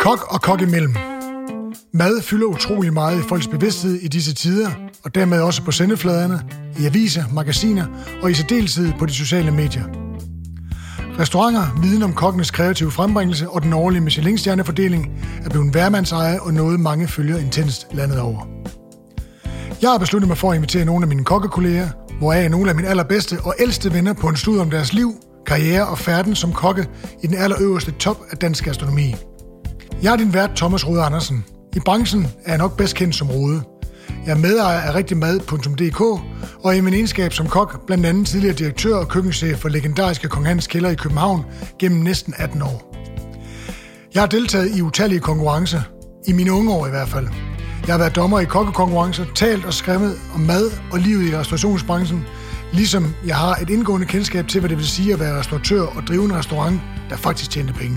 Kok og kok imellem. Mad fylder utrolig meget i folks bevidsthed i disse tider, og dermed også på sendefladerne, i aviser, magasiner og i særdeleshed på de sociale medier. Restauranter, viden om kokkenes kreative frembringelse og den årlige Michelin-stjernefordeling er blevet værmandseje og noget mange følger intenst landet over. Jeg har besluttet mig for at invitere nogle af mine kokkekolleger, hvoraf nogle af mine allerbedste og ældste venner på en studie om deres liv, karriere og færden som kokke i den allerøverste top af dansk gastronomi. Jeg er din vært Thomas Rode Andersen. I branchen er jeg nok bedst kendt som Rode. Jeg er medejer af rigtigmad.dk og i min egenskab som kok blandt andet tidligere direktør og køkkenchef for legendariske Kong Hans Kælder i København gennem næsten 18 år. Jeg har deltaget i utallige konkurrencer, i mine unge år i hvert fald. Jeg har været dommer i kokkekonkurrencer, talt og skrevet om mad og livet i restaurationsbranchen, ligesom jeg har et indgående kendskab til, hvad det vil sige at være restauratør og drive en restaurant, der faktisk tjener penge.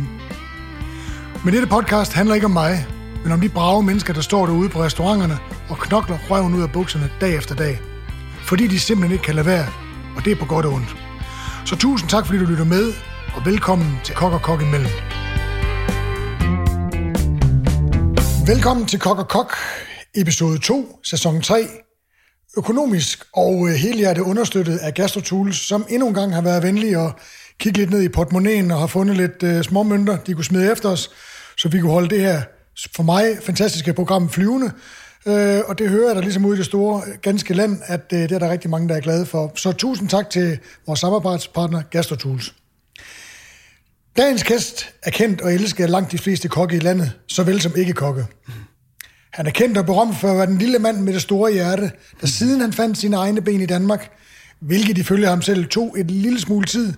Men dette podcast handler ikke om mig, men om de brave mennesker, der står derude på restauranterne og knokler røven ud af bukserne dag efter dag. Fordi de simpelthen ikke kan lade være, og det er på godt og ondt. Så tusind tak, fordi du lytter med, og velkommen til Kok og Kok imellem. Velkommen til Kok og Kok, episode 2, sæson 3. Økonomisk og øh, helhjertet understøttet af GastroTools, som endnu en gang har været venlige og kigge lidt ned i portemonnaien og har fundet lidt øh, småmønter, de kunne smide efter os, så vi kunne holde det her, for mig, fantastiske program flyvende. Øh, og det hører jeg da ligesom ud i det store, ganske land, at øh, det er der rigtig mange, der er glade for. Så tusind tak til vores samarbejdspartner GastroTools. Dagens gæst er kendt og elsket af langt de fleste kokke i landet, såvel som ikke kokke. Han er kendt og berømt for at være den lille mand med det store hjerte, der siden han fandt sine egne ben i Danmark, hvilket ifølge ham selv tog et lille smule tid,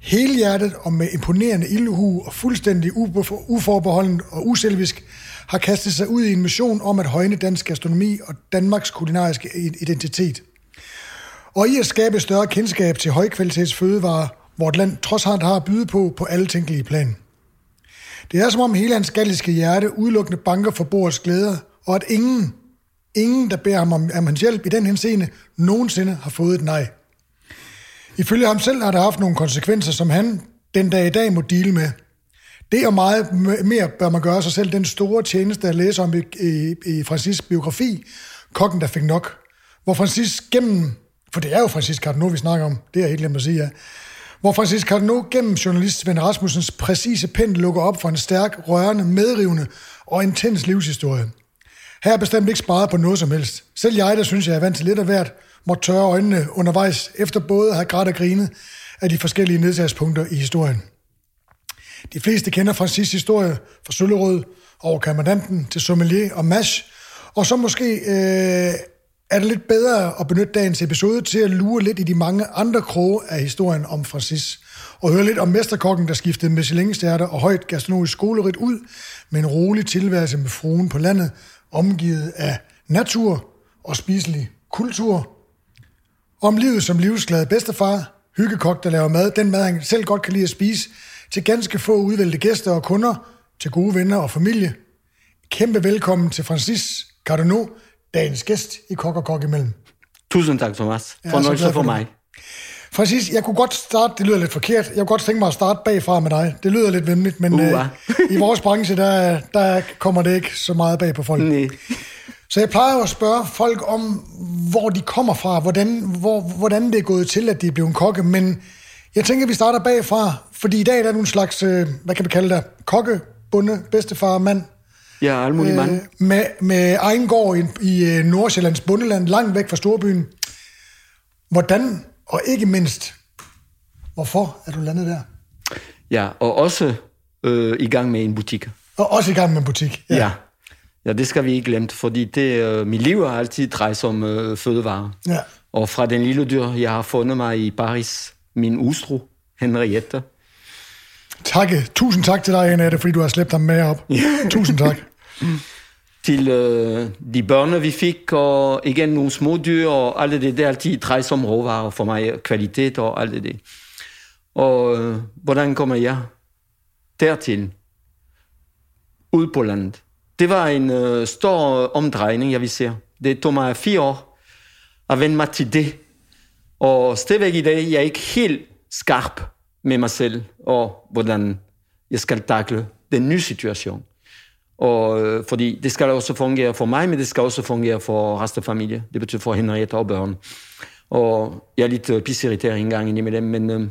helhjertet og med imponerende ildhu og fuldstændig uforbeholden og uselvisk, har kastet sig ud i en mission om at højne dansk gastronomi og Danmarks kulinariske identitet. Og i at skabe større kendskab til højkvalitets fødevarer, hvor land trods alt har at byde på på alle tænkelige plan. Det er som om hele hans galliske hjerte udelukkende banker for bordets glæder, og at ingen, ingen, der beder ham om, om hans hjælp i den henseende, nogensinde har fået et nej. Ifølge ham selv har det haft nogle konsekvenser, som han den dag i dag må dele med. Det og meget mere bør man gøre sig selv den store tjeneste at læse om i, i, i Francis biografi, Kokken, der fik nok. Hvor Francis gennem, for det er jo Francis Cardinaux, vi snakker om, det er jeg helt glemt at sige, ja. Hvor Francis Cardinaux gennem journalist Svend Rasmussens præcise pen lukker op for en stærk, rørende, medrivende og intens livshistorie. Her er bestemt ikke sparet på noget som helst. Selv jeg, der synes, jeg er vant til lidt af hvert, måtte tørre øjnene undervejs, efter både at have grædt og grinet af de forskellige nedslagspunkter i historien. De fleste kender Francis historie fra Søllerød over kommandanten til sommelier og mash, og så måske øh, er det lidt bedre at benytte dagens episode til at lure lidt i de mange andre kroge af historien om Francis, og høre lidt om mesterkokken, der skiftede michelin og højt gastronomisk skolerit ud med en rolig tilværelse med fruen på landet, omgivet af natur og spiselig kultur, om livet som livsglad bedstefar, hyggekok, der laver mad, den mad, han selv godt kan lide at spise, til ganske få udvalgte gæster og kunder, til gode venner og familie. Kæmpe velkommen til Francis Cardinaux, dagens gæst i Kok og Kok imellem. Tusind tak, Thomas. Fornøjelse for, for mig. Francis, jeg kunne godt starte, det lyder lidt forkert, jeg kunne godt tænke mig at starte bagfra med dig. Det lyder lidt venligt, men uh, uh. i vores branche, der, der kommer det ikke så meget bag på folk. Nej. Så jeg plejer at spørge folk om, hvor de kommer fra, hvordan, hvor, hvordan det er gået til, at de er blevet kokke, men jeg tænker, at vi starter bagfra, fordi i dag der er du en slags, øh, hvad kan vi kalde det, kokke, bunde, bedstefar, mand. Ja, almulig mand. Øh, med, med egen gård i, i øh, Nordsjællands bundeland, langt væk fra storbyen. Hvordan, og ikke mindst, hvorfor er du landet der? Ja, og også øh, i gang med en butik. Og også i gang med en butik, ja. ja. Ja, det skal vi ikke glemme, fordi det, øh, mit liv har altid drejet sig om øh, fødevarer. Ja. Og fra den lille dyr, jeg har fundet mig i Paris, min ustro, Henriette. Tak. Tusind tak til dig, Annette, fordi du har slæbt ham med op. Tusind tak. til øh, de børn, vi fik, og igen nogle små dyr, og alt det, det er altid drejet som råvarer for mig, kvalitet og alt det. Og øh, hvordan kommer jeg dertil? Ud på landet. Det var en øh, stor øh, omdrejning, jeg vil sige. Det tog mig fire år at vende mig til det. Og stadigvæk i dag, jeg er ikke helt skarp med mig selv, og hvordan jeg skal takle den nye situation. Og, øh, fordi det skal også fungere for mig, men det skal også fungere for resten af familien. Det betyder for Henriette og børn. Og jeg er lidt uh, pisseirriteret en gang imellem, men, øh,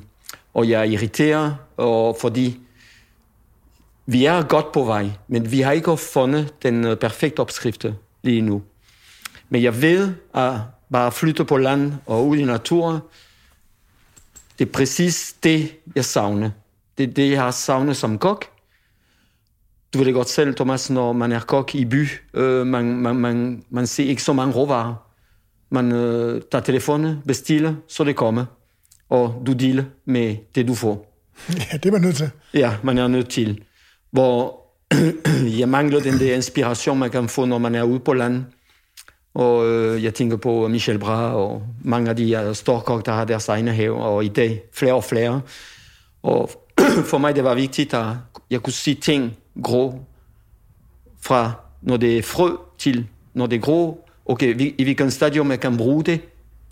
og jeg er irriteret, og fordi vi er godt på vej, men vi har ikke fundet den uh, perfekte opskrift lige nu. Men jeg ved, at bare flytte på land og ud i naturen, det er præcis det, jeg savner. Det er det, jeg har savnet som kok. Du ved det godt selv, Thomas, når man er kok i by, øh, man, man, man, man ser ikke så mange råvarer. Man øh, tager telefonen, bestiller, så det kommer. Og du dealer med det, du får. Ja, det er man nødt til. Ja, man er nødt til. Hvor jeg mangler den der inspiration, man kan få, når man er ude på land. Og øh, jeg tænker på Michel Bra og mange af de storkok, der har deres egne have, og i dag flere og flere. Og for mig det var vigtigt, at jeg kunne se ting grå fra når det er frø til når det er grå. Okay, vi, i hvilken stadium jeg kan bruge det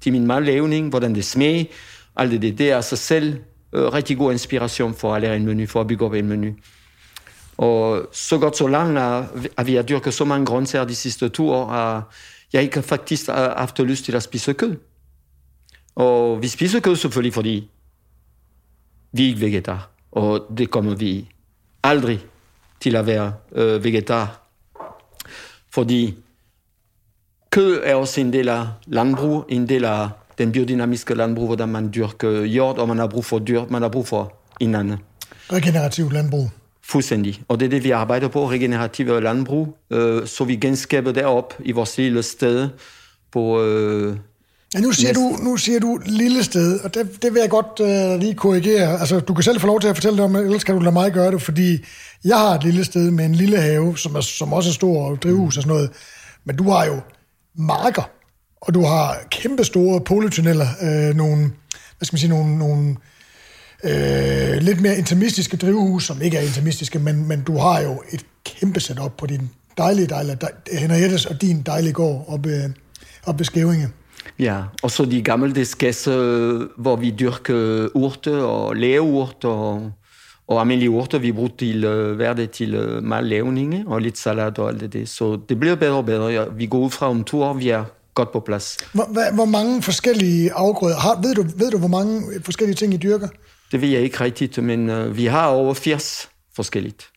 til min madlavning, hvordan det smager. Alt det, det er sig selv øh, rigtig god inspiration for at lære en menu, for at bygge op en menu. Og så godt så langt, at vi har dyrket så mange grøntsager de sidste to år, at jeg ikke faktisk har haft lyst til at spise kød. Og vi spiser kød selvfølgelig, fordi vi er ikke vegetar. Og det kommer vi aldrig til at være øh, vegetar. Fordi kød er også en del af landbrug, en del af den biodynamiske landbrug, hvordan man dyrker jord, og man har brug for dyr, man har brug for hinanden. Regenerativt landbrug. Fuldstændig. Og det er det, vi arbejder på, regenerative landbrug, øh, så vi genskaber derop i vores lille sted på... Øh, ja, nu siger, du, nu siger du lille sted, og det, det vil jeg godt øh, lige korrigere. Altså, du kan selv få lov til at fortælle det om, ellers kan du lade mig gøre det, fordi jeg har et lille sted med en lille have, som, er, som også er stor og drivhus og sådan noget. Men du har jo marker, og du har kæmpe store polytunneller, øh, nogle, hvad skal man sige, nogle, nogle øh, lidt mere intimistiske drivhus, som ikke er intimistiske, men, men du har jo et kæmpe setup på din dejlige, dejlige, Henriettes og din dejlige gård oppe, oppe ved Skævinge. Ja, og så de gamle kasser, hvor vi dyrker urter og lægeurter og, og almindelige urter, vi bruger til uh, hverdag til uh, madlavning og lidt salat og alt det. Så det bliver bedre og bedre. Ja, vi går ud fra om to år, vi er godt på plads. Hvor, hvor mange forskellige afgrøder, har, ved, du, ved du, hvor mange forskellige ting I dyrker? Det ved jeg ikke rigtigt, men uh, vi har over 80 forskelligt.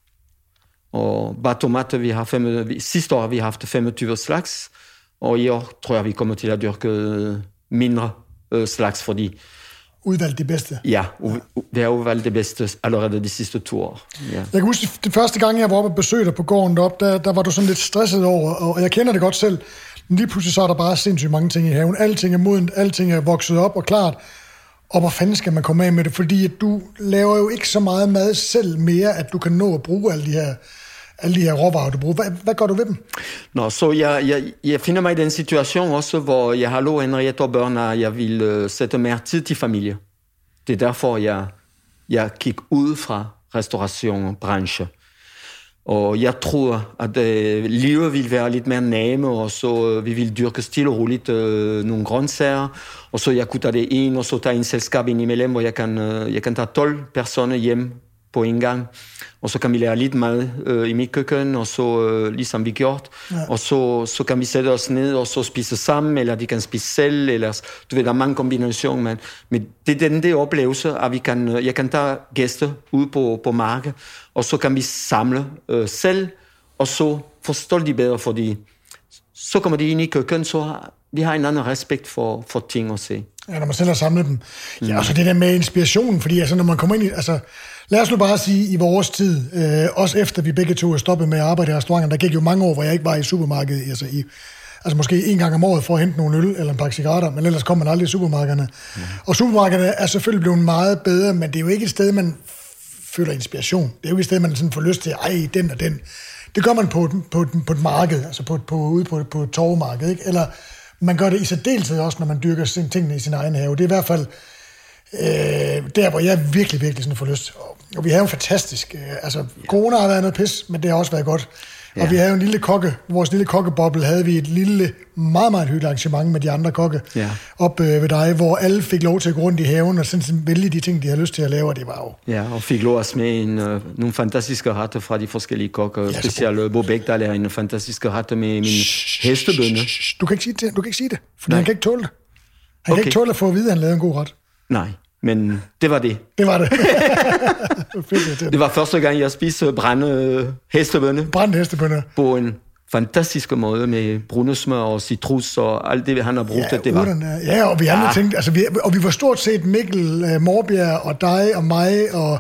Og bare tomater, vi har fem, sidste år har vi haft 25 slags, og i år tror jeg, vi kommer til at dyrke øh, mindre uh, slags, fordi... Udvalgt det bedste? Ja, vi har udvalgt det bedste allerede de sidste to år. Ja. Jeg kan huske, det første gang, jeg var oppe og besøgte dig på gården deroppe, der, der var du sådan lidt stresset over, og jeg kender det godt selv. Men lige pludselig så er der bare sindssygt mange ting i haven. Alting er modent, alting er vokset op og klart. Og hvor fanden skal man komme af med det? Fordi at du laver jo ikke så meget mad selv mere, at du kan nå at bruge alle de her, alle de her råvarer, du bruger. Hvad, hvad gør du ved dem? Nå, så jeg, jeg, jeg finder mig i den situation også, hvor jeg har lov Henriette og børn, at jeg vil uh, sætte mere tid til familie. Det er derfor, jeg, jeg kigger ud fra restaurationsbranchen. Og jeg tror, at øh, livet vil være lidt mere nemme, og så øh, vi vil dyrke stille og roligt øh, nogle grøntsager, og så jeg kunne tage det ind, og så tage en selskab ind imellem, hvor jeg kan, øh, jeg kan tage 12 personer hjem på en gang. Og så kan vi lære lidt mad øh, i mit køkken, og så øh, ligesom vi gjort. Ja. Og så, så kan vi sætte os ned og så spise sammen, eller de kan spise selv, eller du ved, der er mange kombinationer, men, men det er den der oplevelse, at vi kan, jeg kan tage gæster ud på, på markedet, og så kan vi samle øh, selv, og så forstår de bedre, fordi så kommer de ind i køkken, så har, vi har en anden respekt for, for ting at se. Ja, når man selv har samlet dem. Ja, og så det der med inspirationen, fordi altså, når man kommer ind i, altså, lad os nu bare sige, i vores tid, øh, også efter vi begge to er stoppet med at arbejde i restauranten, der gik jo mange år, hvor jeg ikke var i supermarkedet, altså i altså måske en gang om året for at hente nogle øl eller en pakke cigaretter, men ellers kommer man aldrig i supermarkederne. Mm. Og supermarkederne er selvfølgelig blevet meget bedre, men det er jo ikke et sted, man føler inspiration. Det er jo ikke et sted, man sådan får lyst til, ej, den og den. Det gør man på, på, på et marked, altså på, på, ude på, på et torvmarked, ikke? Eller man gør det i særdeleshed også, når man dyrker sin, tingene i sin egen have. Det er i hvert fald øh, der, hvor jeg virkelig, virkelig sådan får lyst. Og, vi har jo fantastisk. Øh, altså, corona har været noget pis, men det har også været godt. Ja. Og vi havde jo en lille kokke, vores lille kokkeboble, havde vi et lille, meget, meget hyggeligt arrangement med de andre kokke Ja. op øh, ved dig, hvor alle fik lov til at gå rundt i haven og sådan, sådan vælge de ting, de havde lyst til at lave, og det var jo... Ja, og fik lov at smage en, øh, nogle fantastiske retter fra de forskellige kokker. så Specielt øh, Bo Bækdal er en fantastisk retter med min hestebønne. Du kan ikke sige det, du kan ikke sige det, for han kan ikke tåle det. Han kan Okay. ikke tåle at få at vide, at han lavede en god ret. Nej, men det var det. Det var det. Det. Var første gang, jeg spiste brænde øh, hestebønne Brændt hestebønder. på en fantastisk måde med brunesmør og citrus og alt det, han har brugt. Ja, det var. urterne. Ja, og vi andre Ja. tænkte, altså vi, og vi var stort set Mikkel uh, Morbjerg og dig og mig og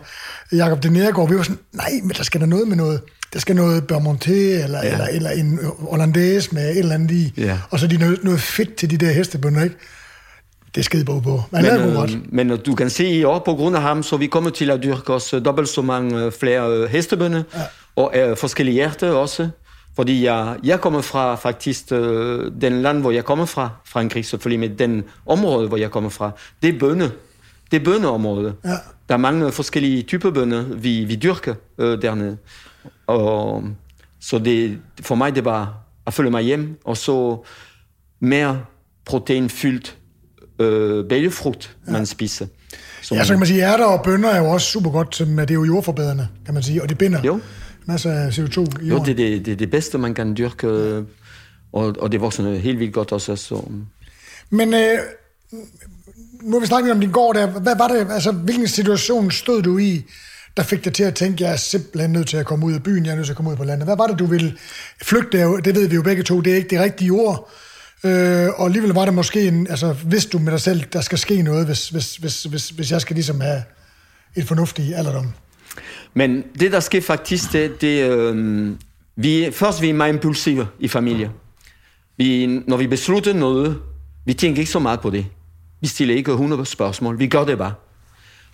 Jakob de Nergård. Vi var sådan, nej, men der skal der noget med noget. Der skal noget Bermonté eller, ja. eller, eller en hollandaise med et eller andet i. Ja. Og så er de noget, noget fedt til de der hestebønder, ikke? Det er skide på men, Men, er øh, men øh, du kan se i år, på grund af ham, så vi kommet til at dyrke os øh, dobbelt så mange øh, flere hestebønner, ja. og øh, forskellige hjerter også. Fordi jeg, jeg kommer fra faktisk øh, den land, hvor jeg kommer fra, Frankrig selvfølgelig, med den område, hvor jeg kommer fra. Det er bønne. Det er bønneområde. Ja. Der er mange forskellige typer bønner, vi, vi dyrker øh, dernede. Og, så det, for mig, det var at følge mig hjem, og så mere proteinfyldt øh, bælgefrugt, ja. man spiser. Som, Ja, så kan man sige, ærter og bønner er jo også super godt, som, det er jo jordforbedrende, kan man sige, og det binder Jo. masser af CO2 i jo, jorden. det er det, det, det bedste, man kan dyrke, og, og det vokser helt vildt godt også. Så, Men øh, nu har vi snakket om din gård der. Hvad var det, altså, hvilken situation stod du i, der fik dig til at tænke, jeg er simpelthen nødt til at komme ud af byen, jeg er nødt til at komme ud på landet. Hvad var det, du ville flygte af? Det ved vi jo begge to, det er ikke det rigtige ord. Øh, og alligevel var det måske en, altså vidste du med dig selv, der skal ske noget, hvis, hvis, hvis, hvis, hvis jeg skal ligesom have et fornuftigt alderdom. Men det, der sker faktisk, det, det øh, vi, først vi er meget impulsive i familie. Vi, når vi beslutter noget, vi tænker ikke så meget på det. Vi stiller ikke 100 spørgsmål, vi gør det bare.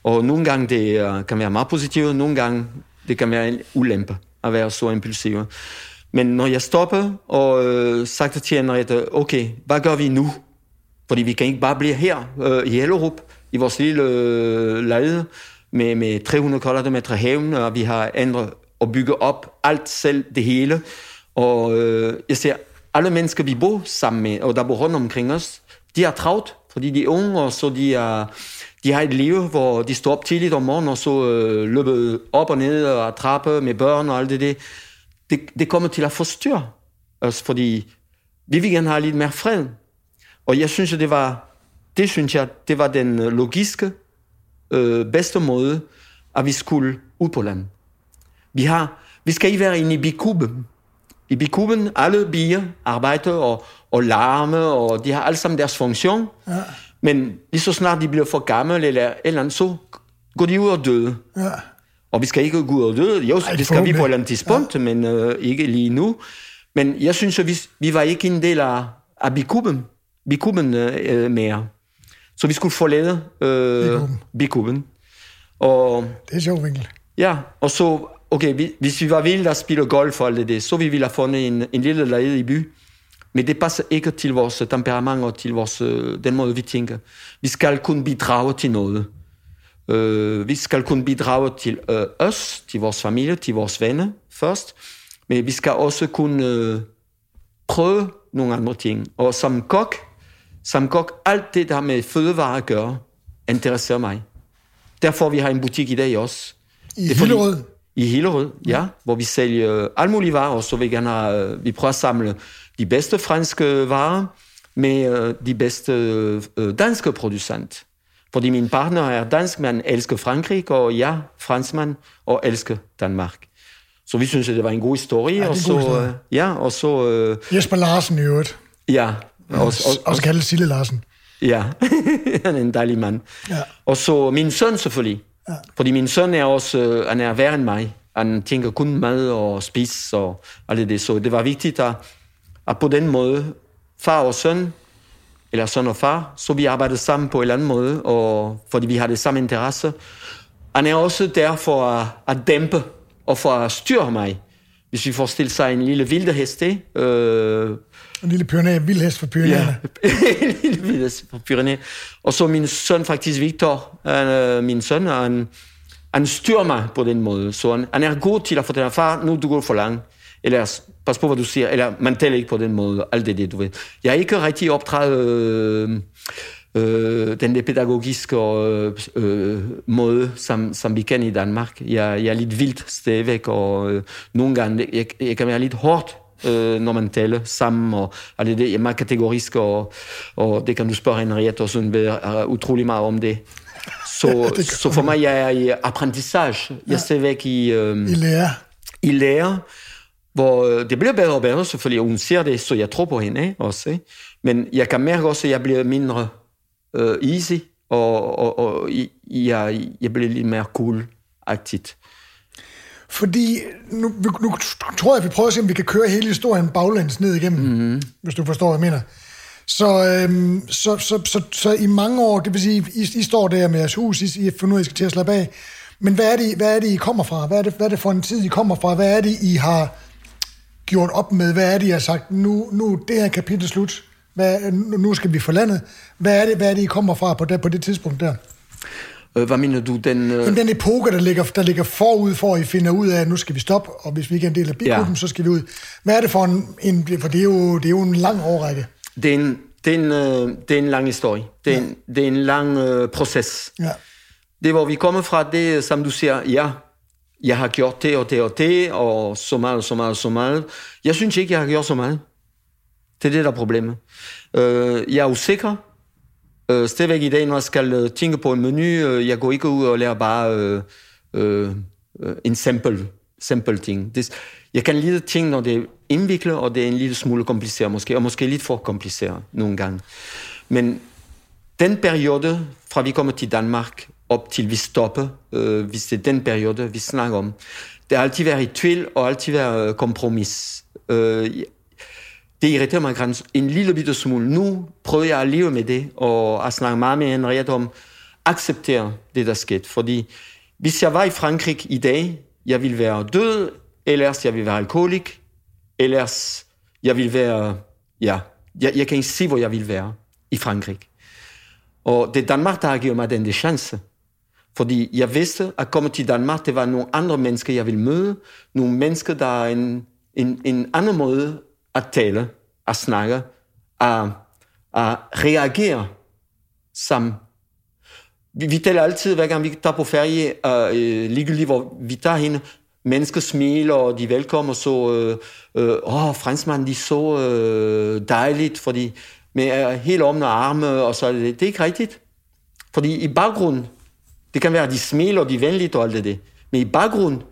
Og nogle gange det øh, kan være meget positivt, nogle gange det kan være en ulempe at være så impulsiv. Men når jeg stopper og øh, sagde til Henriette, okay, hvad gør vi nu? Fordi vi kan ikke bare blive her øh, i Hellerup, i vores lille øh, lejlighed, med, med 300 kvadratmeter haven, og vi har ændret og bygget op alt selv, det hele. Og øh, jeg ser, alle mennesker, vi bor sammen med, og der bor rundt omkring os, de er travlt, fordi de er unge, og så de er, de har et liv, hvor de står op tidligt om morgenen, og så øh, løber op og ned og trappe med børn og alt det der. Det, det kommer til at forstyrre os, fordi vi vil gerne have lidt mere fred. Og jeg synes, det var, det synes jeg, det var den øh, logiske, øh, bedste måde, at vi skulle ud på land. Vi, har, vi skal ikke være inde i bikuben. I bikuben, alle bier arbejder og, og larme, og de har alle sammen deres funktion. Ja. Men lige så snart de bliver for gamle eller eller andet, så går de ud og døde. Ja. Og vi skal ikke gå ud og døde. Jo, Ej, det skal vi på et eller andet tidspunkt, ja. men øh, ikke lige nu. Men jeg synes, at vi, vi var ikke en del af, af bikuben, bikuben øh, mere. Så vi skulle forlade øh, Bikuben. bikuben. Og Det er en sjov vinkel. ja, og så, okay, vi, hvis vi var vilde at spille golf og alt det, så ville vi have fundet en, en lille lejlighed i by. Men det passer ikke til vores temperament og til vores, øh, den måde, vi tænker. Vi skal kun bidrage til noget. Øh, vi skal kun bidrage til øh, os, til vores familie, til vores venner først. Men vi skal også kunne øh, prøve nogle andre ting. Og som kok, som kok, alt det, der har med fødevarer at gøre, interesserer mig. Derfor vi har en butik i dag også. I Det er Hillerød? I Hillerød, ja, hvor vi sælger alle mulige varer, og så vi gerne øh, vi prøver at samle de bedste franske varer med de bedste danske producent. Fordi min partner er dansk, men elsker Frankrig, og jeg franskmand og elsker Danmark. Så vi synes, at det var en god historie. en og så, historie. øh, ja, og så, øh, Jesper Larsen i øvrigt. ja, og, og, Også, også kaldet Sille Larsen. Ja, han er en dejlig mand. Ja. Og så min søn selvfølgelig. Ja. Fordi min søn er også, øh, han er værre end mig. Han tænker kun mad og spis og alt det. Så det var vigtigt at, at på den måde, far og søn, eller søn og far, så vi arbejdede sammen på en eller anden måde, og fordi vi har det samme interesse. Han er også der for at, at dæmpe og for at styre mig. Hvis vi forestiller sig en lille vilde hest, øh, En lille pyrenæ, vildhest for pyrenæerne. Ja, en lille bitte fra Pyrenæ. Og så min søn faktisk, Victor, han, øh, min søn, han, han styrer mig på den måde. Så han, han er god til at fortælle, far, nu du går for langt. Eller pas på, hvad du siger, eller man taler ikke på den måde, alt det, det du ved. Jeg er ikke rigtig opdraget øh, øh, den der pædagogiske øh, øh, måde, som, som vi kan i Danmark. Jeg, jeg er lidt vildt stadigvæk, og øh, nogle gange, jeg, jeg kan være lidt hårdt øh, når man taler sammen, og, og det, er meget kategorisk, og, og det kan du spørge Henriette og sådan uh, utrolig meget om det. Så, det så for mig jeg er i apprentissage. Jeg er stadigvæk i... Øh, I lære. I lære, hvor øh, det bliver bedre og bedre, selvfølgelig. Hun ser det, så jeg tror på hende også. Ikke? Men jeg kan mærke også, at jeg bliver mindre øh, easy, og, og, og jeg, jeg bliver lidt mere cool-agtigt. Fordi nu, nu tror jeg, at vi prøver at se, om vi kan køre hele historien baglæns ned igennem, mm-hmm. hvis du forstår, hvad jeg mener. Så, øhm, så, så, så, så, i mange år, det vil sige, I, I står der med jeres hus, I, I fundet ud af, I skal til at slappe af. Men hvad er, det, hvad er det, I kommer fra? Hvad er det, hvad er det for en tid, I kommer fra? Hvad er det, I har gjort op med? Hvad er det, I har sagt, nu, nu det her kapitel slut? Hvad, nu skal vi få landet. Hvad er det, hvad er det I kommer fra på det, på det tidspunkt der? Øh, hvad mener du? Den, øh... den epoke, der ligger, der ligger forud for, at I finder ud af, at nu skal vi stoppe, og hvis vi ikke er en del af bigruppen, ja. så skal vi ud. Hvad er det for en, en for det er, jo, det er jo en lang årrække. Det er en, det er en, øh, det er en lang historie. Det er, ja. en, det er en lang øh, proces. Ja. Det, hvor vi kommer fra, det som du siger, ja, jeg har gjort det og det og det, og så meget, så meget, så meget. Jeg synes ikke, jeg har gjort så meget. Det er det, der er problemet. Øh, jeg er usikker. Øh, stadigvæk i dag, når jeg skal øh, tænke på en menu, øh, jeg går ikke ud og lærer bare øh, øh, øh en simple, simple ting. Det, jeg kan lide ting, når det er indviklet, og det er en lille smule kompliceret måske, og måske lidt for kompliceret nogle gange. Men den periode, fra vi kommer til Danmark, op til vi stopper, øh, hvis det er den periode, vi snakker om, det har altid været i tvivl, og altid været øh, kompromis. Øh, det irriterer mig en lille bitte smule. Nu prøver jeg at leve med det, og at snakke meget med Henriette om, acceptere det, der skete. Fordi hvis jeg var i Frankrig i dag, jeg ville være død, ellers jeg ville være alkoholik, ellers jeg ville være, ja, jeg, jeg kan ikke se, hvor jeg ville være i Frankrig. Og det er Danmark, der har givet mig den chance. Fordi jeg vidste, at komme til Danmark, det var nogle andre mennesker, jeg ville møde. Nogle mennesker, der er en, en, en anden måde at tale, at snakke, at, at reagere sammen. Vi, vi taler altid, hver gang vi tager på ferie, uh, ligegyldigt hvor vi tager hende, mennesker smiler, og de er velkommen, og så, øh, øh, åh, franskmand, de er så øh, dejligt, fordi med uh, helt omne arme, og så det, det er ikke rigtigt. Fordi i baggrunden, det kan være, at de smiler, og de er venligt og alt det, men i baggrunden,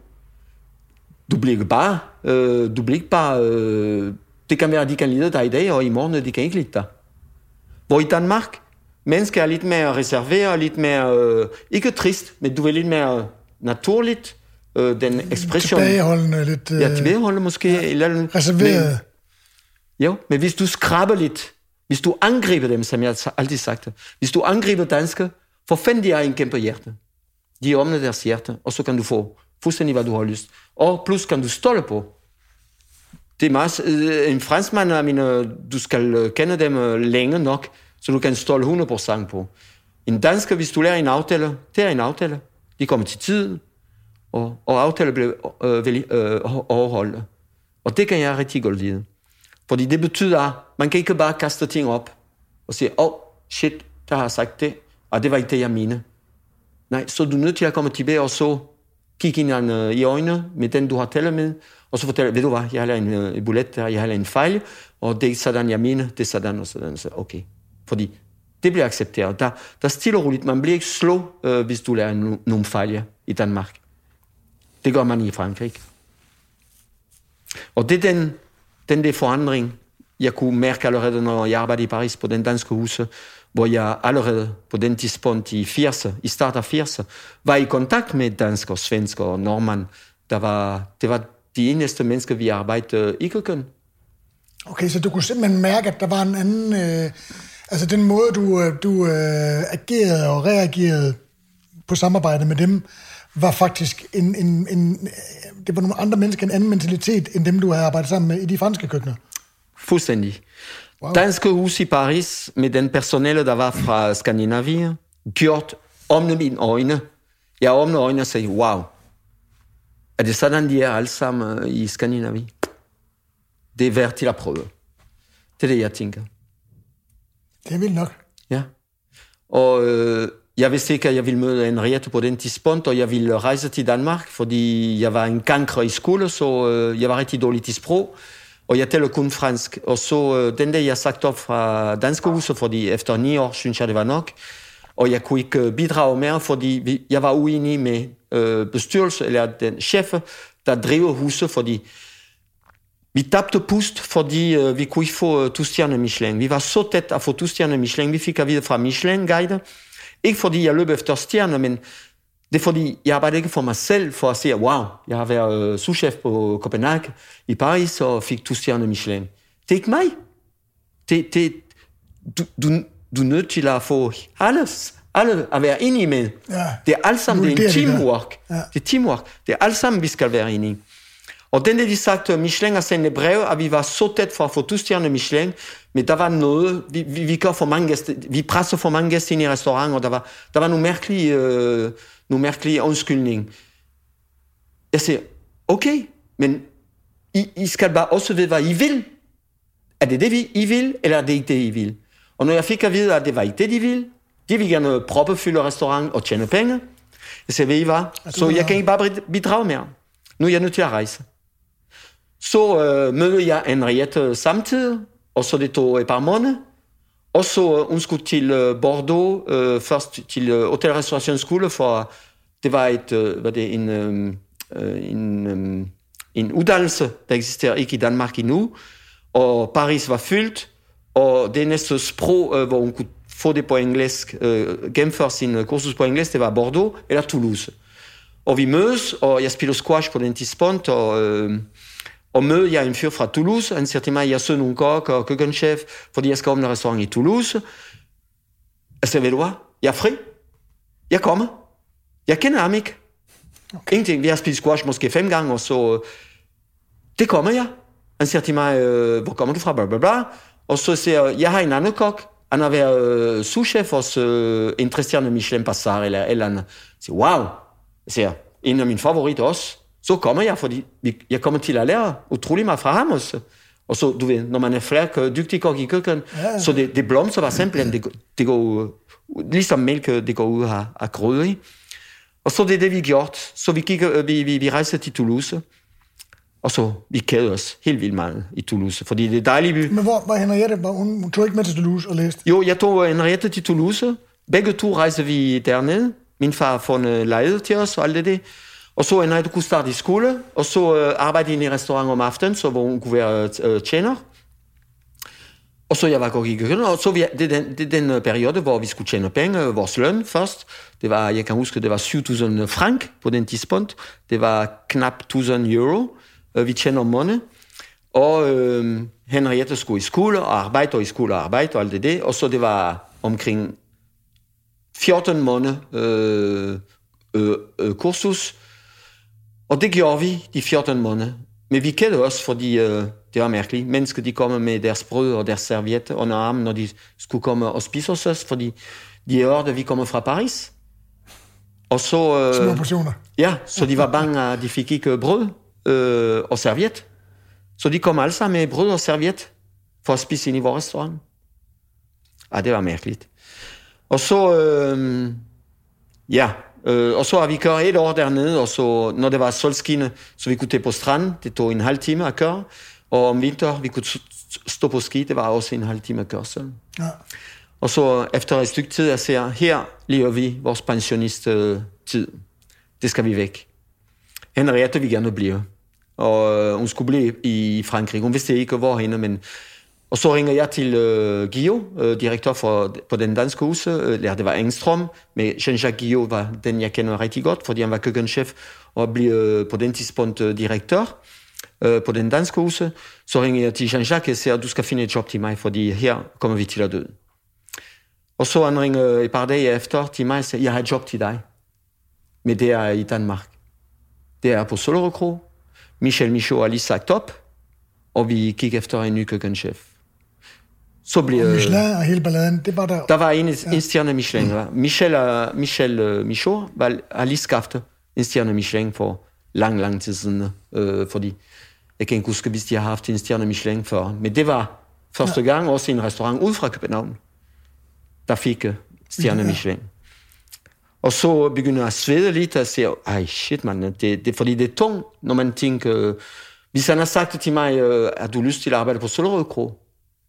du bliver ikke bare, øh, du bliver ikke bare øh, det kan være, at de kan lide dig i dag, og i morgen de kan ikke lide dig. Hvor i Danmark, mennesker er lidt mere reserveret, lidt mere, øh, ikke trist, men du er lidt mere naturligt, øh, den ekspression. Tilbageholdende lidt. Øh, ja, tilbageholdende måske. Ja, eller, reserveret. Men, jo, men hvis du skraber lidt, hvis du angriber dem, som jeg altid sagt, hvis du angriber danskere, for fanden de har en kæmpe hjerte. De åbner deres hjerte, og så kan du få fuldstændig, hvad du har lyst. Og plus kan du stole på, det er meget, øh, en franskmand, jeg mener, du skal øh, kende dem øh, længe nok, så du kan stole 100% på. En dansker, hvis du lærer en aftale, det er en aftale. De kommer til tid, og, og aftale bliver øh, øh, overholdt. Og det kan jeg rigtig godt lide. Fordi det betyder, at man kan ikke bare kaste ting op og sige, åh, oh, shit, der har jeg sagt det, og det var ikke det, jeg mente. Nej, så du er nødt til at komme tilbage og så kigge hinanden øh, i øjnene med den, du har talt med, og så fortælle, ved du hvad, jeg har en, øh, en bullet der, jeg har en fejl, og det er ikke sådan, jeg mener, det er sådan og sådan. Så okay. Fordi det bliver accepteret. Der, der er stille og roligt. Man bliver ikke slå, øh, hvis du laver no, nogle fejl i Danmark. Det gør man i Frankrig. Og det er den, den der forandring, jeg kunne mærke allerede, når jeg arbejdede i Paris på den danske huse, hvor jeg allerede på den tidspunkt i 80'erne, i start af 80'erne, var i kontakt med danskere, svensker og nordmænd. Der var, det var de eneste mennesker, vi arbejdede i køkken. Okay, så du kunne simpelthen mærke, at der var en anden... Øh, altså den måde, du, øh, du øh, agerede og reagerede på samarbejde med dem, var faktisk en, en, en... Det var nogle andre mennesker, en anden mentalitet, end dem, du havde arbejdet sammen med i de franske køkkener. Fuldstændig. Wow. Danske hus i Paris, med den personale, der var fra Skandinavien, gjort om mine øjne. Jeg åbnede øjnene og sagde, wow, er det sådan, de er alle sammen øh, i Skandinavien? det er værd til at prøve. Det er det, jeg tænker. Det er vildt nok. Ja. Og øh, jeg vidste ikke, at jeg ville møde Henriette på den tidspunkt, og jeg ville rejse til Danmark, fordi jeg var en gankre i skole, så øh, jeg var rigtig dårlig til sprog, og jeg taler kun fransk. Og så øh, den dag, jeg sagt op fra Danske Huset, fordi efter ni år, synes jeg, det var nok, og jeg kunne ikke øh, bidrage mere, fordi vi, jeg var uenig med øh, bestyrelse, eller den chef, der driver huset, fordi vi tabte pust, fordi øh, vi kunne ikke få øh, to stjerner Michelin. Vi var så tæt at få to stjerner Michelin. Vi fik at vide fra Michelin Guide. Ikke fordi jeg løb efter stjerner, men det er fordi, jeg arbejder ikke for mig selv for at sige, wow, jeg har været øh, souschef på Copenhagen i Paris og fik to stjerner Michelin. Det er ikke mig. Det, det, du, du, du er nødt til at få alles, alle at være enige med. Ja. Det er alt sammen, det er en teamwork. Ja. Det er teamwork. Det er alt sammen, vi skal være enige. Og den, de sagt, at Michelin har sendt et brev, at vi var så tæt for at få to stjerner Michelin, men der var noget, vi, vi, vi gør for mange gæster, vi presser for mange gæster ind i restauranten, og der var, der var nogle mærkelige, øh, nogle mærkelige undskyldning. Jeg siger, okay, men I, I skal bare også vide, hvad I vil. Er det det, vi- I vil, eller er det ikke det, I vil? Og når jeg fik at vide, at det var ikke det, de ville, de ville gerne proppefylde restaurant og tjene penge, jeg sagde, ved I hvad? Så jeg kan ikke bare bidrage mere. Nu er jeg nødt til at rejse. Så øh, mødte jeg Henriette samtidig, og så det tog et par måneder. Og så øh, hun skulle til øh, Bordeaux, øh, først til øh, Hotel Restauration School, for det var et, øh, hvad det, en, øh, øh en, øh, en uddannelse, der eksisterer ikke i Danmark endnu. Og Paris var fyldt, og det næste sprog, øh, hvor hun kunne få det på engelsk, øh, gennemføre sin øh, kursus på engelsk, det var Bordeaux eller Toulouse. Og vi mødes, og jeg spiller squash på den tidspunkt, og, øh, og møder jeg en fyr fra Toulouse. Til mig, jeg søger nogle kok og køkkenchef, fordi jeg skal åbne en restaurant i Toulouse. Siger, ved du hvad? Jeg er fri. Jeg kommer. Jeg kender ham ikke. Okay. Ingenting. Vi har spist squash måske fem gange, og så... øh, Det kommer jeg. Han siger til mig, øh, hvor kommer du fra? Bla, bla, bla. Og så siger jeg, jeg har en anden kok. Han har været øh, souschef hos øh, en træstjerne Michelin Passar eller et eller andet. Jeg siger, wow. Jeg siger, en af mine favoritter også. Så kommer jeg, fordi jeg kommer til at lære utrolig meget fra ham også. Og så, du ved, når man er flere øh, dygtig kok i køkken, Ja. så det, det blomster bare simpelthen. Det, det går, øh, ligesom mælk, øh, det går ud af, af grøde i. Og så det er det, vi gjort. Så vi, gik, øh, vi, vi, vi rejste til Toulouse. Og så vi kædede os helt vildt meget i Toulouse, fordi det er dejligt by. Men hvor var Henriette? Var hun, hun tog ikke med til Toulouse og læste? Jo, jeg tog Henriette til Toulouse. Begge to rejste vi dernede. Min far fundet lejet til os og alt det der. Og så Henriette kunne starte i skole, og så øh, restaurant om aftenen, så hvor hun kunne være øh, tjener. Og så jeg var kok i køkkenet, og så vi, det er den, det er den periode, hvor vi skulle tjene penge, vores løn først. Det var, jeg kan huske, det var 7.000 frank på den tidspunkt. Det var knap 1.000 euro, øh, vi tjener om måneden. Og Henriette skulle i skole og arbejde, og i skole og arbejde og alt det der. Og så det var omkring 14 måneder øh, øh, kursus. Og det gjorde vi de 14 måneder. Men vi kædede os, fordi øh, det var mærkeligt. Mennesker, de kommer med deres brød og deres servietter under armen, når de skulle komme og spise hos os, fordi de hørte, at vi kommer fra Paris. Og så... Små Øh, portioner. Ja, så de var bange, at de fik ikke brød øh, og serviet. Så de kom alle sammen med brød og serviet for at spise ind i vores restaurant. Ah, det var mærkeligt. Og så, øh, ja, øh, og så har vi kørt et år dernede, og så, når det var solskinne, så vi kunne tage på stranden. Det tog en halv time at køre. Og om vinter, vi kunne stå på ski, det var også en halv time at køre selv. Ja. Og så efter et stykke tid, jeg ser, her lever vi vores pensionisttid. Det skal vi væk. Henriette vil gerne blive. Og øh, hun skulle blive i Frankrig. Hun vidste ikke, hvorhenne, men... Og så ringer jeg til øh, Gio, øh, direktør for, på den danske hus. Øh, eller det var Engstrøm, men Jean-Jacques Gio var den, jeg kender rigtig godt, fordi han var køkkenchef og blev øh, på den tidspunkt øh, direktør øh, på den danske hus. Så ringer jeg til Jean-Jacques og siger, du skal finde et job til mig, fordi her kommer vi til at dø. Og så han ringer et par dage efter til mig og siger, jeg har et job til dig. Men det er i Danmark. Det er på Solrød Michel Michaud har lige sagt op, og vi kigger efter en ny køkkenchef. Så blev... Michelin og hele balladen, det var der. Der var en, en stjerne Michelin. Ja. Michel, uh, Michel uh, Michaud var, har lige skaffet en stjerne Michelin for lang, lang tid siden. Uh, fordi Jeg kan ikke huske, hvis de har haft en stjerne Michelin før. Men det var første ja. gang også en restaurant ud fra København, der fik uh, stjerne ja. Michelin. Og så begynder jeg at svede lidt og siger, ej shit man, det, det, fordi det er tungt, når man tænker, uh, hvis han har sagt til mig, uh, har du lyst til at arbejde på Solrød Kro?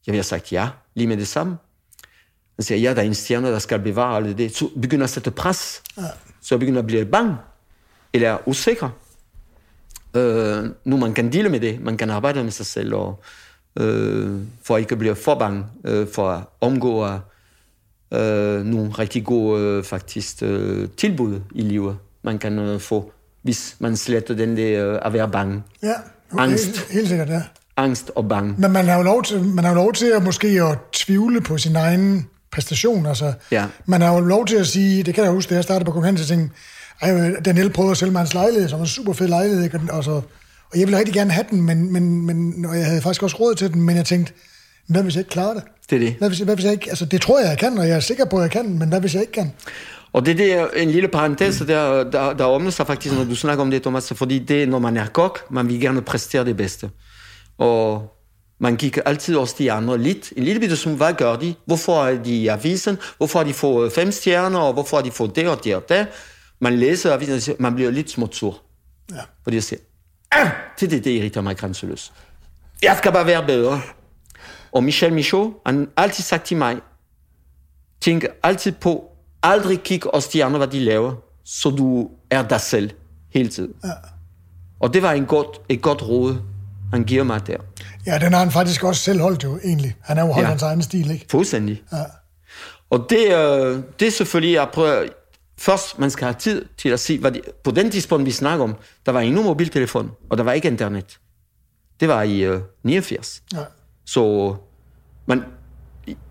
Jeg har sagt ja, lige med det samme. Han siger, ja, der er en stjerne, der skal bevare alt det. Så begynder jeg at sætte pres. Ja. Så begynder at blive bange, eller usikker. Uh, nu man kan dele med det, man kan arbejde med sig selv, og, uh, for at ikke blive for bange, uh, for at omgå uh, nogle rigtig gode uh, faktisk, uh, tilbud i livet, man kan uh, få, hvis man sletter den der uh, at være bange. Ja, Angst. Helt, helt sikkert, ja. Angst og bange. Men man har jo lov til, man har jo lov til at måske at tvivle på sin egen præstation. Altså, ja. Man har jo lov til at sige, det kan jeg huske, da jeg startede på konkurrence, jeg tænkte, ej, Daniel prøvede at sælge mig hans lejlighed, som var en super fed lejlighed, ikke? Og, så, og jeg ville rigtig gerne have den, men, men, men, og jeg havde faktisk også råd til den, men jeg tænkte, hvad hvis jeg ikke klarer det? Det er det. Hvad hvis, hvad hvis jeg ikke, altså det tror jeg, jeg kan, og jeg er sikker på, at jeg kan, men hvad hvis jeg ikke kan? Og det, det er en lille parentes, der, der, der åbner sig faktisk, når du snakker om det, Thomas, fordi det, når man er kok, man vil gerne præstere det bedste. Og man kigger altid også de andre lidt, en lille bitte som, hvad gør de? Hvorfor er de i avisen? Hvorfor har de fået fem stjerner? Og hvorfor har de fået det og det og det? Man læser avisen, og siger, man bliver lidt småt sur. Ja. Fordi jeg siger, ah, det, det, det irriterer mig grænseløst. Jeg skal bare være bedre. Og Michel Michaud, han har altid sagt til mig, tænk altid på, aldrig kig også de andre, hvad de laver, så du er dig selv hele tiden. Ja. Og det var en godt, et godt råd, han giver mig der. Ja, den har han faktisk også selv holdt jo, egentlig. Han har jo holdt ja. hans egen stil, ikke? Fuldstændig. Ja. Og det, øh, det er selvfølgelig, jeg prøver, først man skal have tid til at se, hvad de, på den tidspunkt, vi snakker om, der var ingen mobiltelefon, og der var ikke internet. Det var i øh, 89. Ja. Så man,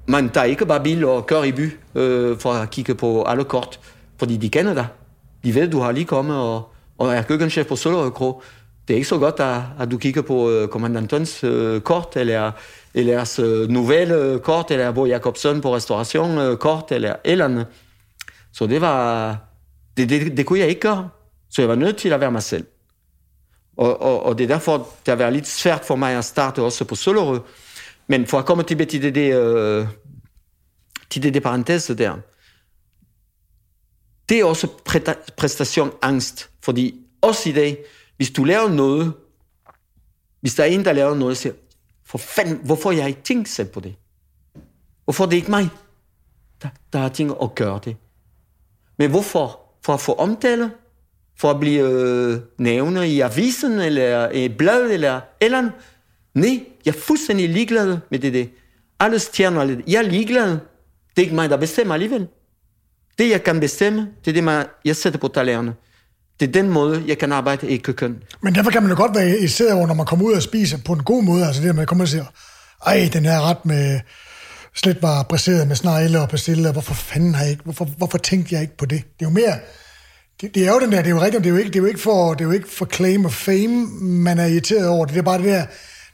man tager ikke bare bil og kører i by øh, for at kigge på alle kort, fordi de kender dig. De ved, du har lige kommet og, og er køkkenchef på Søllerød Kro det er ikke så godt, at, at du kigger på uh, kommandantens uh, kort, eller, eller uh, novelle kort, eller Bo på restauration uh, kort, eller. Så det var... Det, det, det kunne jeg ikke gøre. Så jeg var nødt til at være mig selv. Og, og, og det er derfor, det har været lidt svært for mig at starte også på Søllerød. Men for at komme til det, det, uh, til det, hvis du laver noget, hvis der er en, der laver noget, siger, for fanden, hvorfor jeg ikke tænkt selv på det? Hvorfor det er ikke mig, der, der har tænkt at gøre det? Men hvorfor? For at få omtale? For at blive øh, nævnet i avisen, eller i bladet, eller eller Nej, jeg er fuldstændig ligeglad med det det. Alle stjerner, jeg er ligeglad. Det er ikke mig, der bestemmer alligevel. Det, jeg kan bestemme, det er det, jeg sætter på talerne. Det er den måde, jeg kan arbejde i køkken. Men derfor kan man jo godt være i stedet, når man kommer ud og spiser på en god måde. Altså det, at man kommer og siger, ej, den her ret med slet var bræseret med snegle og persille, hvorfor fanden har jeg ikke, hvorfor, hvorfor tænkte jeg ikke på det? Det er jo mere, det, det er jo den der, det er jo rigtigt, det er jo ikke, det er jo ikke, for, det er jo ikke for claim of fame, man er irriteret over det. Det er bare det der,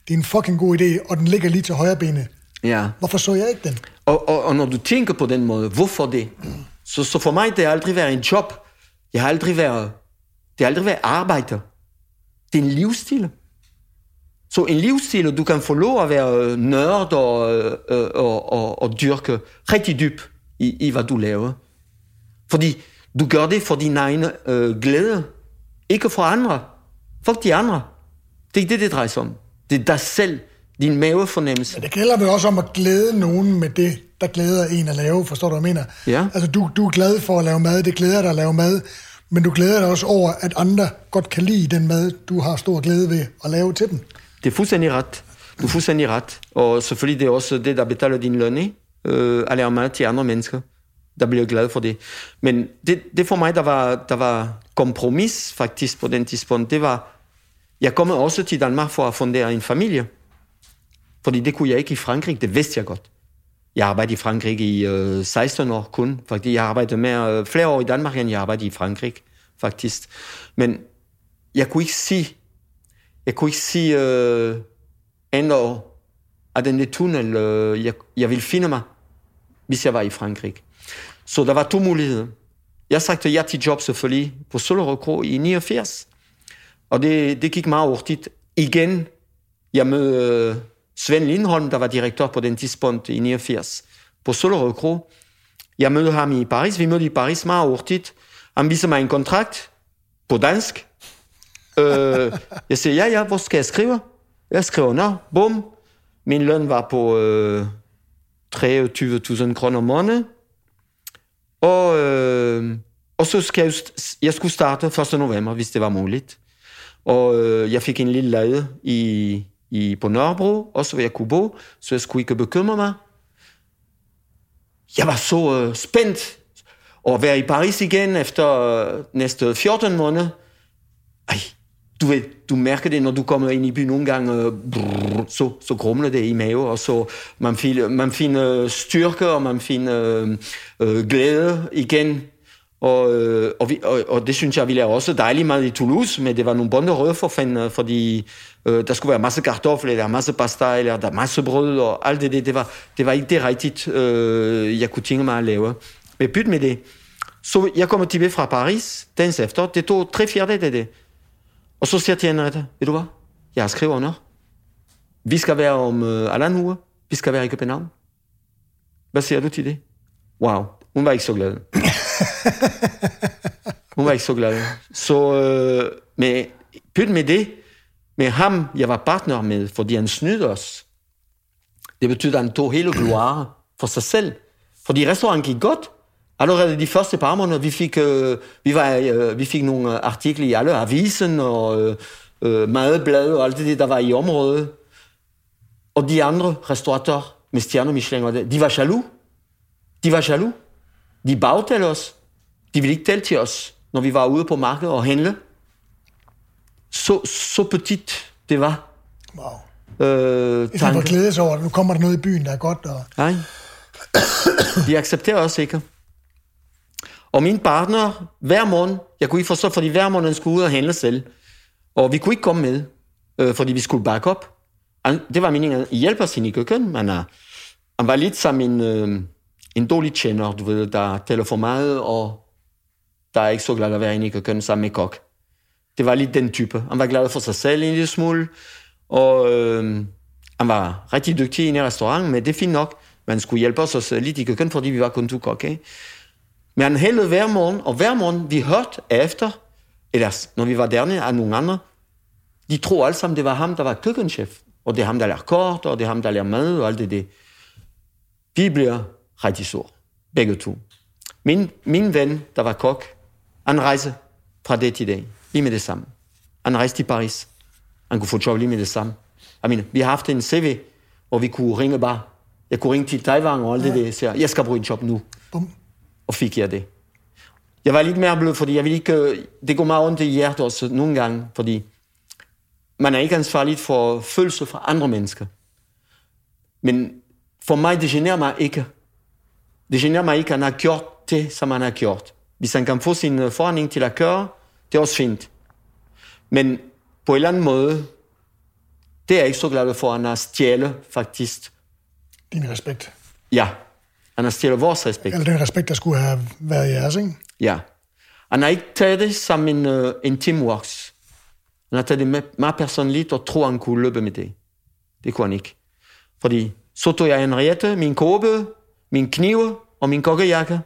det er en fucking god idé, og den ligger lige til højre benet. Ja. Hvorfor så jeg ikke den? Og, og, og når du tænker på den måde, hvorfor det? Mm. Så, så for mig, det har aldrig været en job. Jeg har aldrig været det har aldrig været arbejde. Det er en livsstil. Så en livsstil, du kan få lov at være nørd og, og, og, og, og dyrke rigtig dyb i, i, hvad du laver. Fordi du gør det for din egen øh, glæde, ikke for andre. For de andre. Det er det, det drejer sig om. Det er dig selv, din mavefornemmelse. Men det gælder vel også om at glæde nogen med det, der glæder en at lave, forstår du, hvad jeg mener? Ja. Altså, du, du er glad for at lave mad, det glæder dig at lave mad, men du glæder dig også over, at andre godt kan lide den mad, du har stor glæde ved at lave til dem. Det er fuldstændig ret. Du er fuldstændig ret. Og selvfølgelig det er også det, der betaler din løn, ikke? Øh, at lave mad til andre mennesker, der bliver glad for det. Men det, det for mig, der var, der var kompromis faktisk på den tidspunkt, det var, jeg kom også til Danmark for at fundere en familie. Fordi det kunne jeg ikke i Frankrig, det vidste jeg godt. Jeg arbejdede i Frankrig i øh, 16 år kun, fordi jeg arbejdede mere, øh, flere år i Danmark, end jeg arbejdede i Frankrig, faktisk. Men jeg kunne ikke sige, jeg kunne ikke sige øh, ændre at den tunnel, øh, jeg, jeg ville finde mig, hvis jeg var i Frankrig. Så der var to muligheder. Jeg sagde ja til job selvfølgelig på Solrød Kro i 89, og det, det gik meget hurtigt. igen, jeg mødte øh, Svend Lindholm, der var direktør på den tidspunkt i 89, på Solrød Kro. Jeg mødte ham i Paris. Vi mødte i Paris meget hurtigt. Han viser mig en kontrakt på dansk. øh, jeg siger, ja, ja, hvor skal jeg skrive? Jeg skriver, nå, bum. Min løn var på øh, 23.000 kroner om måneden. Og, øh, og så skal jeg, jeg skulle starte 1. november, hvis det var muligt. Og øh, jeg fik en lille lade i, i, på Nørrebro, også hvor jeg kunne bo, så jeg skulle ikke bekymre mig. Jeg var så øh, spændt at være i Paris igen efter øh, næste 14 måneder. Ej, du ved, du mærker det, når du kommer ind i byen nogle gange, eh, øh, brrr, så, så grumler det i maven, og så man finder, man finder eh, styrke, og man finder øh, øh, glæde igen. Og, øh, og, vi, og, og det synes jeg, ville lavede også dejligt meget i Toulouse, men det var nogle bonde røde for fanden, øh, fordi øh, der skulle være masse kartofler, eller masse pasta, eller der masse brød, og alt det, det, det, var, det var ikke det rigtigt, øh, jeg kunne tænke mig at lave. Men byt med det. Så jeg kommer tilbage fra Paris, dagens efter, det tog tre fjerde af det. Og så siger jeg til Henriette, ved du hvad, jeg har skrevet under. Vi skal være om øh, alle uge, vi skal være i København. Hvad siger du til det? Wow, hun var ikke så glad. hun var ikke så glad. Så øh, men pyt med det, med ham, jeg var partner med, fordi han snydte os. Det betyder, at han tog hele gloire for sig selv. Fordi restauranten gik godt. Allerede de første par måneder, vi fik, øh, vi, var, øh, vi fik nogle artikler i alle avisen og øh, øh, madblade og alt det, der var i området. Og de andre restauratører med stjerner Michelin, de var jaloux. De var jaloux. De bagtalte os. De ville ikke tale til os, når vi var ude på markedet og handle. Så, så petit det var. Wow. Øh, det var glæde sig over, at nu kommer der noget i byen, der er godt. Og... Nej. De accepterer os ikke. Og min partner, hver morgen, jeg kunne ikke forstå, fordi hver morgen skulle ud og handle selv. Og vi kunne ikke komme med, øh, fordi vi skulle bakke op. Det var meningen at hjælpe os ind i køkken, men uh, han var lidt som en, øh, en dårlig tjener, du ved, der taler for meget, og der er ikke så glad at være inde i køkken sammen med kok. Det var lidt den type. Han var glad for sig selv en lille smule, og øh, han var rigtig dygtig inde i restauranten, men det er fint nok. Man skulle hjælpe os også lidt i køkken, fordi vi var kun to kokke. Men han hældede hver morgen, og hver morgen vi hørte efter, eller når vi var dernede af nogle andre, de tror alle sammen, det var ham, der var køkkenchef. Og det er ham, der lærer kort, og det er ham, der lærer mad, og alt det det. Vi bliver rigtig sur. Begge to. Min, min ven, der var kok, han rejste fra det til dag. Lige med det samme. Han rejste til Paris. Han kunne få job lige med det samme. Jeg mener, vi har haft en CV, hvor vi kunne ringe bare. Jeg kunne ringe til Taiwan og alt det der. Så jeg skal bruge en job nu. Bum og fik jeg det. Jeg var lidt mere blød, fordi jeg ville ikke... Det går meget ondt i hjertet også nogle gange, fordi man er ikke ansvarlig for følelser fra andre mennesker. Men for mig, det generer mig ikke. At han har gjort han har gjort. Hvis han kan få sin forhandling til at køre, det er også fint. Men på en eller anden måde, det er jeg ikke så glad for, at han har stjælet faktisk. Din respekt. Ja, han har stjålet vores respekt. Eller den respekt, der skulle have været jeres, ikke? Ja. Han har ikke taget det som en, uh, en teamwork. Han har taget det med, meget personligt og tror, han kunne løbe med det. Det kunne han ikke. Fordi så tog jeg Henriette, min kåbe, min kniv og min kokkejakke.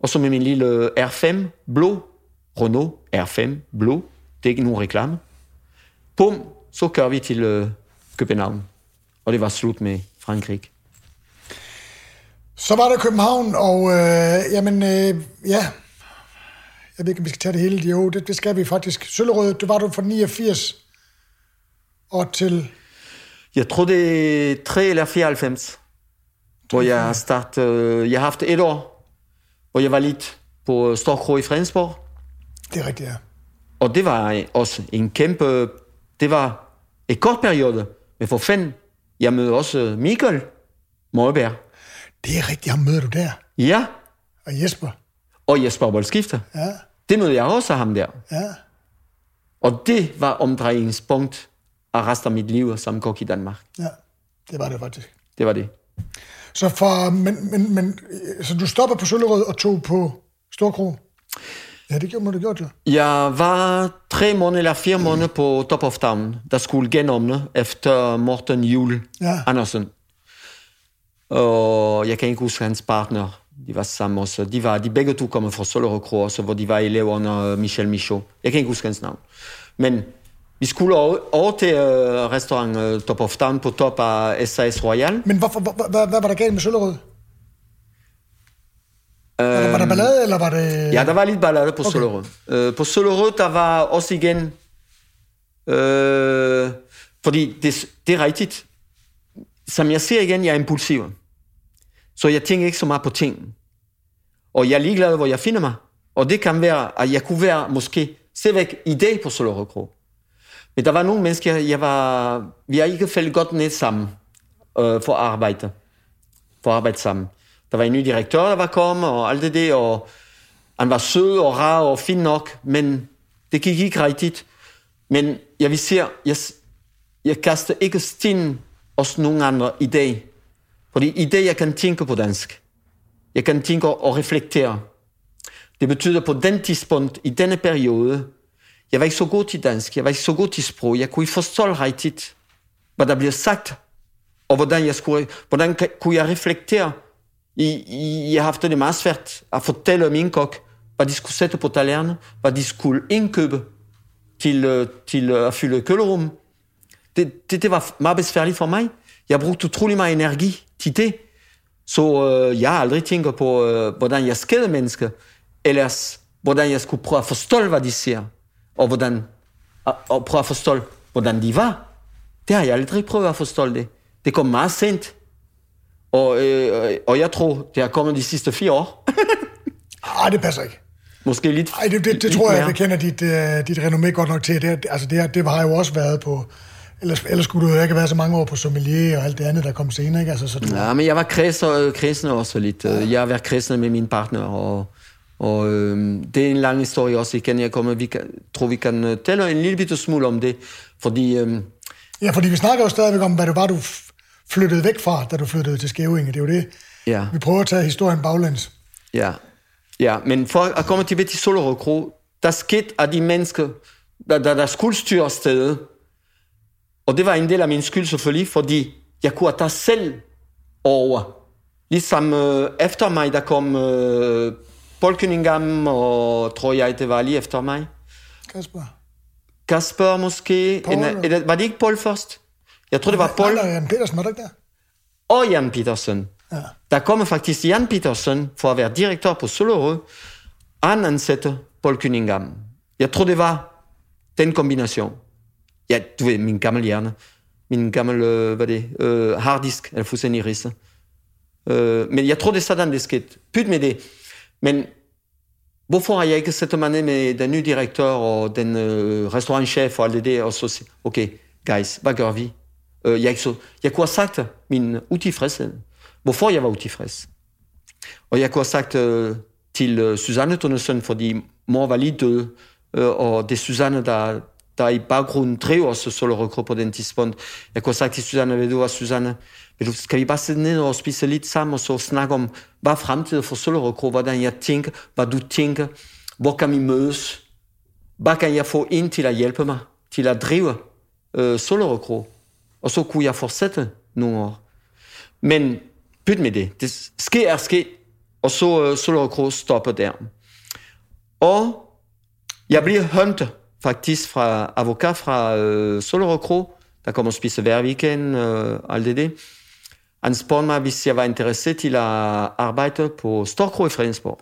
Og så med min lille R5 blå, Renault R5 blå, det er ikke nogen reklame. Bum, så kører vi til uh, København. Og det var slut med Frankrig. Så var der København, og øh, jamen, øh, ja, jeg ved ikke, om vi skal tage det hele. Jo, det, det skal vi faktisk. Søllerød, du var du fra 89 og til... Jeg tror, det er 3 eller 94, hvor jeg har startet... Øh, jeg har haft et år, hvor jeg var lidt på Storkro i Fredensborg. Det er rigtigt, ja. Og det var også en kæmpe... Det var et kort periode, men for fanden, jeg mødte også Michael Møjberg, det er rigtigt, ham møder du der. Ja. Og Jesper. Og Jesper Voldskifter. Ja. Det mødte jeg også ham der. Ja. Og det var omdrejningspunkt af resten af mit liv som kok i Danmark. Ja, det var det faktisk. Det var det. Så, for, men, men, men, så du stopper på Søllerød og tog på Storkro? Ja, det gjorde man det gjort, jo. Jeg var tre måneder eller fire måneder på Top of Town, der skulle genåbne efter Morten Jul Ja. Andersen. Og jeg kan ikke huske hans partner. De var sammen også. De, var, de begge to kommer fra Sollerød Kro også, hvor de var elever under Michel Michaud. Jeg kan ikke huske hans navn. Men vi skulle over, over til uh, restaurant uh, Top of Town på top af SAS Royal. Men hvorfor, hvad, hvad, hvad var der galt med Søllerød? Var, der, var der ballade, eller var det... Ja, der var lidt ballade på Okay. Sollerød. Øh, på Sollerød, der var også igen... Øh, fordi det, det er rigtigt. Som jeg ser igen, jeg er impulsiv. Så jeg tænker ikke så meget på ting. Og jeg er ligeglad, hvor jeg finder mig. Og det kan være, at jeg kunne være måske stadigvæk i dag på Sollerød Kro. Men der var nogle mennesker, jeg var, vi har ikke faldet godt ned sammen øh, for at arbejde. For at arbejde sammen. Der var en ny direktør, der var kommet, og alt det der, og han var sød og rar og fin nok, men det gik ikke rigtigt. Men jeg vil sige, jeg, jeg kaster ikke sten hos nogen andre i dag. Fordi i dag, jeg kan tænke på dansk. Jeg kan tænke og reflektere. Det betyder på den tidspunkt, i denne periode, jeg var ikke så god til dansk, jeg var ikke så god til sprog, jeg kunne ikke forstå rigtigt, hvad der bliver sagt, og hvordan jeg, skulle, hvordan kan- kunne jeg reflektere. I, I, jeg har haft det meget svært at fortælle min kok, hvad de skulle sætte på talerne, hvad de skulle indkøbe til, øh, til øh, at fylde kølerum. Det, det, det var meget besværligt for mig. Jeg brugte utrolig meget energi til det. Så øh, jeg har aldrig tænkt på, øh, hvordan jeg skædede mennesker, ellers hvordan jeg skulle prøve at forstå, hvad de siger, og, hvordan, og, og prøve at forstå, hvordan de var. Det har jeg aldrig prøvet at forstå det. Det kom meget sent. Og, øh, og jeg tror, det er kommet de sidste fire år. Ej, det passer ikke. Måske lidt Ej, det, det, det tror jeg, det kender dit, uh, dit renommé godt nok til. Det, altså, det, det har jo også været på... Ellers, ellers skulle du jo ikke være så mange år på sommelier og alt det andet, der kom senere, ikke? Altså, så du, Ja, men jeg var kredsen, kredsen også lidt. Jeg har været kredsen med min partner, og, og øh, det er en lang historie også igen. Jeg kommer, vi kan, tror, vi kan øh, tale en lille bitte smule om det, fordi øh, Ja, fordi vi snakker jo stadigvæk om, hvad det var, du flyttede væk fra, da du flyttede til Skævinge. Det er jo det. ja, Vi prøver at tage historien baglæns. ja, ja, men for at komme tilbage til Solrød Kro, der skete af de mennesker, der, der, der skulle styre stedet, og det var en del af min skyld selvfølgelig, fordi jeg kunne have taget selv over. Ligesom øh, efter mig, der kom øh, Paul Cunningham, og tror jeg, det var lige efter mig. Kasper. Kasper måske? Paul. En, eller, var det ikke Paul først? Jeg tror, det var Paul Nej, nej, Jan Petersen, var der ikke der? og Jan Petersen. Ja. Der kommer faktisk Jan Petersen for at være direktør på Solrød. Han ansætter Paul Cunningham. Jeg tror, det var den kombination. Ja, du ved, min gamle hjerne. Min gamle, øh, hvad er det, øh, harddisk, er fuldstændig ridset. Øh, men jeg tror, det er sådan, det skete. Pyt med det. Men hvorfor har jeg ikke sat mig ned med den nye direktør og den øh, restaurantchef og alt det og okay, guys, hvad gør vi? Øh, jeg, så, jeg kunne have sagt min utilfredshed. Hvorfor jeg var utilfreds. Og jeg kunne have sagt øh, til øh, Susanne Tønnesen, fordi mor var lige død, øh, og det er Susanne, der, der i baggrunden driver også Solrød på den tidspunkt. Jeg kunne sagt til Susanne, du hvad, Susanne, skal vi bare sidde ned og spise lidt sammen, og så snakke om, hvad er fremtiden for Solrød hvordan jeg tænker, hvad du tænker, hvor kan vi mødes, hvad kan jeg få ind til at hjælpe mig, til at drive øh, Solrød Og så kunne jeg fortsætte nogle år. Men pyt med det. Det sker er sket, og så øh, Solrød Kro stopper der. Og jeg bliver hønt faktisk fra advokat fra øh, Solrød Kro, der kommer og spiser hver weekend, øh, alt det der. Han spurgte mig, hvis jeg var interesseret til at arbejde på Storkro i Fredensborg.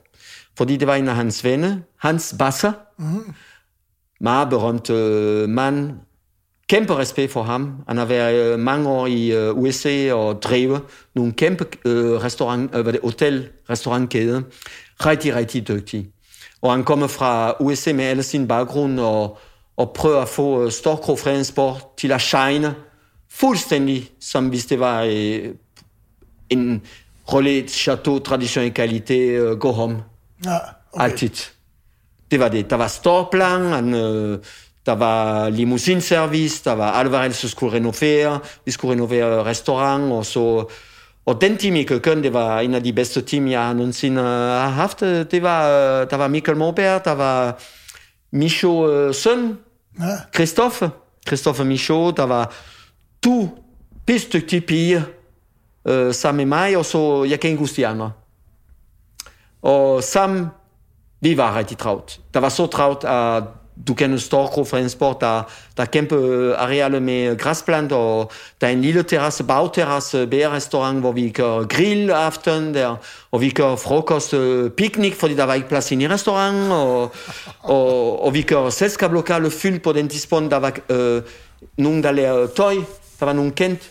Fordi det var en af hans venner, Hans Basser, mm. meget berømt uh, mand, kæmpe respekt for ham. Han har været øh, mange år i uh, USA og drevet nogle kæmpe uh, restaurant, uh, hvad det, hotel, restaurantkæder. Rigtig, rigtig dygtig. Og han kommer fra USA med alle sin baggrund og, og prøver at få uh, Storkro Fredensborg til at shine fuldstændig, som hvis det var uh, en relais chateau tradition kvalitet uh, go home. Ja, Okay. Altid. Det var det. Der var storplan, han, øh, der var limousinservice, der var alt, hvad ellers skulle renovere. Vi skulle renovere restaurant, og så Og den team i Køkken, det var en af de bedste team, jeg nogensinde har haft. Det var, øh, der var Michael Morberg, der var Micho øh, søn, ja. Christoffe, Christoffe Michaud, der var to pisdygtige piger øh, sammen med mig, og så, jeg kan ikke huske de andre. Og sammen, vi var rigtig travlt. Der var så travlt, at du kender Storkro fra en sport, der, der er kæmpe øh, arealer med græsplanter, og der er en lille terrasse, bagterrasse, bærrestaurant, hvor vi kan grill aften der, og vi kan frokost, øh, piknik, fordi der var ikke plads i restaurant, og, og, og vi kan selskablokale fyldt på den tidspunkt, der var øh, nogen, der lavede tøj, der var nogen kendt,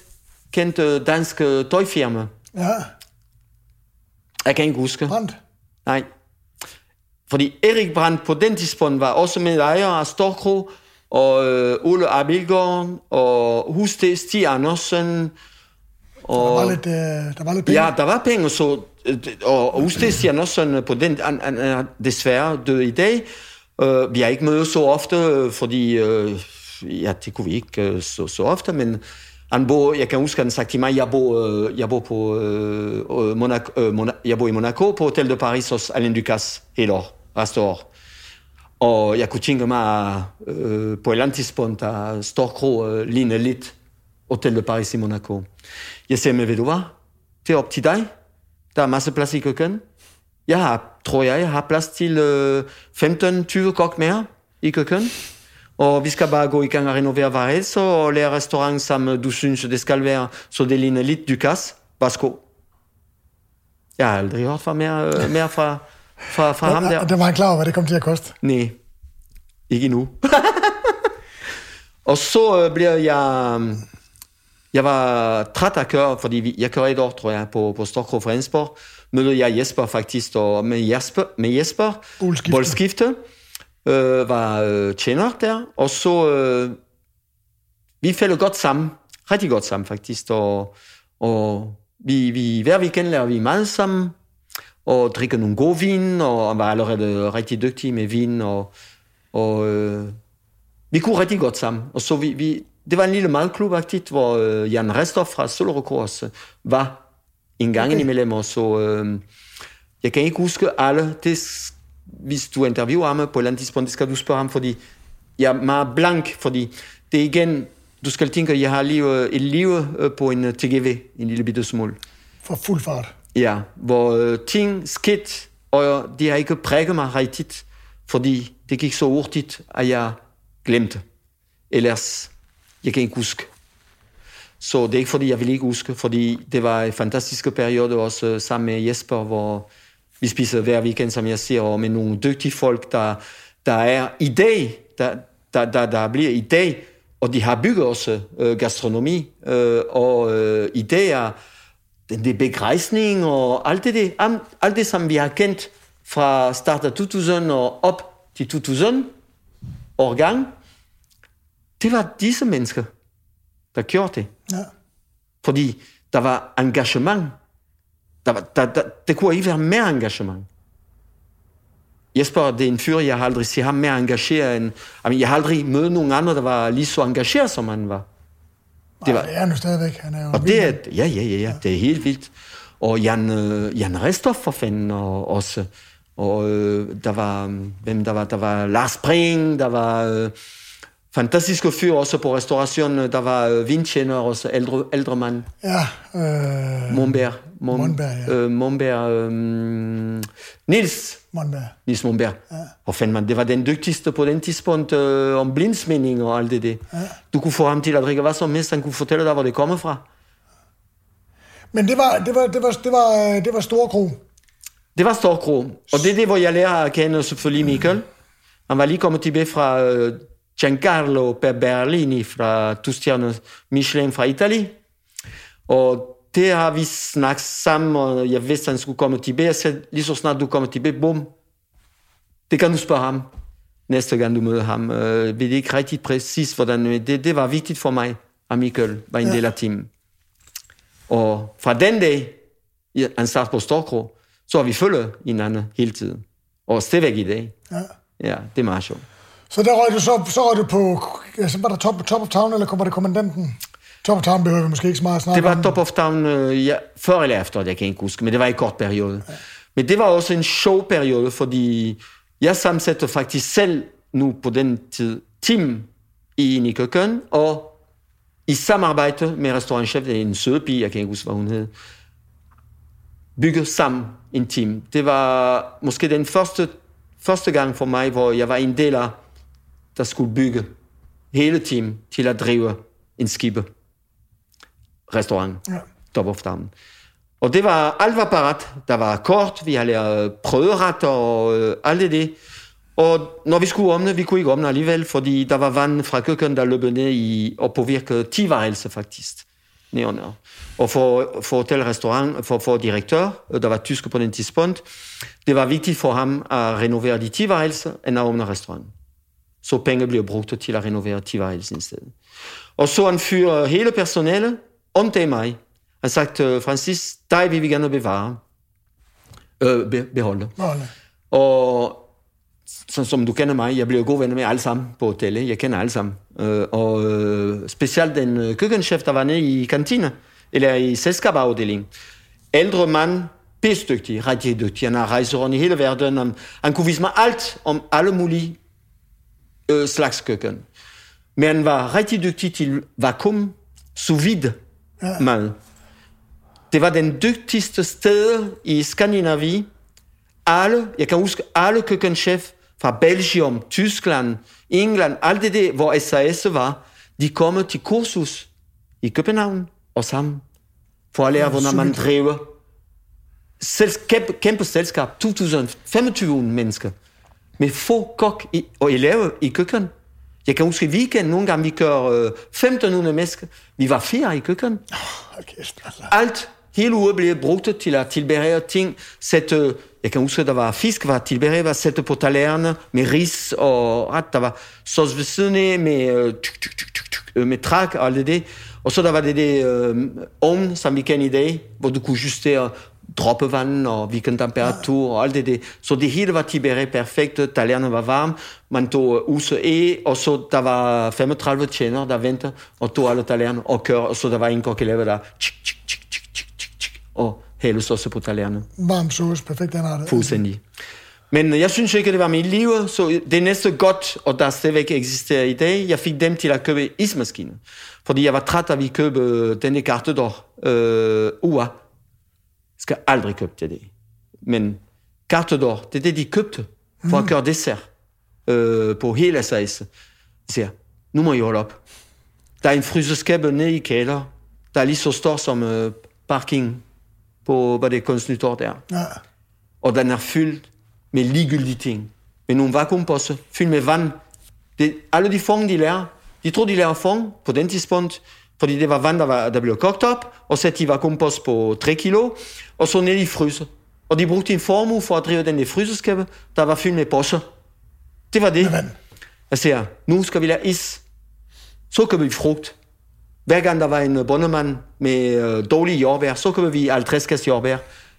kendt øh, danske tøjfirma. Ja. Jeg kan ikke huske. Brandt. Nej. Fordi Erik Brandt på den tidspunkt var også med ejer af Storkro, og øh, Ole Abilgaard, og Huste Stig Andersen. Og, der, var lidt, øh, der var lidt penge. Ja, der var penge, så, øh, og, Huste Stig Andersen på den, han, han er desværre død i dag. Uh, vi har ikke mødt så ofte, fordi uh, ja, det kunne vi ikke uh, så, så ofte, men han bor, jeg kan huske, han sagde til mig, jeg bor, uh, jeg bor, på, uh, Monaco, uh, Mona, jeg bor i Monaco på Hotel de Paris hos Alain Ducasse hele år resten år. Og jeg kunne tænke mig øh, på et eller andet tidspunkt, at Storkro øh, ligner lidt Hotel de Paris i Monaco. Jeg siger, men ved du hvad? Det er op til dig. Der er masser plads i køkken. Jeg har, tror jeg, jeg har plads til øh, 15-20 kok mere i køkken. Og vi skal bare gå i gang og renovere værelser og lære restaurant, som du synes, det skal være, så det ligner lidt Ducasse. Værsgo. Jeg har aldrig hørt fra mere, øh, mere fra, fra, fra ham der. Det var han klar over, hvad det kom til at koste? Nej, ikke endnu. og så øh, bliver jeg... Jeg var træt af at køre, fordi vi, jeg kører et år, tror jeg, på, på Storkro Fredensborg. Mødte jeg Jesper faktisk, og med Jesper, med Jesper boldskifte, øh, var øh, tjener der, og så øh, vi faldt godt sammen, rigtig godt sammen faktisk, og, og vi, vi, hver weekend laver vi meget sammen, og drikker nogle gode vin, og han var allerede rigtig dygtig med vin, og, og øh, vi kunne rigtig godt sammen. Og så vi, vi, det var en lille madklub, aktivt, hvor øh, Jan Restov fra Solrøkors var en gang okay. imellem, og så øh, jeg kan ikke huske alle, det, hvis du interviewer ham på et eller andet tidspunkt, det skal du spørge ham, fordi jeg er meget blank, fordi det er igen, du skal tænke, at jeg har lige et liv på en TGV, en lille bitte smule. For fuld fart. Ja, hvor ting skidt, og de har ikke præget mig rigtigt, fordi det gik så hurtigt, at jeg glemte. Ellers, jeg kan ikke huske. Så det er ikke fordi, jeg vil ikke huske, fordi det var en fantastisk periode også øh, sammen med Jesper, hvor vi spiser hver weekend, som jeg siger, og med nogle dygtige folk, der, der er i dag, der, der, der, der bliver i dag, og de har bygget også øh, gastronomi, øh, og øh, idéer, den der begejstring og alt det, alt det, som vi har kendt fra start af 2000 og op til 2000 årgang, det var disse mennesker, der gjorde det. Ja. Fordi der var engagement. Der, der, der, der kunne ikke være mere engagement. Jesper, det er en fyr, jeg har aldrig set ham mere engageret end... Jeg har aldrig mødt nogen andre, der var lige så engageret, som han var. Det, var, det er nu stadigvæk. Han er jo og det er, ja, ja, ja, ja, det er helt vildt. Og Jan, øh, Jan Restoff for fanden og, også. Og øh, der var, hvem der var, der var Lars Bring, der var øh, fantastiske fyr også på restaurationen, der var øh, vintjener også, ældre, ældre mand. Ja. Øh, Monberg. Mon, Monberg, ja. Øh, Monberg, øh, Nils. Monberg. Nils Monberg. Ja. Og fandt man, det var den dygtigste på den tidspunkt øh, om blindsmænding og alt det der. Ja. Du kunne få ham til at drikke hvad som helst, han kunne fortælle dig, hvor det kommer fra. Men det var, det var, det var, det var, det var Storkro. Det var Storkro. Og det er det, hvor jeg lærer at kende selvfølgelig Michael. Han var lige kommet tilbage fra uh, Giancarlo Berlini fra Tustiano Michelin fra Italien. Og det har vi snakket sammen, og jeg vidste, at han skulle komme tilbage. Jeg sagde, lige så snart du kommer tilbage, bum, det kan du spørge ham næste gang du møder ham. Uh, ved ikke rigtig præcis, hvordan det, det var vigtigt for mig, at Michael var en ja. del af teamet. Og fra den dag, han startede på Storkro, så har vi følget hinanden hele tiden. Og stadigvæk i dag. Ja. Ja, det er meget sjovt. Så der røg du så, så røg du på, altså var der top, top of town, eller kommer det kommandanten? Top of Town behøver vi måske ikke så meget snart Det var om. Top of Town øh, ja, før eller efter, det kan jeg ikke huske, men det var i kort periode. Ja. Men det var også en sjov periode, fordi jeg sammensætter faktisk selv nu på den tid team i en i køkken, og i samarbejde med restaurantchef, det er en søde pige, jeg kan ikke huske, hvad hun hed, bygge sammen en team. Det var måske den første, første gang for mig, hvor jeg var en del af, der skulle bygge hele team til at drive en skibe restaurant, Ja. Top of Town. Og det var, alt var parat. Der var kort, vi havde prøveret og øh, alt det. Og når vi skulle åbne, vi kunne ikke åbne alligevel, fordi der var vand fra køkkenet, der løb ned i, og påvirkede 10 værelser faktisk. Neoner. Og for, for hotelrestaurant, for, for direktør, øh, der var tysker på den tidspunkt, det var vigtigt for ham at renovere de 10 værelser, end at åbne restaurant. Så penge bliver brugt til at renovere 10 værelser i stedet. Og så han fyrer hele personalet, undtagen mig. Han sagde, Francis, dig vil vi gerne bevare. Øh, be, beholde. Nej. Og sådan som du kender mig, jeg gode venner med alle sammen på hotellet. Jeg kender alle sammen. Øh, og øh, specielt den øh, køkkenchef, der var nede i kantine, eller i selskabsafdelingen. Ældre mand, pisdygtig, rigtig dygtig. Han har rejst rundt i hele verden. Han, han kunne vise mig alt om alle mulige øh, slags køkken. Men han var rigtig dygtig til vakuum, sous vide Mad. Det var den dygtigste sted i Skandinavien. Alle, jeg kan huske alle køkkenchef fra Belgium, Tyskland, England, alt det der, hvor SAS var, de kom til kursus i København og sammen for at lære, hvordan man driver Sels- kæmpe, kæmpe selskab, 2025 mennesker, med få kok i, og elever i køkken. Jeg kan huske i weekend, nogle gange vi kører 1500 mennesker. Vi var fire i køkken. Altså. Alt, hele ugen blev brugt til at tilberede ting. Sætte, jeg kan huske, der var fisk, var tilberedt, var sætte på talerne med ris og ret. Der var sås ved siden af med, tyk, tyk, tyk, tyk, tyk, med træk og alt det der. Og så der var det det øh, ovn, som vi kender i dag, hvor du kunne justere droppevand og weekendtemperatur og alt det der. Så det hele var tilberedt perfekt, talerne var varme, man tog øh, use af, og så der var 35 tjener, der ventede, og tog alle talerne og kør, og så der var en kokkeleve, der tsk, tsk, tsk, tsk, tsk, tsk, tsk, og hælde sauce på talerne. Varm sauce, perfekt anrettet. Fuldstændig. Men jeg synes ikke, det var mit liv, så det næste godt, og der stadigvæk eksisterer i dag, jeg fik dem til at købe ismaskiner. Fordi jeg var træt af, at købe denne carte d'or øh, UA. Skal aldrig købe det. Men carte d'or, det er det, de købte for at gøre dessert øh, på hele SAS. Jeg siger, nu må I holde op. Der er en fryseskab nede i kælder, der er lige så stor som øh, parking på, hvad det er kunstnytår der Ja. og den er fyldt med ligegyldige ting. Med nogle vakuumposer, fyldt med vand. Det, alle de fong, de lærer, de tror, de lærer fong på den tidspunkt, fordi det var vand, der, var, der blev kogt op, og sat i vakuumpos på 3 kilo, og så ned i fryser. Og de brugte en formue for at drive den i fryseskabet, der var fyldt med poser. Det var det. vand. Jeg siger, nu skal vi lære is. Så køber vi frugt. Hver gang der var en bondemand med øh, dårlige jordbær, så køber vi 50 kasse jordbær,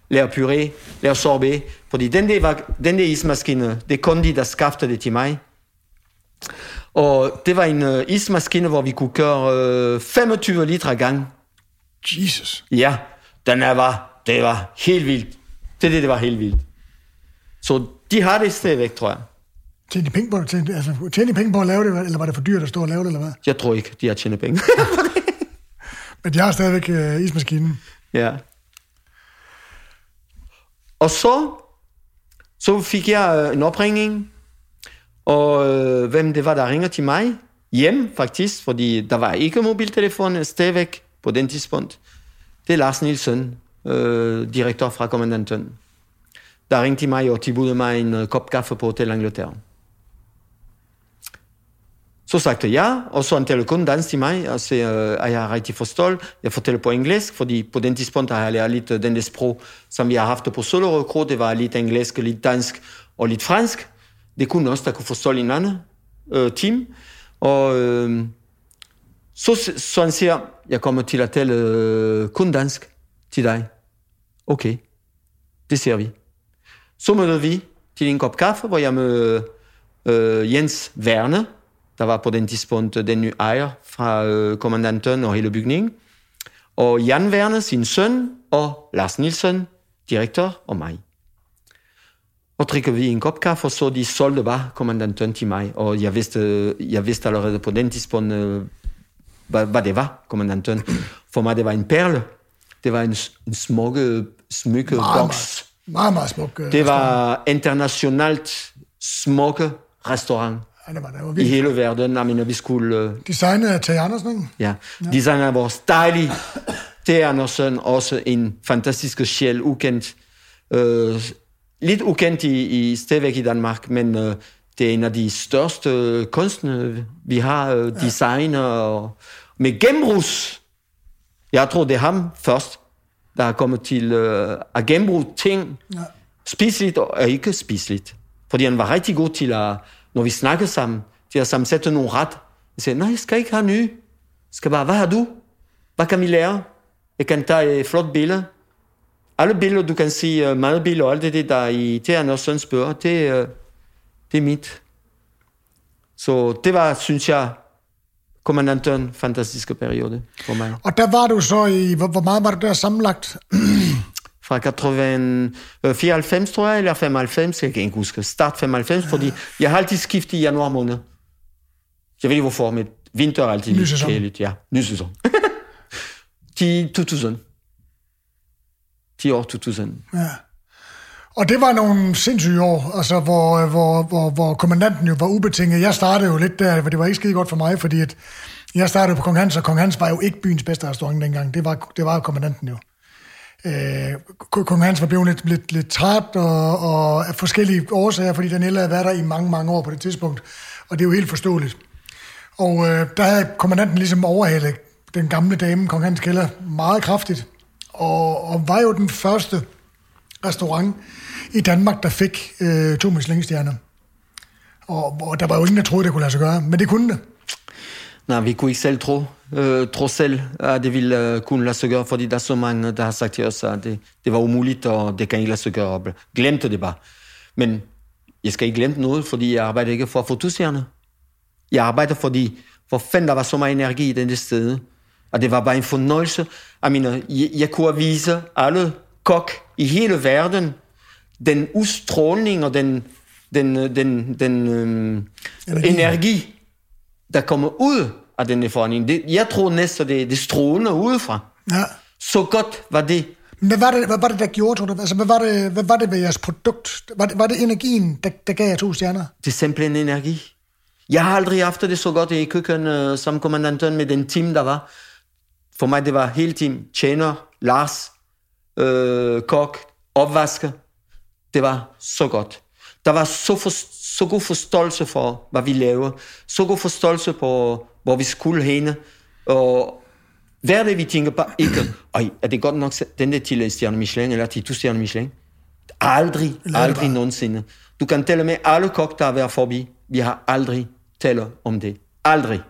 lære puré, lære sorbet. Fordi den der, var, den der ismaskine, det kun de, der skaffede det til mig. Og det var en øh, ismaskine, hvor vi kunne køre øh, 25 liter ad gang. Jesus. Ja, den er var, det var helt vildt. Det, det, det var helt vildt. Så de har det stadigvæk, tror jeg. Tjente de penge på? Tjente, altså, tjente de penge på at lave det, eller var det for dyrt at stå og lave det, eller hvad? Jeg tror ikke, de har tjent penge. Men de har stadigvæk øh, ismaskinen. Ja. Og så, så fik jeg øh, en opringning, og øh, hvem det var, der ringede til mig, hjem faktisk, fordi der var ikke mobiltelefon stadigvæk på den tidspunkt. Det er Lars Nielsen, øh, direktør fra kommandanten. Der ringte til mig og tilbudte mig en øh, kop kaffe på Hotel Angleterre. Så sagde jeg ja, og så en talte kun til mig, og så øh, er jeg rigtig forstået. Jeg fortæller på engelsk, fordi på den tidspunkt har jeg lært lidt øh, den der sprog, som vi har haft på Solo Det var lidt engelsk, lidt dansk og lidt fransk. Det kunne også, der kunne forstå hinanden, øh, team. Og øh, så, så han siger, jeg kommer til at tale øh, kun dansk til dig. Okay, det ser vi. Så møder vi til en kop kaffe, hvor jeg møder øh, Jens Verne, Der var på den tidspunkt øh, den nye ejer fra øh, kommandanten og hele bygningen. Og Jan Verne, sin søn, og Lars Nielsen, direktør, og mig. Og drikker vi en kop kaffe, og så de solgte bare kommandanten til mig. Og jeg vidste, jeg vidste allerede på den tidspunkt, hvad, hvad det var, kommandanten. For mig, det var en perle. Det var en, en smukke, smykke Meget, boks. Meget, meget smuk. Det var internationalt smukke restaurant Ja, det var, det var i hele verden. Jeg mener, vi skulle... Designet af Tage Andersen, ikke? Ja, designer vores dejlige T. Andersen, også en fantastisk sjæl, ukendt. Øh, lidt ukendt i, i stadigvæk i Danmark, men øh, det er en af de største kunstnere, vi har, øh, designer og, med genbrugs. Jeg tror, det er ham først, der er kommet til øh, at genbruge ting Ja. spiseligt og ikke spiseligt. Fordi han var rigtig god til at, når vi snakkede sammen, til at sammensætte nogle ret. Jeg sagde, nej, jeg skal ikke have nye. Jeg skal bare, hvad har du? Hvad kan vi lære? Jeg kan tage et flot billede. Alle billeder, du kan se, uh, madbilleder og alt det, det, der er i T. Andersens bøger, det, uh, det er mit. Så det var, synes jeg, kommandanten fantastiske periode for mig. Og der var du så i, hvor, hvor meget var det der sammenlagt? fra 80, øh, 94, tror jeg, eller 95, jeg kan ikke huske. Start 95, fordi jeg har altid skiftet i januar måned. Jeg ved ikke hvorfor, men vinter er altid lidt kedeligt. Ja, ny sæson. 10, 2000 de år 2000. Ja. Og det var nogle sindssyge år, altså, hvor, øh, hvor, hvor, hvor kommandanten jo var ubetinget. Jeg startede jo lidt der, for det var ikke skide godt for mig, fordi at jeg startede på Kong Hans, og Kong Hans var jo ikke byens bedste restaurant dengang. Det var, det var jo kommandanten jo. Øh, Kong Hans var blevet lidt, lidt, lidt træt, og, og af forskellige årsager, fordi Daniela havde været der i mange, mange år på det tidspunkt. Og det er jo helt forståeligt. Og øh, der havde kommandanten ligesom overhalet den gamle dame, Kong Hans Keller, meget kraftigt. Og, og var jo den første restaurant i Danmark, der fik øh, to Michelin-stjerner. Og, og der var jo ingen, der troede, det kunne lade sig gøre, men det kunne det. Nej, vi kunne ikke selv tro, øh, tro selv, at det ville øh, kunne lade sig gøre, fordi der er så mange, der har sagt til os, at det, det var umuligt, og det kan ikke lade sig gøre. Og Glemte det bare. Men jeg skal ikke glemme noget, fordi jeg arbejder ikke for at få. Jeg arbejder fordi, for fanden, der var så meget energi i den sted. Og det var bare en fornøjelse. Jeg mener, jeg, jeg kunne vise alle kok i hele verden den udstråling og den, den, den, den øhm, Energi. energi, der kommer ud af denne forening. Det, jeg tror næsten, det, det strålende udefra. Ja. Så godt var det. Men hvad var det, hvad var det der gjorde, tror du? Altså, hvad var det, hvad var det ved jeres produkt? Var det, var det energien, der, der gav jer to stjerner? Det er simpelthen energi. Jeg har aldrig haft det så godt i køkken øh, som kommandanten med den team, der var. For mig, det var hele team. Tjener, Lars, øh, kok, opvasker. Det var så godt. Der var så, for, så god forståelse for, hvad vi laver. Så god forståelse på, hvor vi skulle henne. Og hver dag vi tænker bare ikke, Ej, er det godt nok den der til stjerne Michelin, eller til to stjerne Michelin? Aldrig, aldrig nogensinde. Du kan tælle med alle kok, der har været forbi. Vi har aldrig talt om det. Aldrig.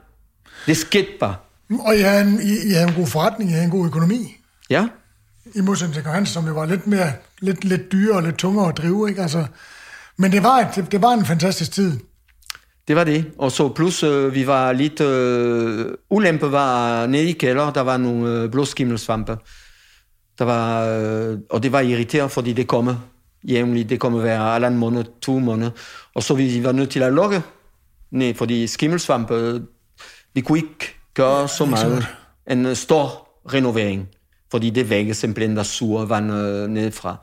Det skete bare. Og I havde, en, I, I havde en god forretning, I havde en god økonomi. Ja? I modsætning til Hans, som jo var lidt mere, lidt, lidt dyrere og lidt tungere at drive, ikke? Altså, men det var, et, det, det var en fantastisk tid. Det var det. Og så plus, øh, vi var lidt... Øh, ulempe var nede i kælder, der var nogle øh, blåskimmelsvampe. Der var, øh, og det var irriterende, fordi det kommer jævnligt. Det kommer hver halvanden måned, to måneder. Og så vi var nødt til at lukke ned, fordi skimmelsvampe, vi kunne ikke gøre så meget. En øh, stor renovering, fordi det vækker simpelthen der sure vand øh, nedefra.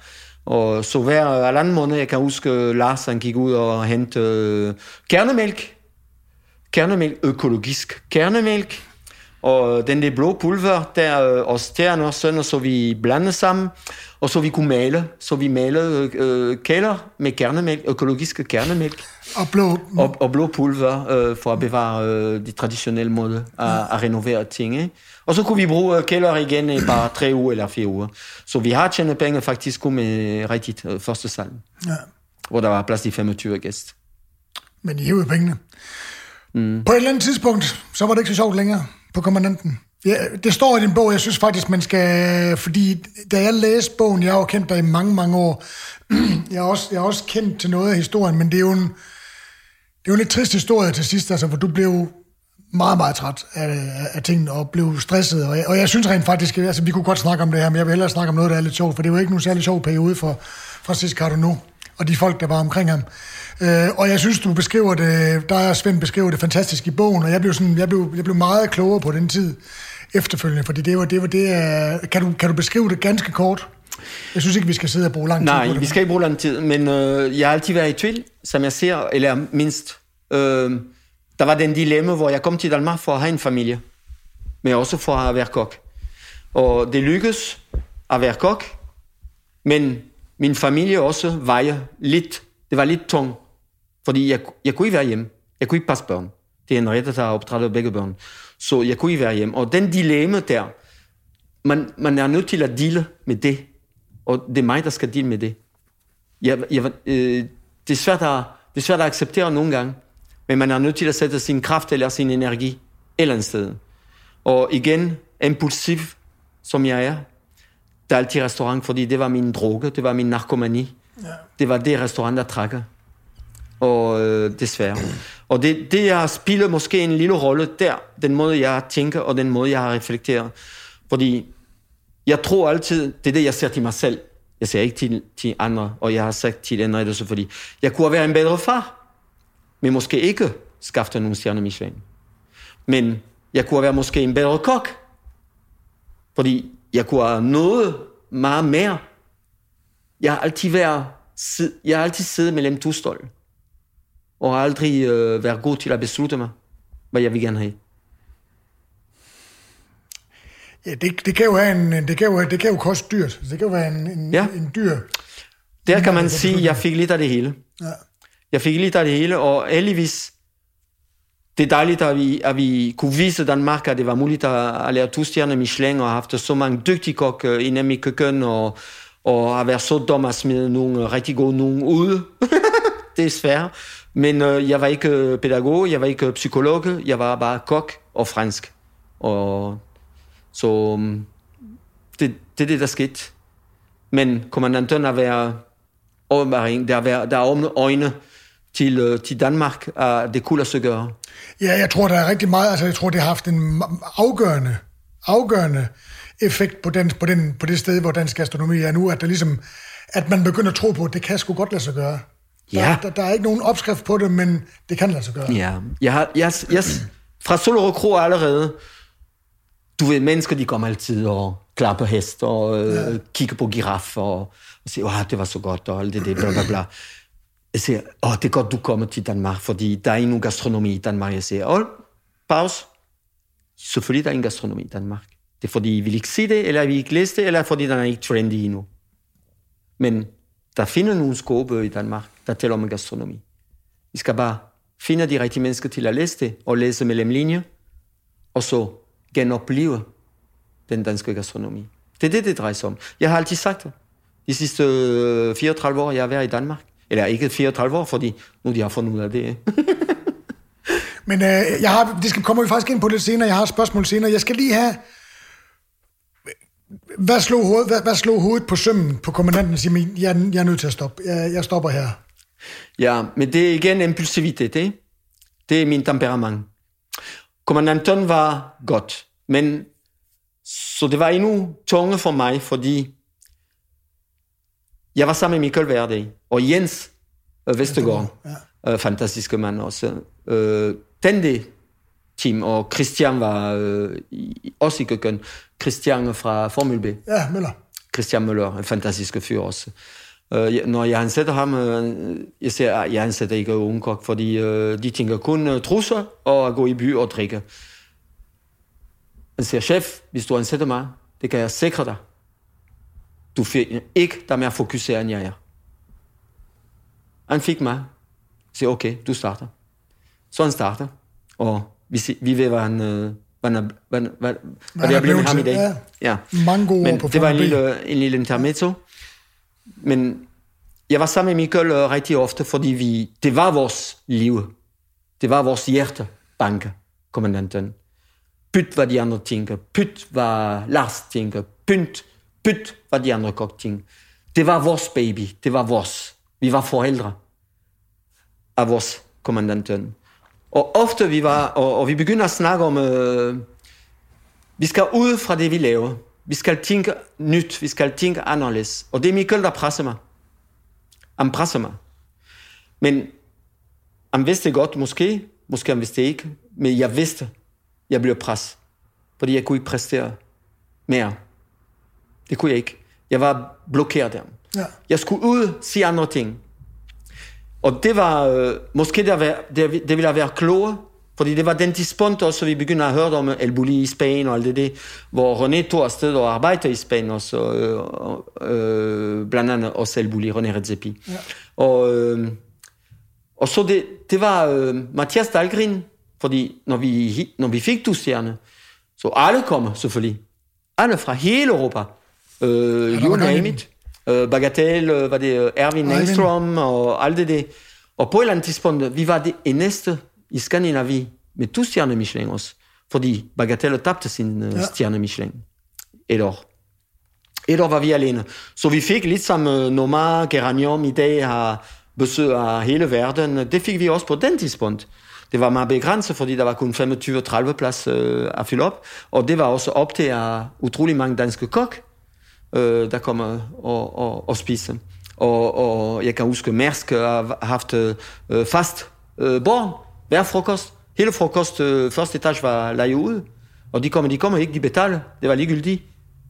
Og så hver halvanden måned, jeg kan huske, øh, Lars han gik ud og hentede øh, kernemælk. Kernemælk, økologisk kernemælk. Og den der blå pulver, der øh, og stjerne og sådan, og så vi blandede sammen. Og så vi kunne male. Så vi malede øh, kælder med kernemælk, økologiske kernemælk. Og blå, Og, og blå pulver øh, for at bevare øh, de traditionelle måde at, at renovere ting. Ikke? Og så kunne vi bruge øh, kælder igen i bare tre uger eller fire uger. Så vi har tjent penge faktisk med rigtigt øh, første salg, ja. hvor der var plads til 25 gæst. Men I hævede pengene. Mm. På et eller andet tidspunkt, så var det ikke så sjovt længere på kommandanten. Ja, det står i din bog, jeg synes faktisk, man skal... Fordi da jeg læste bogen, jeg har jo kendt dig i mange, mange år. Jeg har også, jeg er også kendt til noget af historien, men det er jo en... Det er jo en lidt trist historie til sidst, altså, hvor du blev meget, meget træt af, af tingene og blev stresset. Og jeg, og jeg synes rent faktisk, altså vi kunne godt snakke om det her, men jeg vil hellere snakke om noget, der er lidt sjovt, for det var ikke nogen særlig sjov periode for Francis nu, og de folk, der var omkring ham. Øh, og jeg synes, du beskriver det, der er Svend beskriver det fantastisk i bogen, og jeg blev, sådan, jeg blev, jeg blev meget klogere på den tid efterfølgende, fordi det var det, var det uh, kan, du, kan du beskrive det ganske kort? Jeg synes ikke, vi skal sidde og bruge lang tid Nej, på det. vi skal ikke bruge lang tid, men øh, jeg har altid været i tvivl, som jeg ser, eller mindst. Øh, der var den dilemma, hvor jeg kom til Danmark for at have en familie, men også for at være kok. Og det lykkedes at være kok, men min familie også vejer lidt. Det var lidt tung, fordi jeg, jeg kunne ikke være hjemme. Jeg kunne ikke passe børn. Det er en ret, der har opdraget begge børn. Så jeg kunne ikke være hjemme. Og den dilemma der, man, man er nødt til at dele med det. Og det er mig, der skal dele med det. Jeg, jeg, øh, det, er svært at, det er svært at acceptere nogle gange, men man er nødt til at sætte sin kraft eller sin energi et eller andet sted. Og igen, impulsiv som jeg er, der er altid restaurant, fordi det var min droge, det var min narkomani. Ja. Det var det restaurant, der trækker. Og øh, desværre. Og det, det, jeg spiller måske en lille rolle der, den måde, jeg tænker, og den måde, jeg har reflekteret. Fordi jeg tror altid, det er det, jeg ser til mig selv. Jeg ser ikke til, til andre, og jeg har sagt til andre det fordi jeg kunne være en bedre far, men måske ikke skaffe nogle stjerner Michelin. Men jeg kunne være måske en bedre kok, fordi jeg kunne have noget meget mere. Jeg har altid været, jeg har altid siddet mellem to stole og har aldrig øh, været god til at beslutte mig, hvad jeg vil gerne have. Ja, det, det, kan jo have en, det, kan jo, det kan jo koste dyrt. Det kan jo være en, en, ja. en dyr... Der kan man sige, at jeg fik lidt af det hele. Ja. Jeg fik lidt af det hele, og heldigvis, det er dejligt, at vi, at vi kunne vise Danmark, at det var muligt at, at lære to stjerner Michelin, og have haft så mange dygtige kok uh, inde i køkken, og, og at være så dum at smide nogle rigtig gode nogen ud. det er svært. Men øh, jeg var ikke øh, pædagog, jeg var ikke øh, psykolog, jeg var bare kok og fransk. Og så mm, det, det er det, der skete. Men kommandanten har været overbaring, der, har der er øjne til, øh, til Danmark, at det kunne lade sig gøre. Ja, jeg tror, der er rigtig meget, altså jeg tror, det har haft en afgørende, afgørende effekt på, den, på, den, på det sted, hvor dansk gastronomi er nu, at der ligesom, at man begynder at tro på, at det kan sgu godt lade sig gøre. Der, ja. der, der er ikke nogen opskrift på det, men det kan lade sig gøre. Ja, jeg har, jeg, jeg, fra Solrød Kro allerede, du ved, mennesker, de kommer altid og klapper hest og øh, ja. kigger på giraffer og, og siger, åh, det var så godt, og alt det, det, bla, bla, bla. Jeg siger, åh, det er godt, du kommer til Danmark, fordi der er ingen gastronomi i Danmark. Jeg siger, åh, pause. Selvfølgelig der er ingen gastronomi i Danmark. Det er fordi, I vil ikke se det, eller I vil ikke læse det, eller fordi den er ikke trendy endnu. Men der finder nogle skåbe i Danmark, der taler om gastronomi. Vi skal bare finde de rigtige mennesker til at læse det, og læse mellem linjer, og så genopleve den danske gastronomi. Det er det, det drejer sig om. Jeg har altid sagt det. De sidste øh, 34 år, jeg har været i Danmark. Eller ikke 34 år, fordi nu de har fundet ud af det. Men øh, jeg har, det skal kommer vi faktisk ind på lidt senere. Jeg har et spørgsmål senere. Jeg skal lige have... Hvad slog hoved, hvad, hvad slog hovedet på sømmen på kommandanten? Siger, jeg, jeg er nødt til at stoppe. Jeg, jeg stopper her. Ja, men det er igen impulsivitet. Det, det er min temperament. Kommandanten var godt, men så det var endnu tunge for mig, fordi jeg var sammen med Michael Verde og Jens Vestergaard, ja. øh, fantastiske mand også. Øh, det team, og Christian var øh, også i køkken. Christian fra Formel B. Ja, Møller. Christian Møller, en fantastisk fyr også. Øh, når jeg ansætter ham, øh, jeg siger, at jeg ansætter ikke ungkok, fordi øh, de tænker kun uh, trusser og at gå i by og drikke. Jeg siger, chef, hvis du ansætter mig, det kan jeg sikre dig. Du finder ikke, der er mere fokuseret, end jeg er. Han fik mig. Jeg siger, okay, du starter. Så han starter, og vi, vi ved, hvad han, hvad, han, hvad, hvad, hvad det er blevet ham i dag. Ja. ja. Mange gode Men på det var en lille, en lille intermezzo. Men jeg var sammen med Michael uh, rigtig ofte, fordi vi, det var vores liv. Det var vores hjertebanke, kommandanten. Pyt, hvad de andre tænker. Pyt, hvad Lars tænker. Pynt, pyt, hvad de andre kok tænker. Det var vores baby. Det var vores. Vi var forældre af vores kommandanten. Og ofte vi var, og, og vi begynder at snakke om, øh, vi skal ud fra det, vi laver. Vi skal tænke nyt, vi skal tænke anderledes. Og det er Mikkel, der presser mig. Han presser mig. Men han vidste godt, måske, måske han vidste ikke, men jeg vidste, jeg blev presset. Fordi jeg kunne ikke præstere mere. Det kunne jeg ikke. Jeg var blokeret der. Ja. Jeg skulle ud, sige andre ting. Og det var, øh, måske det, var, det, det ville have været fordi det var den tidspunkt også, vi begyndte at høre om El Bulli i Spanien og alt det der, hvor René tog afsted og arbejdede i Spanien også, øh, øh, blandt andet også El Bulli, René Redzepi. Ja. Og, øh, og så det, det var øh, Mathias Dahlgren, fordi når vi, når vi fik du stjerne, så alle kommer selvfølgelig. Alle fra hele Europa. Øh, you name it. Øh, Bagatelle, øh, var det Erwin Engström og alt det der. Og på et eller andet tidspunkt, vi var det eneste i Skandinavien med to stjerner Michelin også. Fordi Bagatelle tabte sin uh, ja. stjerne Michelin. Et år. Et år var vi alene. Så vi fik lidt som uh, Noma, Geranium i dag har besøg af hele verden. Det fik vi også på den tidspunkt. Det var meget begrænset, fordi der var kun 25-30 plads uh, at fylde op. Og det var også op til uh, utrolig mange danske kok, uh, der kommer og, og, og spise. Og, og jeg kan huske, Mærsk har haft uh, fast uh, bord hver frokost. Hele frokost, øh, første etage var lejet ud. Og de kommer, de kommer ikke, de betaler. Det var ligegyldigt.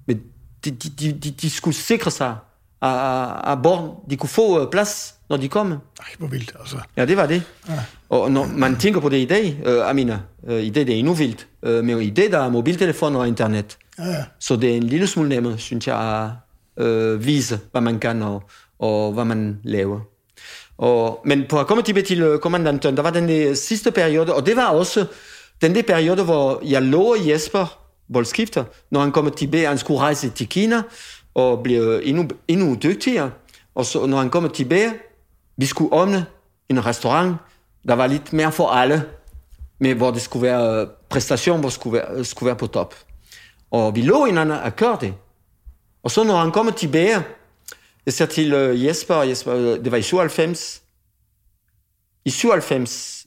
Men de, de, de, de, de skulle sikre sig af, af bord. De kunne få øh, plads, når de kommer. Ej, hvor vildt, altså. Ja, det var det. Ja. Og når man tænker på det i dag, øh, Amina, øh, i dag det er endnu vildt, øh, men i dag der er mobiltelefoner og internet. Ja. Så det er en lille smule nemmere, synes jeg, at øh, vise, hvad man kan og, og hvad man laver. Og, men på at komme tilbage til kommandanten, der var den sidste periode, og det var også den der periode, hvor jeg lå Jesper, boldskifter, når han kom tilbage, han skulle rejse til Kina, og blive endnu, endnu dygtigere. Og så, når han kom tilbage, vi skulle åbne en restaurant, der var lidt mere for alle, men hvor det skulle være præstation, hvor det skulle være, skulle være på top. Og vi lå hinanden og kørte det. Og så når han kom tilbage, jeg siger til uh, Jesper, Jesper, øh, det var i 97. I 97,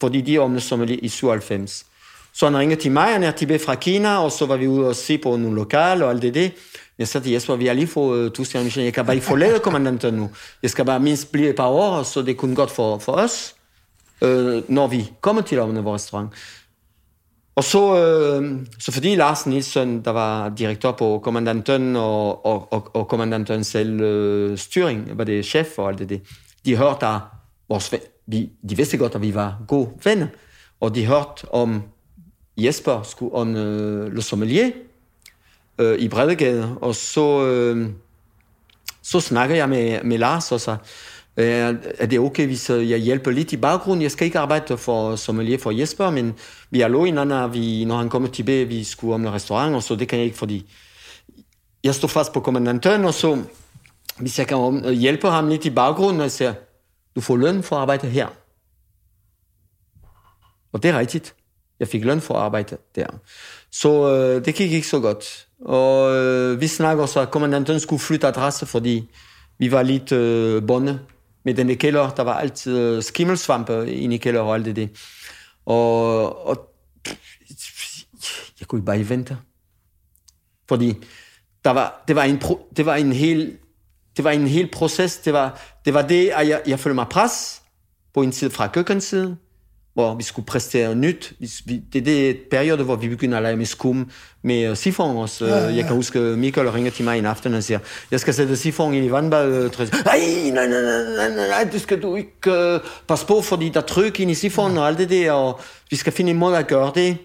fordi de åbnede sommelier i 97. Så han ringede til mig, han er tilbage fra Kina, og så var vi ude og se på nogle lokal og alt det der. Jeg sagde til Jesper, vi har lige fået øh, uh, Tusind Michelin, jeg kan bare ikke forlade kommandanten nu. Jeg skal bare mindst blive et par år, så det kunne godt for, for os, uh, når vi kommer til at åbne vores restaurant. Og så, øh, så fordi Lars Nielsen, der var direktør på kommandanten og, og, og, og kommandanten selv øh, styring, var det chef og alt det, de hørte at vores, vi, de vidste godt, at vi var gode venner, og de hørte om Jesper skulle om øh, Le Sommelier øh, i Bredegade, og så, øh, så snakker jeg med, med Lars og så, Øh, er det okay, hvis øh, jeg hjælper lidt i baggrunden? Jeg skal ikke arbejde for sommelier for Jesper, men vi har lovet hinanden, vi, når han kommer tilbage, vi skulle om en restaurant, og så det kan jeg ikke, fordi jeg står fast på kommandanten, og så hvis jeg kan øh, hjælpe ham lidt i baggrunden, og jeg siger, du får løn for at arbejde her. Og det er rigtigt. Jeg fik løn for at arbejde der. Så øh, det gik ikke så godt. Og øh, vi snakker så, at kommandanten skulle flytte adresse, fordi vi var lidt øh, bonde med den kælder. Der var altid skimmelsvampe inde i kælder og alt det der. Og, og jeg kunne bare ikke vente. Fordi der var, det, var en pro, det var en hel det var en hel proces. Det var det, var det at jeg, jeg følte mig pres på en side fra køkkensiden, hvor vi skulle præstere nyt. Vi, det er det periode, hvor vi begynder at lege med skum, med uh, sifon også. Ja, ja. Jeg kan huske, Michael ringer til mig en aften og siger, jeg skal sætte sifon i vandbadet. Nej, nej, nej, nej, nej, nej, det skal du ikke uh, passe på, fordi der er tryk ind i sifon ja. og alt det der, og vi skal finde en måde at gøre det.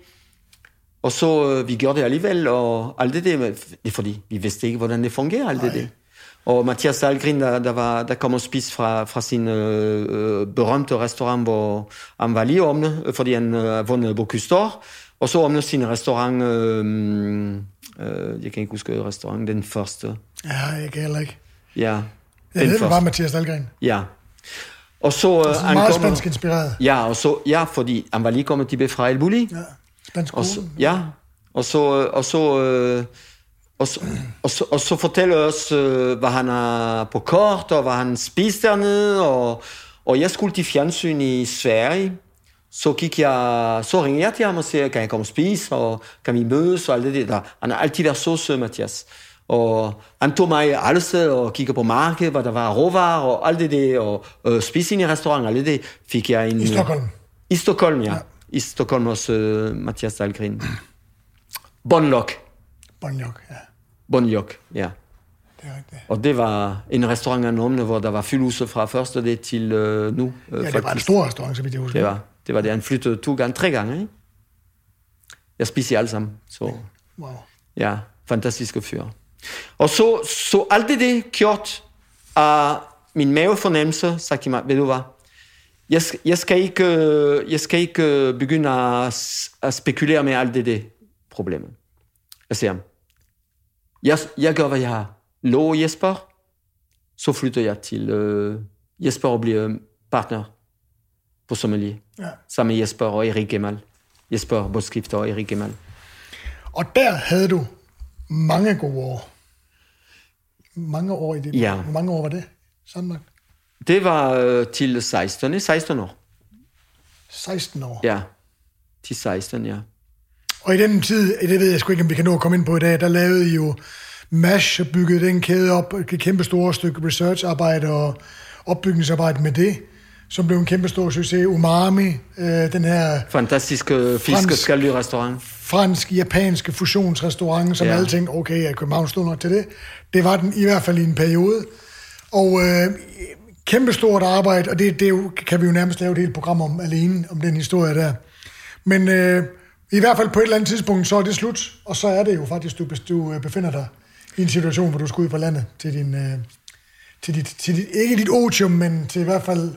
Og så uh, vi gjorde det alligevel, og alt det der, det er fordi, vi vidste ikke, hvordan det fungerer, alt det der. Og Mathias Dahlgren, der, der, var, der kom og spiste fra, fra sin øh, øh, berømte restaurant, hvor han var lige åbnet, fordi han øh, vundet Bocuse d'Or. Og så åbnede sin restaurant, øh, øh, jeg kan ikke huske restaurant, den første. Ja, jeg kan heller ikke. Ja. Ja, det var Mathias Dahlgren. Ja. Og så... Øh, han meget spansk inspireret. Ja, og så, ja, fordi han var lige kommet til fra El Bulli. Ja, spansk og så, Ja, og så, og så øh, og så, og, så, og så fortæller os, øh, hvad han har på kort, og hvad han spiser dernede, og, Og jeg skulle til fjernsyn i Sverige, så gik jeg, så ringede jeg til ham og sagde, kan jeg komme og spise, og kan vi mødes, og alt det der. Han har altid været så sød, Mathias. Og han tog mig alle steder og kiggede på markedet, hvor der var råvarer og alt det der, og øh, spise ind i restaurant, alt det fik jeg en... I Stockholm? I Stockholm, ja. ja. I Stockholm hos øh, Mathias Dahlgren. Bonlock. Bonlock, ja. Bonlock, ja. Det er rigtigt. Og det var en restaurant af Nomne, hvor der var fyldhuse fra første det til øh, nu. Øh, ja, det var en stor restaurant, så vidt jeg husker. Det var, det var det. Han flyttede to gange, tre gange, ikke? Jeg spiste alle sammen. Så, wow. Ja, fantastiske fyr. Og så, så alt det, det gjort af min mavefornemmelse, sagde til mig, ved du hvad, jeg, jeg, skal ikke, jeg skal ikke begynde at, at spekulere med alt det, det problem. Jeg siger, jeg, jeg gør, hvad jeg har lov Jesper, så flytter jeg til øh, Jesper og bliver partner på sommelier. Ja. Sammen med Jesper og Erik Gemal. Jesper Boskifter og Erik Gemal. Og der havde du mange gode år. Mange år i det. Ja. Hvor mange år var det? Sådan Det var øh, til 16. 16 år. 16 år? Ja, til 16, ja. Og i den tid, det ved jeg sgu ikke, om vi kan nå at komme ind på i dag, der lavede I jo MASH og byggede den kæde op, et kæmpe store stykke researcharbejde og opbygningsarbejde med det, som blev en kæmpe stor succes. Umami, øh, den her... Fantastiske fiskeskaldyrrestaurant. Fransk-japanske fusionsrestaurant, som ja. alle tænkte, okay, at København stod nok til det. Det var den i hvert fald i en periode. Og øh, kæmpe stort arbejde, og det, det kan vi jo nærmest lave et helt program om alene, om den historie der. Men øh, i hvert fald på et eller andet tidspunkt, så er det slut, og så er det jo faktisk, du, du øh, befinder dig i en situation, hvor du skal ud på landet til din... Øh, til dit, til dit, ikke dit otium, men til i hvert fald...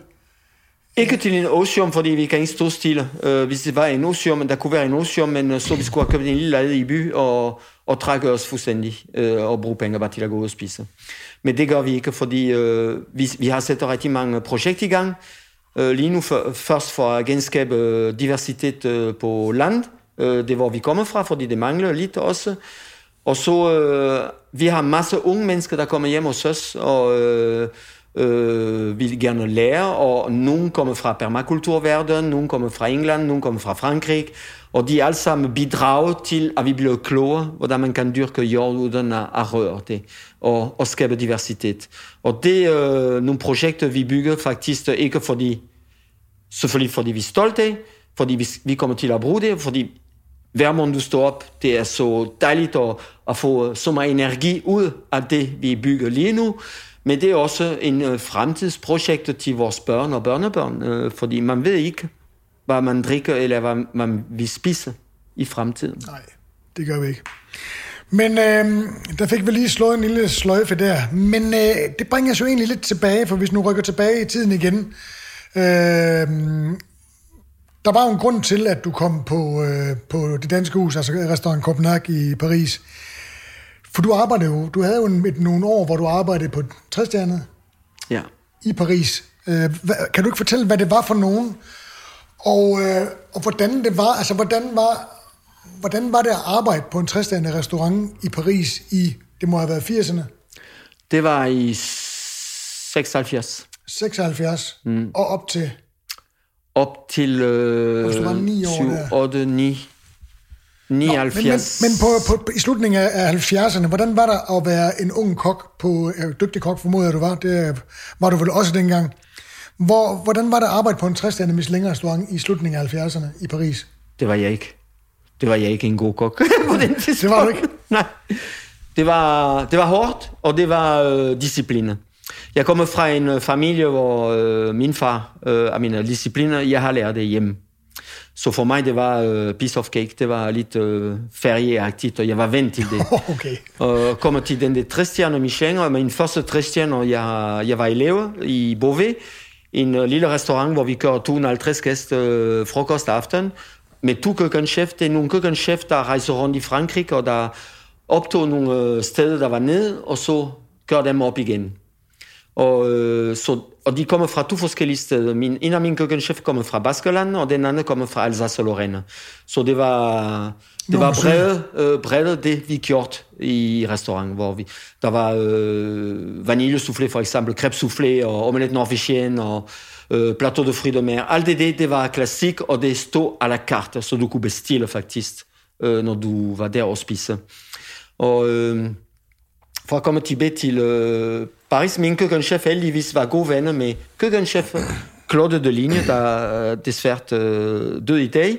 Ikke til en otium, fordi vi kan ikke stå stille. Uh, hvis det var en otium, der kunne være en otium, men øh, så vi skulle have købt en lille lejlighed i by og, og trække os fuldstændig uh, og bruge penge bare til at gå og spise. Men det gør vi ikke, fordi uh, vi, vi har sat rigtig mange projekter i gang. Uh, lige nu for, først for at genskabe diversitet uh, på land, øh, det hvor vi kommer fra, fordi det mangler lidt også. Og så, øh, vi har masse unge mennesker, der kommer hjem hos os, og øh, øh, vil gerne lære, og nogen kommer fra permakulturverdenen, nogen kommer fra England, nogen kommer fra Frankrig, og de alle sammen bidrager til, at vi bliver klogere, hvordan man kan dyrke jord uden at røre det, og, og skabe diversitet. Og det er øh, nogle projekter, vi bygger faktisk ikke fordi, selvfølgelig fordi vi er stolte, fordi vi, vi kommer til at bruge det, fordi hver morgen du står op, det er så dejligt at, at få så meget energi ud af det, vi bygger lige nu. Men det er også en øh, fremtidsprojekt til vores børn og børnebørn, uh, fordi man ved ikke, hvad man drikker eller hvad man vil spise i fremtiden. Nej, det gør vi ikke. Men øh, der fik vi lige slået en lille sløjfe der. Men øh, det bringer os jo egentlig lidt tilbage, for hvis nu rykker tilbage i tiden igen. Øh, der var jo en grund til, at du kom på, øh, på det danske hus, altså restaurant Copenhagen i Paris. For du arbejdede jo, du havde jo en, et, nogle år, hvor du arbejdede på træstjernet ja. i Paris. Øh, hva, kan du ikke fortælle, hvad det var for nogen? Og, øh, og hvordan det var, altså hvordan var, hvordan var det at arbejde på en træstjernet restaurant i Paris i, det må have været 80'erne? Det var i 76. 76, mm. og op til? Op til øh, 7, 8, 9, 79. Nå, men, men, men på, på, i slutningen af 70'erne, hvordan var der at være en ung kok, på øh, dygtig kok, formoder du var, det var du vel også dengang. Hvor, hvordan var der at arbejde på en 60 Michelin restaurant i slutningen af 70'erne i Paris? Det var jeg ikke. Det var jeg ikke en god kok på den tidspunkt. Det var du ikke? Nej. Det var, det var hårdt, og det var øh, disciplinen. Jeg kommer fra en øh, familie, hvor øh, min far øh, af mine discipliner, jeg har lært det hjemme. Så for mig, det var øh, piece of cake. Det var lidt øh, ferieagtigt, og jeg var vant til det. okay. Og kommer til den der træstjerne Michelin, og min første træstjerne, og jeg, jeg var elev i Beauvais, en uh, lille restaurant, hvor vi kører 250 gæster uh, frokost aften, med to køkkenchef. Det er nogle køkkenchef, der rejser rundt i Frankrig, og der optog nogle uh, steder, der var nede, og så kører dem op igen. Og, øh, så, og de kommer fra to forskellige steder. Min, en af mine køkkenchef kommer fra Baskeland, og den anden kommer fra Alsace og Lorraine. Så det var, det var bredt, øh, bredt det, vi gjort i restaurant, hvor vi, der var øh, vaniljesoufflé for eksempel, crêpe soufflé og omelette norvégienne og øh, plateau de fruits de mer. Alt det, det, var klassik, og det stod à la carte, så du kunne bestille faktisk, øh, når du var der og spise. Og øh, for komme til øh, Paris, min køkkenchef heldigvis var god venner med køkkenchef Claude de Ligne, der desværre øh, døde i dag.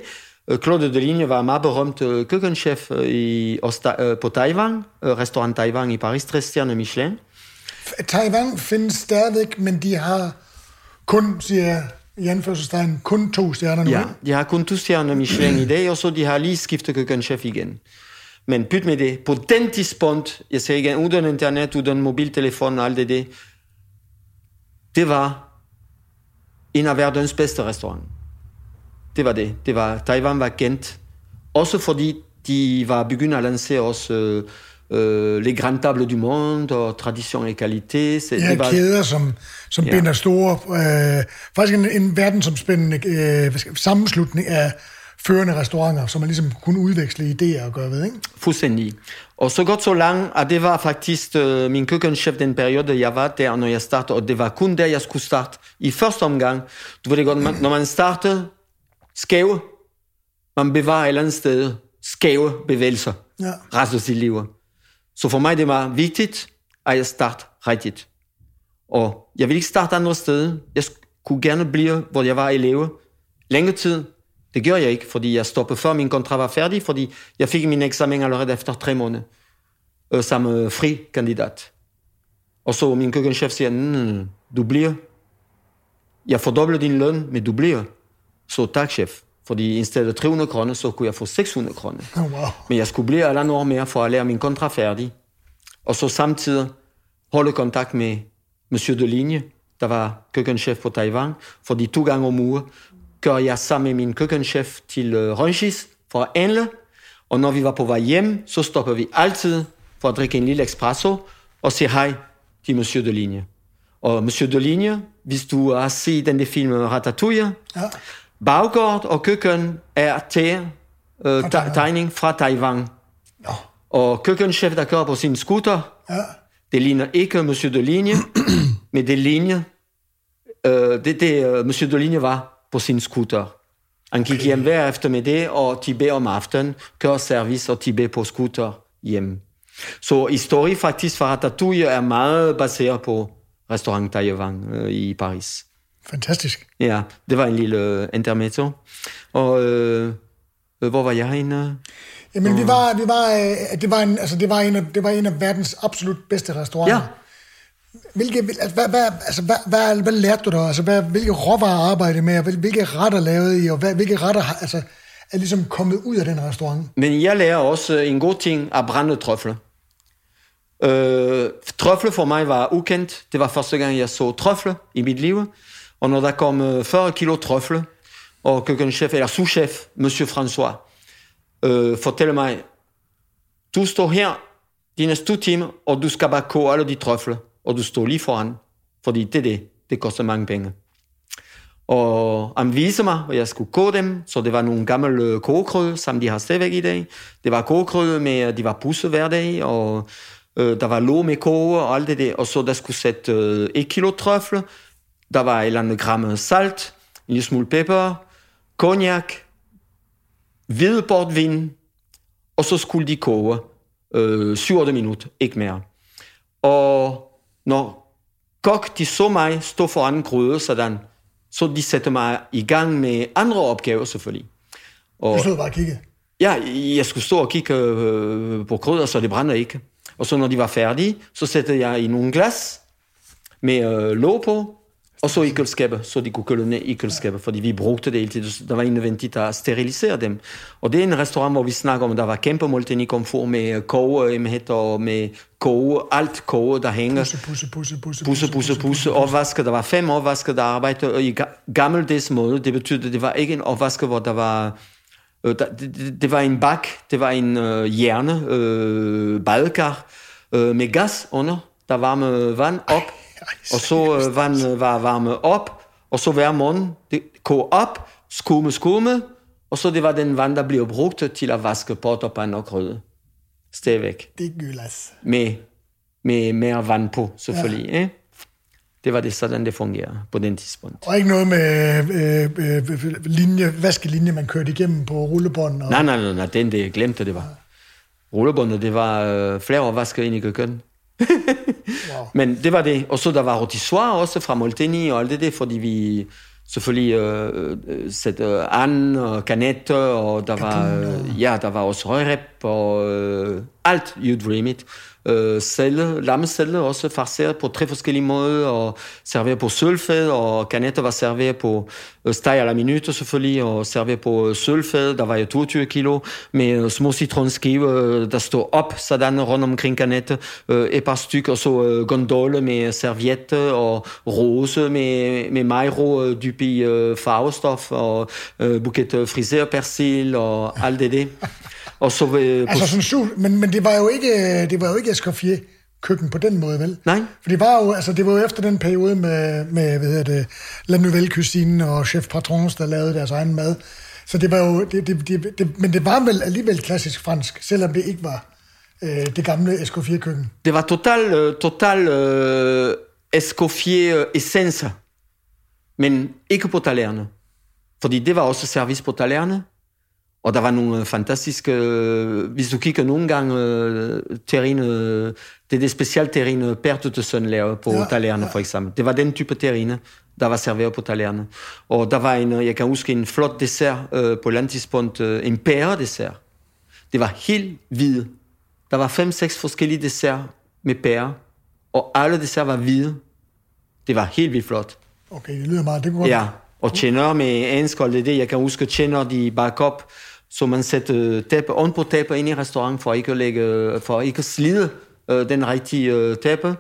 Claude de Ligne var meget berømt øh, køkkenchef øh, i, på Taiwan, restaurant Taiwan i Paris, tre stjerner Michelin. Taiwan findes stadigvæk, men de har kun, siger i anførselstegn, kun to stjerner nu. Ja, de har kun to stjerner Michelin i dag, og så de har lige skiftet køkkenchef igen. Men pyt med det, på den tidspunkt, jeg siger igen, uden internet, uden mobiltelefon og alt det, det, det var en af verdens bedste restauranter. Det var det. det var, Taiwan var kendt. Også fordi de var begyndt at lancere også øh, øh, les grandes tables du monde og tradition et qualité. Så ja, det var, kæder, som, som ja. binder store... Øh, faktisk en, en verdensomspændende øh, sammenslutning af førende restauranter, som man ligesom kunne udveksle idéer og gøre ved, ikke? Fuldstændig. Og så godt så langt, at det var faktisk uh, min køkkenchef den periode, jeg var der, når jeg startede, og det var kun der, jeg skulle starte. I første omgang, du ved det godt, man, når man starter skæve, man bevarer et eller andet sted skæve bevægelser ja. resten af sit liv. Så for mig det var vigtigt, at jeg starter rigtigt. Og jeg vil ikke starte andre steder. Jeg kunne gerne blive, hvor jeg var elev. Længere tid, det gør jeg ikke, fordi jeg stoppede før min kontrakt var færdig, fordi jeg fik min eksamen allerede efter tre måneder, øh, som øh, fri kandidat. Og så min køkkenchef siger, mm, du bliver. Jeg fordobler din løn, men du bliver. Så tak, chef. Fordi i stedet for 300 kroner, så kunne jeg få 600 kroner. Oh, wow. Men jeg skulle blive et år mere for at lære min kontrakt færdig. Og så samtidig holde kontakt med Monsieur de Ligne, der var køkkenchef på Taiwan, fordi to gange om uge gør jeg sammen med min køkkenchef til uh, Rungis for at handle. Og når vi var på vej hjem, så stopper vi altid for at drikke en lille espresso og sige hej til Monsieur de Ligne. Og Monsieur de Ligne, hvis du har set den film Ratatouille, ja. Baggård og køkken er til uh, tegning fra Taiwan. Ja. Og køkkenchef, der kører på sin scooter, ja. det ligner ikke Monsieur de Ligne, men det ligner, uh, det, det uh, Monsieur de Ligne var på sin scooter. Han gik okay. hjem hver eftermiddag, og Tibet om aftenen, kører service og Tibet på scooter hjem. Så historie faktisk fra Ratatouille er meget baseret på restaurant Taiwan uh, i Paris. Fantastisk. Ja, det var en lille uh, intermezzo. Og øh, hvor var jeg henne? Jamen, vi var, vi var, øh, det, var en, altså, det, var en af, det var en af verdens absolut bedste restauranter. Ja. Hvilke, altså, hvad, hvad, altså, hvad, hvad, hvad lærte du dig? Altså, hvad, hvilke råvarer arbejdede med, og hvilke retter lavede I, og hvad, hvilke retter altså, er ligesom kommet ud af den restaurant? Men jeg lærer også øh, en god ting af brændte trøfler. Øh, trøfle for mig var ukendt. Det var første gang, jeg så trøfle i mit liv. Og når der kom øh, 40 kilo trøfle, og køkkenchef, eller souschef, Monsieur François, øh, fortæller mig, du står her dine to timer, og du skal bare koge alle de trøfler, og du står lige foran, fordi det er det, det koster mange penge. Og han viste mig, hvor jeg skulle gå dem, så det var nogle gamle øh, kogekrøde, som de har stadigvæk i dag. Det var kogekrøde med, de var pusset hver dag, og øh, der var låg med koge og alt det der, og så der skulle sætte øh, et kilo trøfler, der var et eller andet gram salt, en lille smule pepper, cognac, hvid portvin, og så skulle de koge øh, 7 minutter, ikke mere. Og når kok de så mig stå foran gryde, sådan, så de satte mig i gang med andre opgaver selvfølgelig. Og, du stod bare og kiggede? Ja, jeg skulle stå og kigge øh, på krydder, så det brænder ikke. Og så når de var færdige, så satte jeg i nogle glas med øh, låg på, og så i køleskabet, så de kunne køle ned i køleskabet, fordi vi brugte det hele tiden. Der var nødvendigt at sterilisere dem. Og det er en restaurant, hvor vi snakker om, der var kæmpe måltænding komfort med kogeemhed og med koge, alt koge, der hænger. Pusse, pusse, pusse, pusse, pusse, pusse, pusse, opvasker. Der var fem opvasker, der arbejdede i gammeldags måde. Det betyder, det var ikke en opvasker, hvor der var... Øh, det, det, det var en bak, det var en øh, jerne, øh, badekar, øh, med gas under, der varme vand op. Og så øh, vandet var varmet op, og så hver morgen, det kog op, skumme, skumme, og så det var den vand, der blev brugt til at vaske potter, pan og krydder. Stadigvæk. Det gyllas. Med, med mere vand på, selvfølgelig. Ja. Eh? Det var det sådan, det fungerede på den tidspunkt. Og ikke noget med øh, øh, linje, vaskelinje, man kørte igennem på rullebånd? Og... Nej, nej, nej, nej, den det jeg glemte, det var. Rullebåndet, det var øh, flere år vasker ind i køkken. Wow. Men det var det. Og så der var rotissoir også fra Molteni og alt det der, fordi vi selvfølgelig øh, øh sætte an og kanetter, og der var, øh, ja, der var også røgrep og øh, alt, you dream it øh, celle, lammecelle også farceret på tre forskellige måder, og serveret på sølvfad, og kanetter var serveret på øh, steg à la minute selvfølgelig, og serveret på øh, sølvfad, der var jo 22 kilo, med øh, små citronskiver, øh, der stod op sådan rundt omkring kanetter, øh, et par stykker, og så øh, gondole med serviette, og rose med majro øh, dyb i øh, farvestof, og øh, buket øh, friseret persil, det det. Og så, øh, altså sådan men, men det var jo ikke, det var jo ikke Escoffier køkken på den måde, vel? Nej. For det var jo, altså det var jo efter den periode med, med hvad hedder det, La Nouvelle Cuisine og Chef Patrons, der lavede deres egen mad. Så det var jo, det, det, det, det, men det var vel alligevel klassisk fransk, selvom det ikke var øh, det gamle Escoffier-køkken. Det var total, øh, total øh, Escoffier-essence, men ikke på talerne. Fordi det var også service på talerne, og der var nogle øh, fantastiske... Øh, hvis du kigger nogle gange øh, terræn, øh, det er det specielle de Søn laver på ja, talerne, ja. for eksempel. Det var den type terræn, der var serveret på talerne. Og der var en, jeg kan huske en flot dessert øh, på landtidspunkt, øh, en pæredessert. Det var helt hvid. Der var fem-seks forskellige dessert med pære, og alle dessert var hvide. Det var helt vildt flot. Okay, det lyder meget. Det kunne ja, og tjener med anskold, det er det. Jeg kan huske tjener, de bakker op så man sætter tæppe oven på tæppe ind i restaurant for ikke at, lægge, for ikke at slide øh, den rigtige øh, tæppe.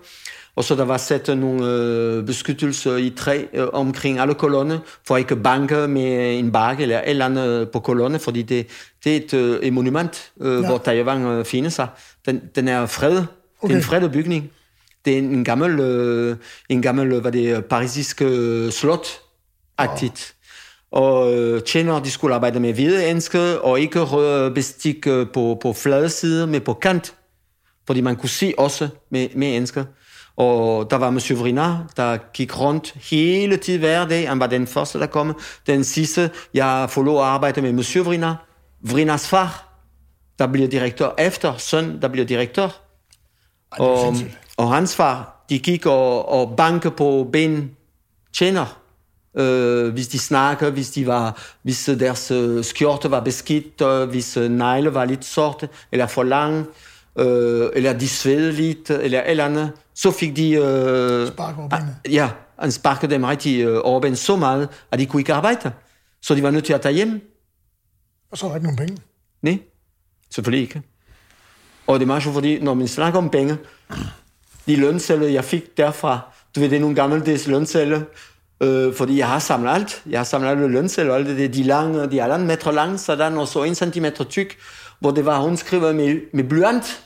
Og så der var sat nogle øh, beskyttelser i træ øh, omkring alle kolonner, for ikke banke med en bakke eller et eller andet på kolonne, fordi det, det er et, øh, et monument, øh, ja. hvor Taiwan øh, finder sig. Den, den er fred. Okay. Det er en fredet bygning. Det er en gammel, øh, en gammel hvad det, parisisk øh, slot-agtigt. Og øh, tjener, de skulle arbejde med hvide enske, og ikke røde bestik øh, på, på flade side, men på kant. Fordi man kunne se også med, med enske. Og der var Monsieur Vrina, der gik rundt hele tiden hver dag. Han var den første, der kom. Den sidste, jeg får lov at arbejde med Monsieur Vrina. Vrinas far, der bliver direktør efter søn, der bliver direktør. Og, og hans far, de gik og, og banke på ben tjener øh, hvis de snakker, hvis, de var, hvis deres øh, skjorte var beskidt, øh, hvis øh, negle var lidt sorte, eller for lang, øh, eller de svede lidt, eller eller andet, så fik de... Øh, Spark over Ja, han sparkede dem rigtig øh, over så meget, at de kunne ikke arbejde. Så de var nødt til at tage hjem. Og så var der ikke nogen penge? Nej, selvfølgelig ikke. Og det er meget sjovt, fordi når man snakker om penge, de lønceller, jeg fik derfra, du ved, det er nogle gammeldags lønceller, Øh, fordi jeg har samlet alt. Jeg har samlet alle lønsedler, alle det, de lange, de er meter lange, sådan, og så en centimeter tyk, hvor det var, hun skriver med, med blyant.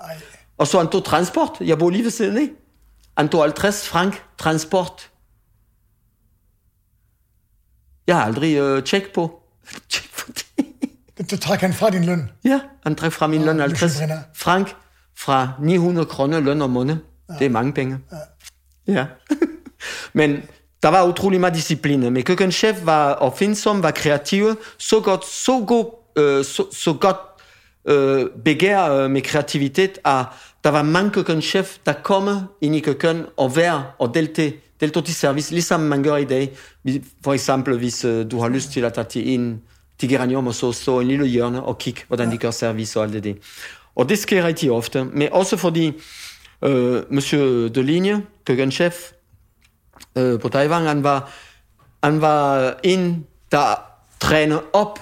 Ej. Og så han tog transport. Jeg bor lige ved siden af. Han tog 50 frank transport. Jeg har aldrig øh, tjek på. tjek på det. Det trækker han fra din løn? Ja, han trækker fra min løn 50 frank fra 900 kroner løn om måneden. Ja. Det er mange penge. Ja. ja. Men der var utrolig meget disciplin, men køkkenchef var opfindsom, var kreativ, så godt, så, god, øh, så, så godt øh, begær øh, med kreativitet, at der var mange køkkenchef, der kom ind i køkken og vær og delte, delte til service, ligesom man gør i dag. For eksempel, hvis øh, du har lyst til at tage til en til geranium og så stå en lille hjørne og kigge, hvordan de gør service og alt det. Og det sker rigtig ofte, men også fordi øh, Monsieur Deligne, køkkenchef, øh, på Taiwan. Han var, han var en, der træner op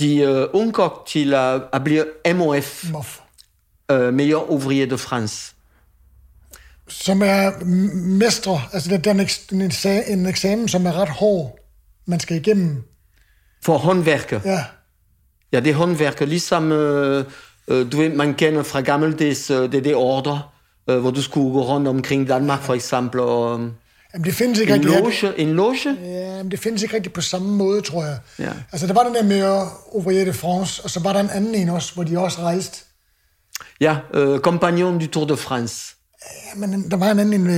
de øh, unge til at, at blive MOF, øh, Meilleur Ouvrier de France. Som er mestre, altså det er en, en, en eksamen, som er ret hård, man skal igennem. For håndværker. Ja. Ja, det er håndværker, ligesom øh, øh, du ved, man kender fra gammeldags, øh, det er det ordre, øh, hvor du skulle gå rundt omkring Danmark for eksempel, og Jamen, det findes ikke en rigtig. Loge, en loge? Ja, men det findes ikke rigtig på samme måde, tror jeg. Ja. Altså, der var den der med Ouvrier de France, og så var der en anden en også, hvor de også rejste. Ja, uh, Compagnon du Tour de France. Ja, men der var en anden, øh,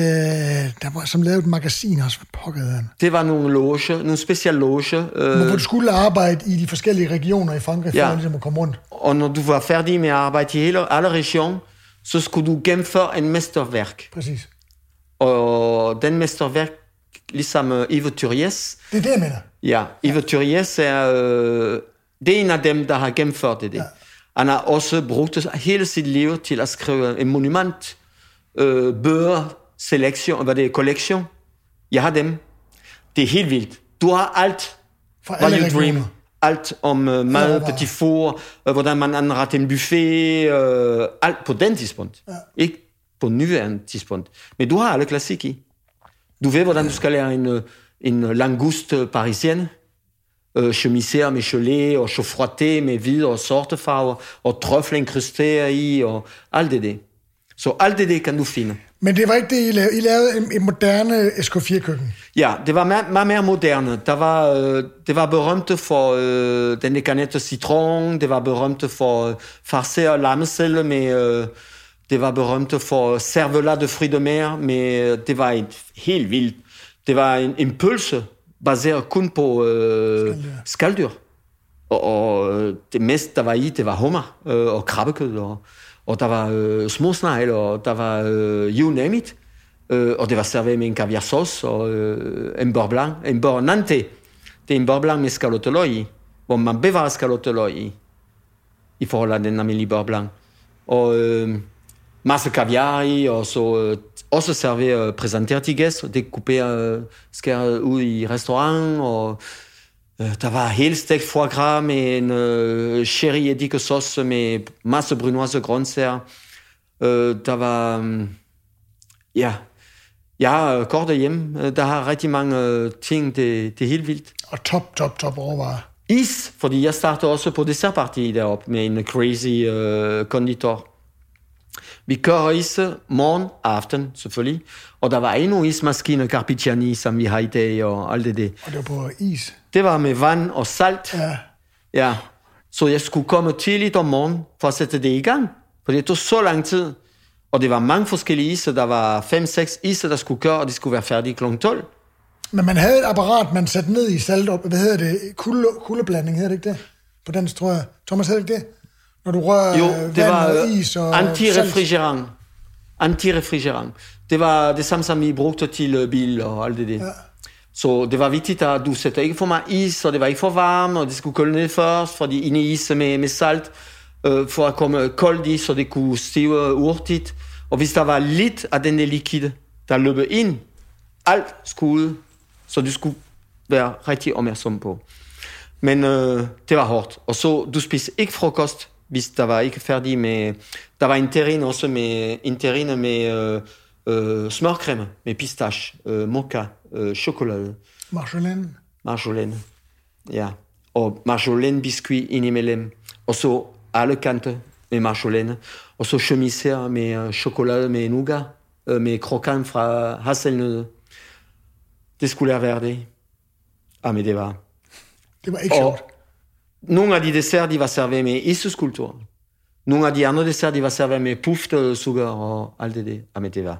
der var, som lavede et magasin også. Hvad pokker han? Det var nogle loge, nogle specielle loge. Hvor Øh, du skulle arbejde i de forskellige regioner i Frankrig, Ja. for ligesom at komme rundt. og når du var færdig med at arbejde i hele, alle regioner, så skulle du gennemføre en mesterværk. Præcis. Og den mesterværk, ligesom uh, Yves Turiez, Det er det, jeg mener. ja, Yves Turiez er, øh, det er en af dem, der har gennemført det. Ja. Han har også brugt hele sit liv til at skrive en monument, øh, bøger, selektion, hvad det er, kollektion. Jeg har dem. Det er helt vildt. Du har alt, For hvad you regioner. dream. Alt om uh, mad, Råvarer. petit four, uh, hvordan man anretter en buffet, uh, alt på den tidspunkt. Ja. Ikke på nuværende tidspunkt. Men du har alle klassik i. Du ved, hvordan du skal lære en, øh, en langouste parisienne. Øh, chemisère med gelé og chaufroité med hvide og sorte farver, og trøffel inkrusteret i, og alt det der. Så alt det der kan du finde. Men det var ikke det, I lavede. I lavede en moderne SK4-køkken. Ja, det var meget, meget mere moderne. Der var, øh, det var berømte for øh, den kanette citron, det var berømte for øh, farceret lammecelle, med, øh, det var berømte for cervelat de fruits de mer, men det var et helt vildt. Det var en, en pølse, baseret kun på øh, skaldyr. Og, og øh, det meste, der var i, det var hummer øh, og krabbekød, og, og der var øh, småsnegle, og der var øh, you name it. Øh, og det var serveret med en sauce og øh, en beurre blanc, en beurre nante. Det er en beurre blanc med scalotteløg i, hvor man bevarer scalotteløg i, i forhold til den almindelige beurre blanc. Og øh, masse kaviar i, og så øh, også serveret øh, præsenteret til gæster, det kuperet, øh, skæret ud i restaurant, og øh, der var helt stegt foie gras med en øh, sherry eddike-sauce med masse brunoise grøntsager. Øh, der var, øh, ja, jeg har kort derhjemme, der har rigtig mange øh, ting, det, det er helt vildt. Og top, top, top råvarer. Is, fordi jeg startede også på dessertparti deroppe med en crazy øh, konditor. Vi kører is morgen, aften selvfølgelig, og der var endnu ismaskine Carpigiani, som vi har i dag, og alt det der. Og det var på is. Det var med vand og salt. Ja. Ja, så jeg skulle komme tidligt om morgenen for at sætte det i gang, for det tog så lang tid. Og det var mange forskellige iser. Der var 5-6 iser, der skulle køre, og de skulle være færdige kl. 12. Men man havde et apparat, man satte ned i salt op. Hvad hedder det? Kulde, kuldeblanding, hedder det ikke det? På dansk, tror jeg. Thomas, hedder det ikke det? Når du rører Jo, øh, det vand var og is og antirefrigerant. Antirefrigerant. Det var det samme, som vi brugte til øh, bil og alt det der. Ja. Så det var vigtigt, at du sætter ikke for meget is, og det var ikke for varmt, og det skulle kølne ned først, fordi inde i is med, med salt, øh, for at komme koldt i, så det kunne stive hurtigt. Og hvis der var lidt af den der likide, der løb ind, alt skulle ud, så du skulle være rigtig opmærksom på. Men øh, det var hårdt. Og så, du spiste ikke frokost, hvis der var ikke færdig med... Der var en terrine også med, en terrine med øh, øh, smørcreme, med pistache, øh, mocha, øh, chokolade, Marjolaine. marjolaine. Ja. Og marjolaine biscuit indimellem. Og så alle kanter med marjolaine. Og så chemisser med øh, chokolade med nougat, øh, med croquant fra hasselnødder. Det skulle jeg være det. Ah, men det var... Det var ikke Og sjovt. Nogle af de dessert, de var serveret med iseskulptur. Nogle af de andre dessert, de var serveret med puftet sukker og alt det der. Jamen, det var...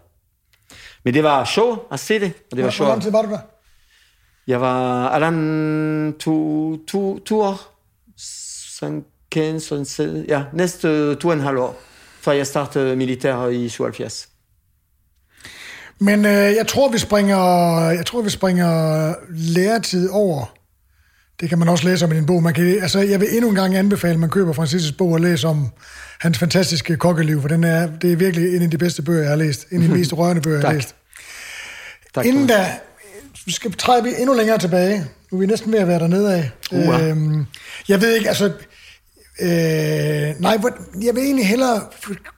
Men det var sjovt at se det, og det var Hvor, hvor lang sjovt. tid var du der? Jeg var Allan to, to, to år. Sanken, sådan set. Ja, næste to og en halv år, før jeg startede militær i 77. Men øh, jeg tror, vi springer, jeg tror, vi springer læretid over. Det kan man også læse om i din bog. Man kan, altså, jeg vil endnu en gang anbefale, at man køber Francis' bog og læser om hans fantastiske kokkeliv, for den er, det er virkelig en af de bedste bøger, jeg har læst. En af de mest rørende bøger, jeg har læst. Tak, Inden da, vi skal træde vi endnu længere tilbage. Nu er vi næsten ved at være dernede af. Uha. Øhm, jeg ved ikke, altså... Øh, nej, jeg vil egentlig hellere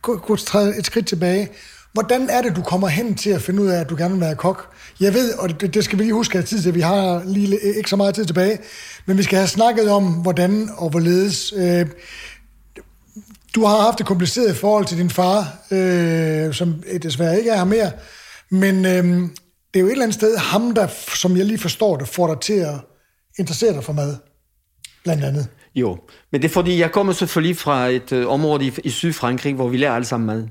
gå, et skridt tilbage. Hvordan er det, du kommer hen til at finde ud af, at du gerne vil være kok? Jeg ved, og det, det skal vi lige huske at tid til, vi har lige ikke så meget tid tilbage, men vi skal have snakket om, hvordan og hvorledes. Øh, du har haft et kompliceret forhold til din far, øh, som øh, desværre ikke er her mere, men øh, det er jo et eller andet sted ham, der, som jeg lige forstår det, får dig til at interessere dig for mad, blandt andet. Jo, men det er fordi, jeg kommer selvfølgelig fra et øh, område i, i Sydfrankrig, hvor vi lærer alle sammen mad.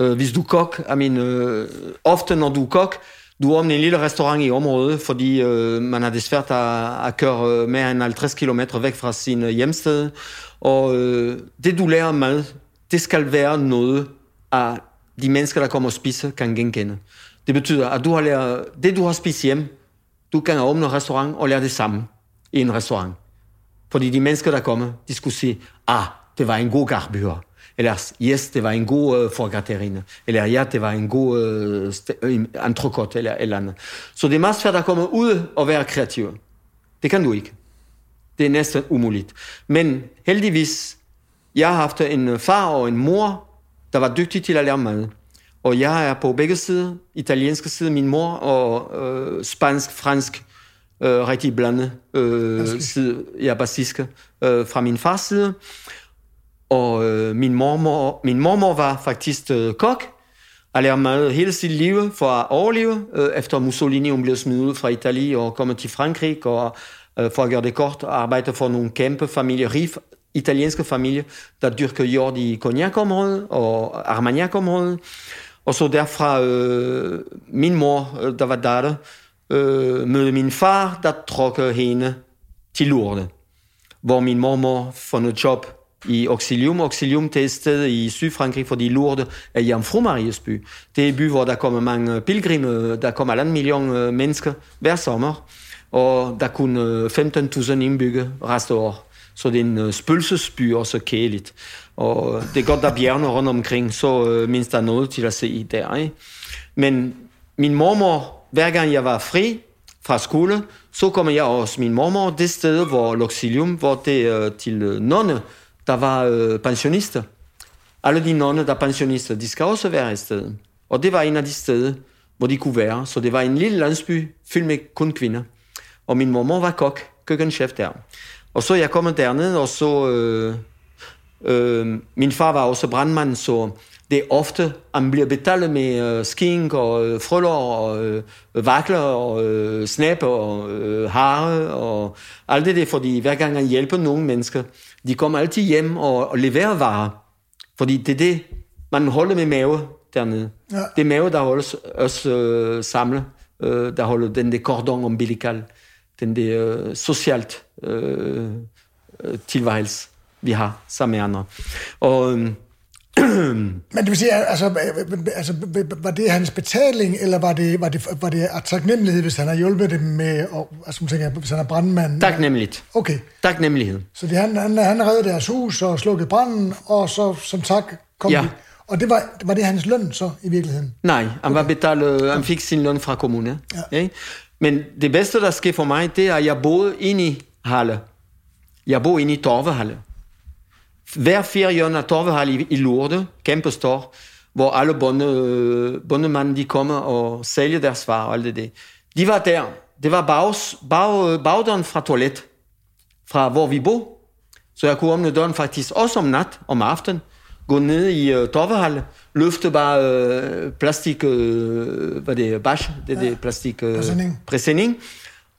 Øh, hvis du kok, I mean, øh, ofte når du kok, du åbner en lille restaurant i området, fordi øh, man har det svært at, at køre øh, mere end 50 km væk fra sin øh, hjemsted. Og øh, det, du lærer mad, det skal være noget, at de mennesker, der kommer og spiser, kan genkende. Det betyder, at du har lært, det, du har spist hjem, du kan åbne en restaurant og lære det samme i en restaurant. Fordi de mennesker, der kommer, de skulle sige, ah, det var en god garbyr. Eller, yes, det var en god uh, forgraterine. Eller, ja, det var en god uh, entrecôte, eller eller andet. Så det er meget svært at komme ud og være kreativ. Det kan du ikke. Det er næsten umuligt. Men heldigvis, jeg har haft en far og en mor, der var dygtige til at lære mad. Og jeg er på begge sider, italienske side, min mor, og øh, spansk, fransk, øh, rigtig blandet øh, side, ja, basiske, øh, fra min fars side. Og øh, min, mormor, min mormor var faktisk øh, kok, og lærte mad hele sit liv for at overleve, øh, efter Mussolini hun blev smidt ud fra Italien og kommet til Frankrig, og øh, for at gøre det kort, arbejde for nogle kæmpe familier, rig italienske familier, der dyrker jord i Cognac-området og Armagnac-området. Og så derfra øh, min mor, øh, der var datter, øh, mødte min far, der trukkede hende til Lourdes, hvor min mormor får noget job i Auxilium. Auxilium det er et sted i Sydfrankrig, fordi Lourdes er en Maries by. Det er en by, hvor der kommer mange pilgrimme, der kommer en million øh, mennesker hver sommer, og der kunne øh, 15.000 indbygge resten år. Så det er en øh, spølsesby og så kæligt. Og det er godt, der er bjergene rundt omkring, så uh, mindst der er noget til at se der. Ikke? Men min mormor, hver gang jeg var fri fra skole, så kommer jeg også min mormor det sted, hvor Luxilium, hvor det er til nonne, var øh, pensionister. Alle de nonne, der er pensionister, de skal også være i stedet. Og det var en af de steder, hvor de kunne være. Så det var en lille landsby fyldt med kun kvinder. Og min mormor var kok, køkkenchef der. Og så jeg kom dernede, og så... Øh, øh, min far var også brandmand, så det er ofte, han bliver betalt med øh, skink og øh, frøller og øh, vakler og øh, snap og øh, hare og alt det der, fordi hver gang han hjælper nogle mennesker, de kommer altid hjem og, og leverer varer. Fordi det er det, man holder med mave dernede. Ja. Det er mave, der holder os øh, samlet, øh, der holder den der cordon umbilical, den der øh, socialt øh, tilværelse, vi har sammen med andre. Og, øh, men det vil sige, altså, altså, var det hans betaling, eller var det, var det, var det taknemmelighed, hvis han har hjulpet dem med, og, altså, tænker, hvis han er brandmand? Taknemmeligt. Okay. Taknemmelighed. Så det, han, han, han reddede deres hus og slukkede branden, og så som tak kom ja. de. Og det var, var det hans løn så i virkeligheden? Nej, han okay. var betalt, han fik sin løn fra kommunen. Ja. Ja. Men det bedste, der sker for mig, det er, at jeg boede inde i Halle. Jeg bor inde i Torvehalle. Hver ferie er Torvehalle i, i Lourdes, kæmpe stor, hvor alle bonde, bondemanden de kommer og sælger deres varer og alt det der. De var der. Det var bags, bag, bagdøren fra toilet, fra hvor vi bor. Så jeg kunne åbne døren faktisk også om nat, om aften, gå ned i uh, Torvehalle, løfte bare uh, plastik, uh, hvad det er, bash, det er ja. det plastik uh, præsending. præsending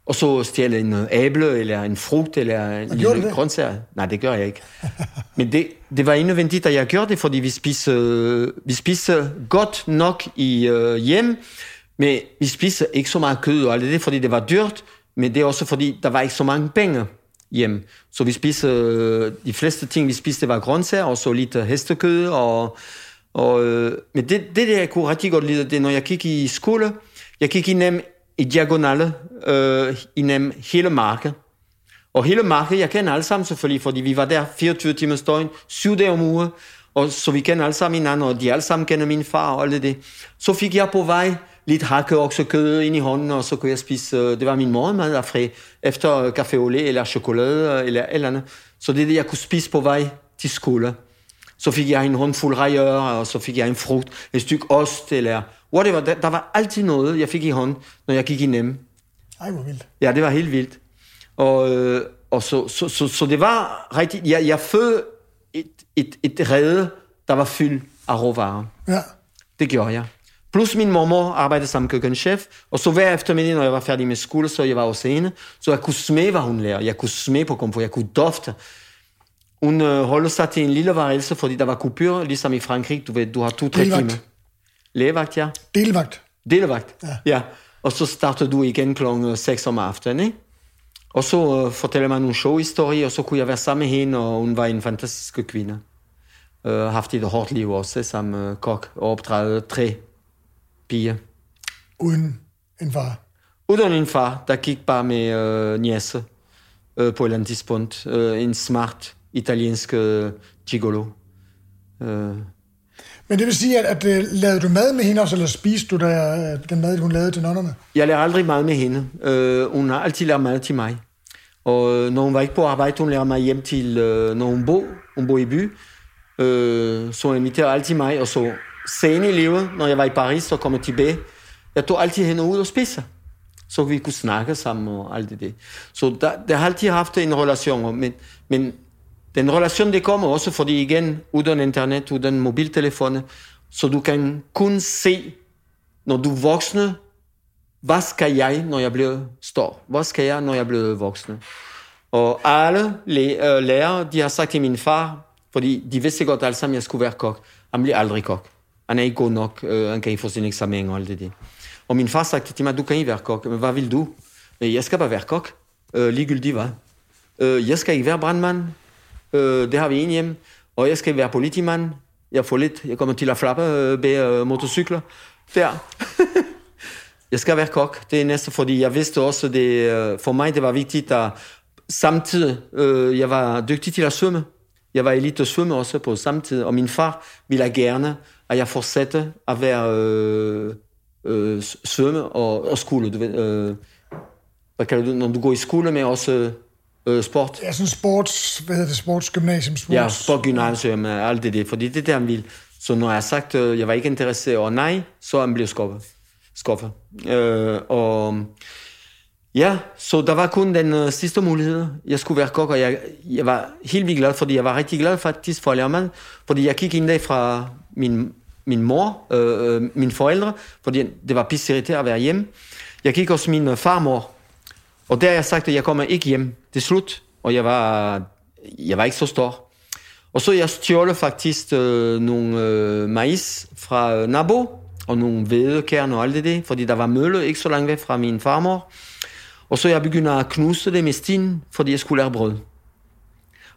og så stjæle en æble, eller en frugt, eller en lille grøntsager. Nej, det gør jeg ikke. Men det, det var indvendigt, at jeg gjorde det, fordi vi spiser, vi spiser godt nok i uh, hjem, men vi spiser ikke så meget kød, og det er fordi det var dyrt, men det er også fordi, der var ikke så mange penge hjem. Så vi spiser, de fleste ting, vi spiste, var grøntsager, og så lidt hestekød, og, og, men det, det der, jeg kunne rigtig godt lide, det er, når jeg gik i skole, jeg gik i nem i diagonale øh, nem hele markedet. Og hele markedet, jeg kender alle sammen selvfølgelig, fordi vi var der 24 timer døgn, syv dage om ugen, og så vi kender alle sammen hinanden, og de alle sammen kender min far og alt det. Så fik jeg på vej lidt hakke kød ind i hånden, og så kunne jeg spise, øh, det var min morgenmad af efter kaffe au lait, eller chokolade, øh, eller eller andet. Så det er det, jeg kunne spise på vej til skole. Så fik jeg en håndfuld rejør, og så fik jeg en frugt, et stykke ost, eller whatever. Der, der var altid noget, jeg fik i hånden, når jeg gik i nem. Ej, hvor vildt. Ja, det var helt vildt. Og, øh, og så, så, så, så det var rigtigt, jeg, jeg fødte et, et, et rede, der var fyldt af råvarer. Ja. Det gjorde jeg. Plus min mormor arbejdede som køkkenchef, og så hver eftermiddag, når jeg var færdig med skole, så jeg var også ene, så jeg kunne smage, hvad hun lavede. Jeg kunne smage på komfort, jeg kunne dofte. Hun øh, holdt sig til en lille værelse, fordi der var kupyr, ligesom i Frankrig, du ved, du har to-tre timer. Lægevagt, ja. Delvagt. Delevagt, ja. ja. Og så starter du igen klokken 6 om aftenen, ikke? Og så uh, fortæller man nogle showhistorier, og så kunne jeg være sammen med hende, og hun var en fantastisk kvinde. Uh, haft et hårdt liv også, som uh, kok, og opdraget tre piger. Uden en far? Uden en far, der gik bare med uh, niece uh, på et eller andet tidspunkt. Uh, en smart italiensk uh, gigolo. Uh, men det vil sige, at, at, at lavede du mad med hende også, eller spiste du der, øh, den mad, hun lavede til nonnerne? Jeg lavede aldrig mad med hende. Uh, hun har altid lavet mad til mig. Og når hun var ikke på arbejde, hun lavede mig hjem til, uh, når hun bor, hun bor i by, uh, så hun inviterede altid mig, og så senere i livet, når jeg var i Paris og kom tilbage, jeg tog altid hende ud og spiste Så vi kunne snakke sammen og alt det. Så der, der har altid haft en relation, men, men den relation, det kommer også, fordi igen, uden internet, uden mobiltelefon, så du kan kun se, når du er voksne, hvad skal jeg, når jeg bliver stor? Hvad skal jeg, når jeg bliver voksne? Og alle øh, lærere, de har sagt til min far, fordi de vidste godt alle sammen, jeg skulle være kok. Han bliver aldrig kok. Han er ikke god nok. Uh, han kan ikke få sin eksamen og alt det der. Og min far sagde til mig, du kan ikke være kok. Men hvad vil du? Jeg skal bare være kok. Uh, ligegyldigt hvad? Uh, Jeg skal ikke være brandmand. Øh, det har vi en hjem. Og jeg skal være politimand. Jeg får lidt. Jeg kommer til at flappe øh, bag øh, motorcykler. Der. jeg skal være kok. Det er næste, fordi jeg vidste også, det, øh, for mig det var vigtigt, at samtidig, øh, jeg var dygtig til at svømme. Jeg var elite svømme også på samtidig, og min far ville gerne, at jeg fortsatte at være øh, øh, svømme og, og skole. Du ved, øh, hvad kalder du, når du går i skole, men også øh, sport. Ja, sådan sports, hvad hedder det, sportsgymnasium? Sports. Ja, sportgymnasium, alt det der, fordi det er det, han vil. Så når jeg har sagt, at jeg var ikke interesseret, og nej, så han blev skuffet. skuffet. Øh, og ja, så der var kun den uh, sidste mulighed. Jeg skulle være kok, og jeg, jeg var helt vildt glad, fordi jeg var rigtig glad faktisk for mad, fordi jeg gik en dag fra min, min mor, øh, øh mine forældre, fordi det var pisse at være hjemme. Jeg gik hos min farmor, og der har jeg sagt, at jeg kommer ikke hjem. Det er slut. Og jeg var, jeg var ikke så stor. Og så jeg stjålet faktisk øh, nogle øh, mais fra øh, nabo, og nogle hvedekærne og alt det der, fordi der var mølle ikke så langt væk fra min farmor. Og så jeg begyndte at knuse det med sten, fordi jeg skulle lære brød.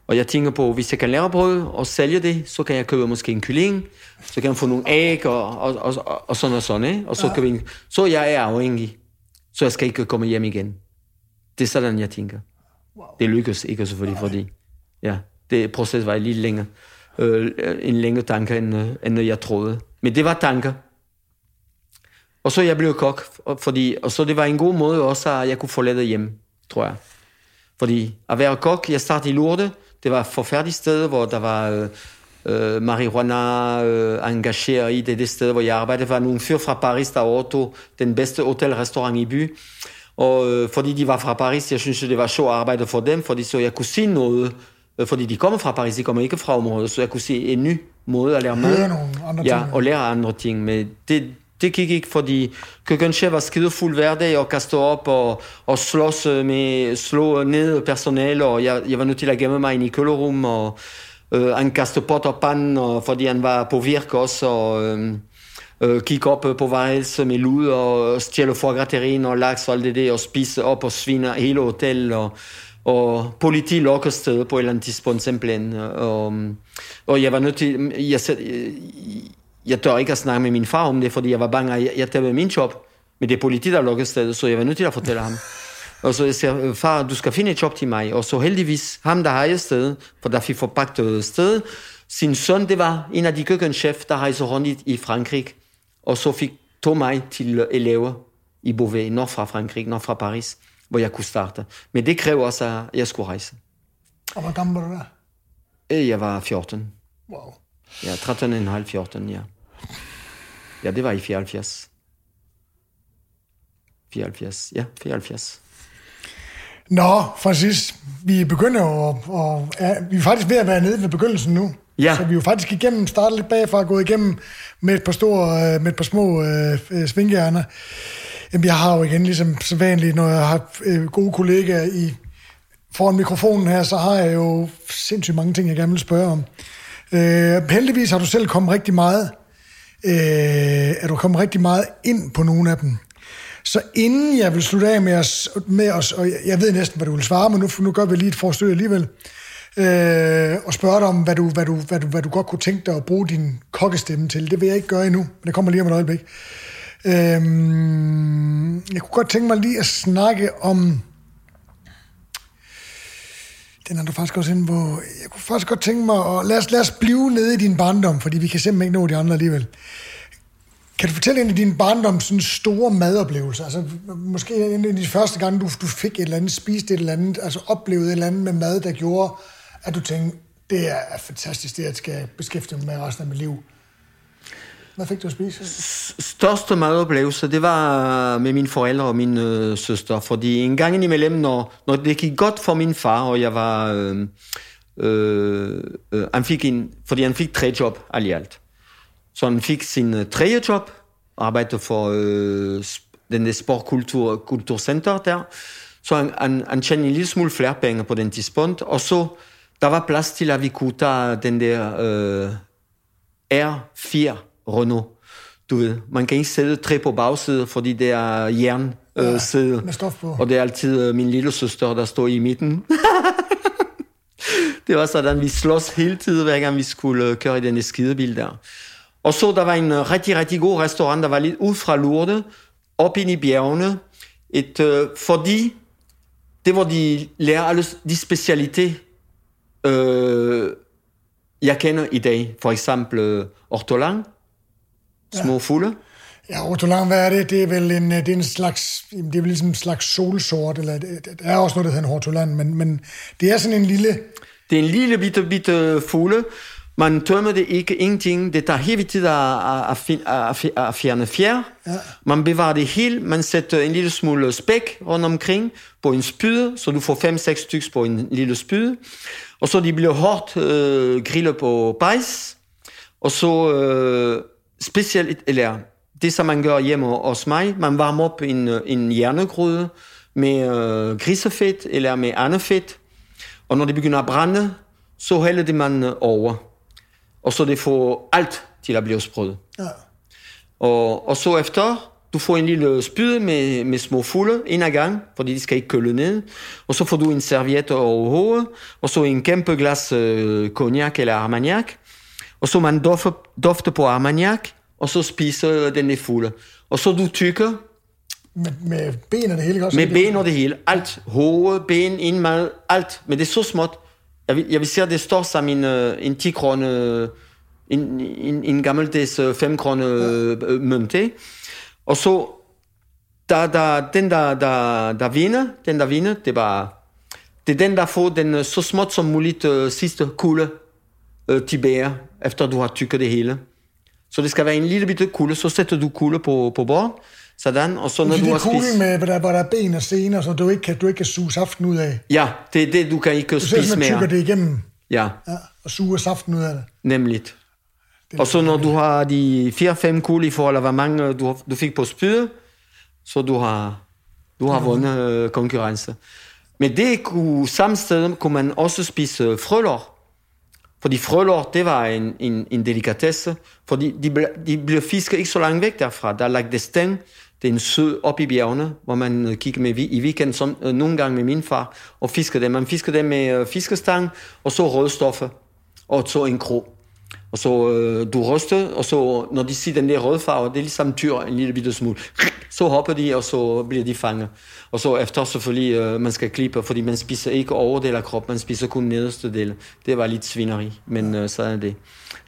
Og jeg tænker på, hvis jeg kan lære brød og sælge det, så kan jeg købe måske en kylling, så kan jeg få nogle æg og, og, og, og, og sådan og sådan, ikke? Og så, ja. kan vi, så jeg er afhængig. Så jeg skal ikke komme hjem igen. Det er sådan, jeg tænker. Wow. Det lykkes ikke selvfølgelig, fordi ja, det proces var lidt længere. Øh, en længere tanke, end, øh, end jeg troede. Men det var tanker. Og så jeg blev kok, fordi, og så det var en god måde også, at jeg kunne forlade hjem, tror jeg. Fordi at være kok, jeg startede i Lourdes, det var et forfærdeligt sted, hvor der var øh, øh, marihuana øh, engageret i det, det sted, hvor jeg arbejdede. Var nogle fyr fra Paris, der overtog den bedste hotelrestaurant i by. Og øh, fordi de var fra Paris, jeg synes, det var sjovt at arbejde for dem, fordi så jeg kunne se noget, øh, fordi de kommer fra Paris, de kommer ikke fra området, så jeg kunne se en ny måde at lære mad. Høre nogle andre ja, ting. og lære andre ting. Men det, det gik ikke, fordi køkkenchef var skide fuld hver dag og kaste op og, og slås med, slå ned personal, og jeg, jeg var nødt til at gemme mig ind i kølerum, og øh, han kaste pot og pan, og, fordi han var på virke også, og... Øh, øh, kigge op øh, på værelse øh, med lud og øh, stjæle foie og laks og alt det der, og spise op og svine hele hotellet. og, og politi lukker sted på et eller andet tidspunkt simpelthen. Og, og jeg var nødt til, jeg, jeg, jeg tør ikke at snakke med min far om det, fordi jeg var bange, at jeg, jeg tabte min job. Men det er politi, der lukker stedet, så jeg var nødt til at fortælle ham. Og så jeg siger, far, du skal finde et job til mig. Og så heldigvis, ham der har sted, for der fik forpagtet sted, sin søn, det var en af de køkkenchef, der rejser rundt i, i Frankrig og så fik tog mig til elever i Beauvais, nord fra Frankrig, nord fra Paris, hvor jeg kunne starte. Men det kræver også, at jeg skulle rejse. Og hvor gammel var du der? Øh, jeg var 14. Wow. Ja, 13,5, 14, ja. Ja, det var i 74. 74, ja, 74. Nå, Francis, vi begynder jo, og, ja, vi er faktisk ved at være nede ved begyndelsen nu. Ja. Så vi er jo faktisk igennem, startet lidt bagfra, gået igennem med et par, store, øh, med et par små øh, øh, svinghjerner. Jamen, jeg har jo igen, ligesom så vanligt, når jeg har øh, gode kollegaer i foran mikrofonen her, så har jeg jo sindssygt mange ting, jeg gerne vil spørge om. Øh, heldigvis har du selv kommet rigtig meget øh, er du kommet rigtig meget ind på nogle af dem. Så inden jeg vil slutte af med os, med os og jeg, jeg ved næsten, hvad du vil svare, men nu, nu gør vi lige et forsøg alligevel, øh, og spørge dig om, hvad du, hvad, du, hvad, du, hvad du godt kunne tænke dig at bruge din kokkestemme til. Det vil jeg ikke gøre endnu, men det kommer lige om et øjeblik. Øh, jeg kunne godt tænke mig lige at snakke om... Den er du faktisk også inde på. Jeg kunne faktisk godt tænke mig at... Lad os, lad os blive nede i din barndom, fordi vi kan simpelthen ikke nå de andre alligevel. Kan du fortælle en af din barndom sådan store madoplevelser? Altså, måske en af de første gange, du, du fik et eller andet, spiste et eller andet, altså oplevede et eller andet med mad, der gjorde, at du tænkte, det er fantastisk, det at skal beskæftige mig med resten af mit liv. Hvad fik du at spise? Største madoplevelse, det var øh, med mine forældre og min øh, søster, fordi en gang imellem, når, når det gik godt for min far, og jeg var... Øh, øh, øh, han fik en, fordi han fik tre job alt i alt. Så han fik sin uh, tredje job, arbejdede for øh, den der sportkulturcenter der. Så han, han, han tjente en lille smule flere penge på den tidspunkt, og så der var plads til, at vi kunne tage den der uh, R4 Renault. Du ved, man kan ikke sætte tre på bagsædet, fordi det er jern uh, ja, sæde. Og det er altid uh, min lille søster, der står i midten. det var sådan, vi slås hele tiden, hver gang vi skulle køre i den skidebil der. Og så der var en øh, rigtig, rigtig god restaurant, der var lidt ud fra Lourdes, op ind i bjergene, et, uh, fordi det hvor de lærer alle de specialiteter, uh, jeg kender i dag. For eksempel ortolan, små ja. fugle. Ja, ortolan, hvad er det? Det er vel en, det er en slags, det er vel ligesom en slags solsort, eller det, er også noget, der hedder en ortolan, men, men det er sådan en lille... Det er en lille bitte, bitte fugle, man tømmer det ikke ingenting. Det tager hele tiden at, at, at, at fjerne fjer. Ja. Man bevarer det helt. Man sætter en lille smule spæk rundt omkring på en spyd, så du får 5-6 stykker på en lille spyd. Og så de bliver hårdt øh, grillet på bajs. Og så øh, specielt, eller det som man gør hjemme hos mig, man varmer op en, en hjernegryde med øh, grisefedt eller med andet fedt. Og når det begynder at brænde, så hælder det man over og så det får alt til at blive sprødt. Ja. Og, og så efter, du får en lille spyd med, med små fugle en af gang, fordi de skal ikke køle ned. Og så får du en serviet over hovedet, og så en kæmpe glas øh, cognac eller armagnac. Og så man dofter, dofter på armagnac, og så spiser den fugle. Og så du tykker. Med, med ben og det hele også? Med ben og det hele. Alt. Hoved, ben, indmad, alt. Men det er så småt. Jeg vil, jeg vil sige, at det står som en, uh, en 10 krone, en, en, en gammeldags 5 krone uh, mønt. Og så, der, der, den der, der, der vinder, den der vinder, det bare, det er den, der får den så småt som muligt uh, sidste kugle uh, tilbage, efter du har tykket det hele. Så det skal være en lille bitte kugle, så sætter du kugle på, på bord, sådan, og så når du har spist... med, hvor der, hvor der er ben og sener, så du ikke kan, du ikke kan suge saften ud af. Ja, det er det, du kan ikke du spise mere. Du det igennem. Ja. ja. Og suge saften ud af det. Nemlig. Og så når du har de 4-5 kugler i forhold til, hvor mange du, du fik på spydet, så du har, du har vundet øh, konkurrence. Men det kunne, sted kunne man også spise frølår. Fordi frølår, det var en, en, en delikatesse, fordi de, de blev fisket ikke så langt væk derfra. Der er lagt det stæng, det er en sø op i bjergene, hvor man øh, kigger med i weekend, som, øh, nogle gange med min far, og fisker dem. Man fisker dem med øh, fiskestang, og så rødstoffer, og så en krog. Og så øh, du ryster, og så når de ser den der røde farve, det er ligesom tyr en lille bitte smule. Så hopper de, og så bliver de fanget. Og så efter selvfølgelig, øh, man skal klippe, fordi man spiser ikke overdel af kroppen, man spiser kun nederste del. Det var lidt svineri, men øh, så er det.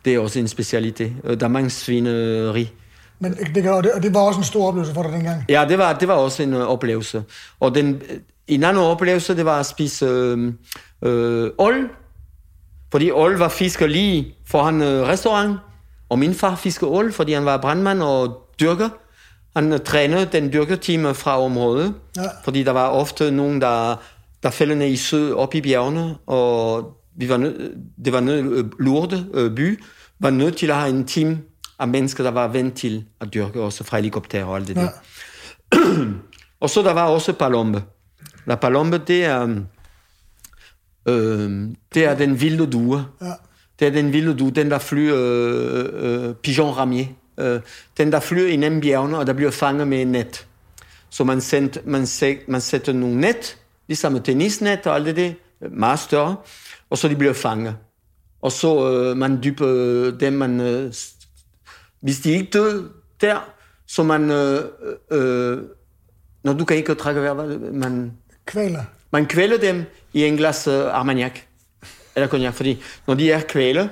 Det er også en specialitet. Der er mange svineri men det, og, det, og det var også en stor oplevelse for dig dengang? Ja, det var, det var også en uh, oplevelse. Og den, en anden oplevelse, det var at spise øh, øh, ål. Fordi ål var fisker lige foran øh, restaurant. Og min far fisker ål, fordi han var brandmand og dyrker. Han uh, trænede den dyrkerteam fra området. Ja. Fordi der var ofte nogen, der, der fælder ned i sø op i bjergene. Og vi var nød, det var nød, Lourdes øh, by var nødt til at have en team af mennesker, der var vant til at dyrke, også fra helikopter og alt det der. Ja. og så der var også palombe. La palombe, det er, øh, det er den vilde due. Ja. Det er den vilde due, den der flyver øh, øh, pigeon ramier Øh, den, der flyver igennem bjergene, og der bliver fanget med et net. Så man, sendt, man, sæt, man sætter nogle net, ligesom et tennisnet og alt det, meget større, og så de bliver fanget. Og så øh, man dyber øh, dem, man... Øh, hvis de ikke døde der, så man... Øh, øh, når du kan ikke trække vejret, man... Kvaler. Man kvæler dem i en glas øh, Armagnac. Eller cognac, fordi når de er kvæle,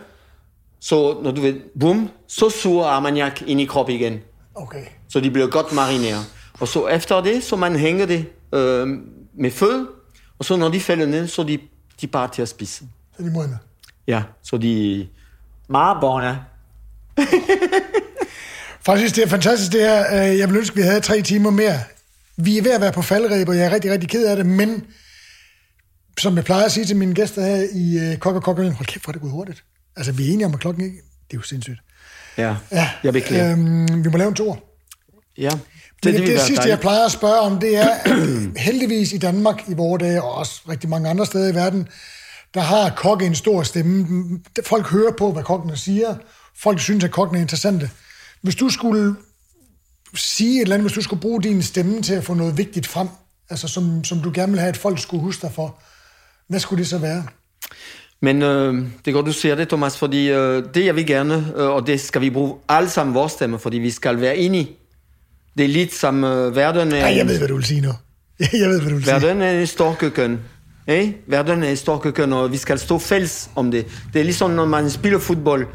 så når du ved, bum, så suger Armagnac ind i kroppen igen. Okay. Så de bliver godt marineret. Og så efter det, så man hænger det øh, med fød, og så når de falder ned, så de, de bare til at spise. Så de modne. Ja, så de... Meget borne. Faktisk, det er fantastisk det her. Øh, Jeg vil ønske, vi havde tre timer mere. Vi er ved at være på faldreb, og jeg er rigtig, rigtig ked af det, men som jeg plejer at sige til mine gæster her i øh, Kok og hold kæft, hvor er det gået hurtigt. Altså, vi er enige om, at klokken ikke... Det er jo sindssygt. Ja, Ja, jeg beklager. øhm, vi må lave en tur. Ja, Det, det, det, vil det være sidste, jeg dejligt. plejer at spørge om, det er, heldigvis i Danmark i vores dage, og også rigtig mange andre steder i verden, der har kokke en stor stemme. Folk hører på, hvad kokkene siger. Folk synes, at kokkene er interessante. Hvis du skulle sige et eller andet, hvis du skulle bruge din stemme til at få noget vigtigt frem, altså som, som du gerne vil have, at folk skulle huske dig for, hvad skulle det så være? Men øh, det er godt, du siger det, Thomas, fordi øh, det jeg vil gerne, øh, og det skal vi bruge alle sammen vores stemme, fordi vi skal være enige. Det er lidt som øh, verden er... Nej, jeg ved, hvad du vil sige nu. Jeg ved, hvad du vil sige. Verden er en stor køkken. Eh? Verden er en stor køkken, og vi skal stå fælles om det. Det er ligesom, når man spiller fodbold.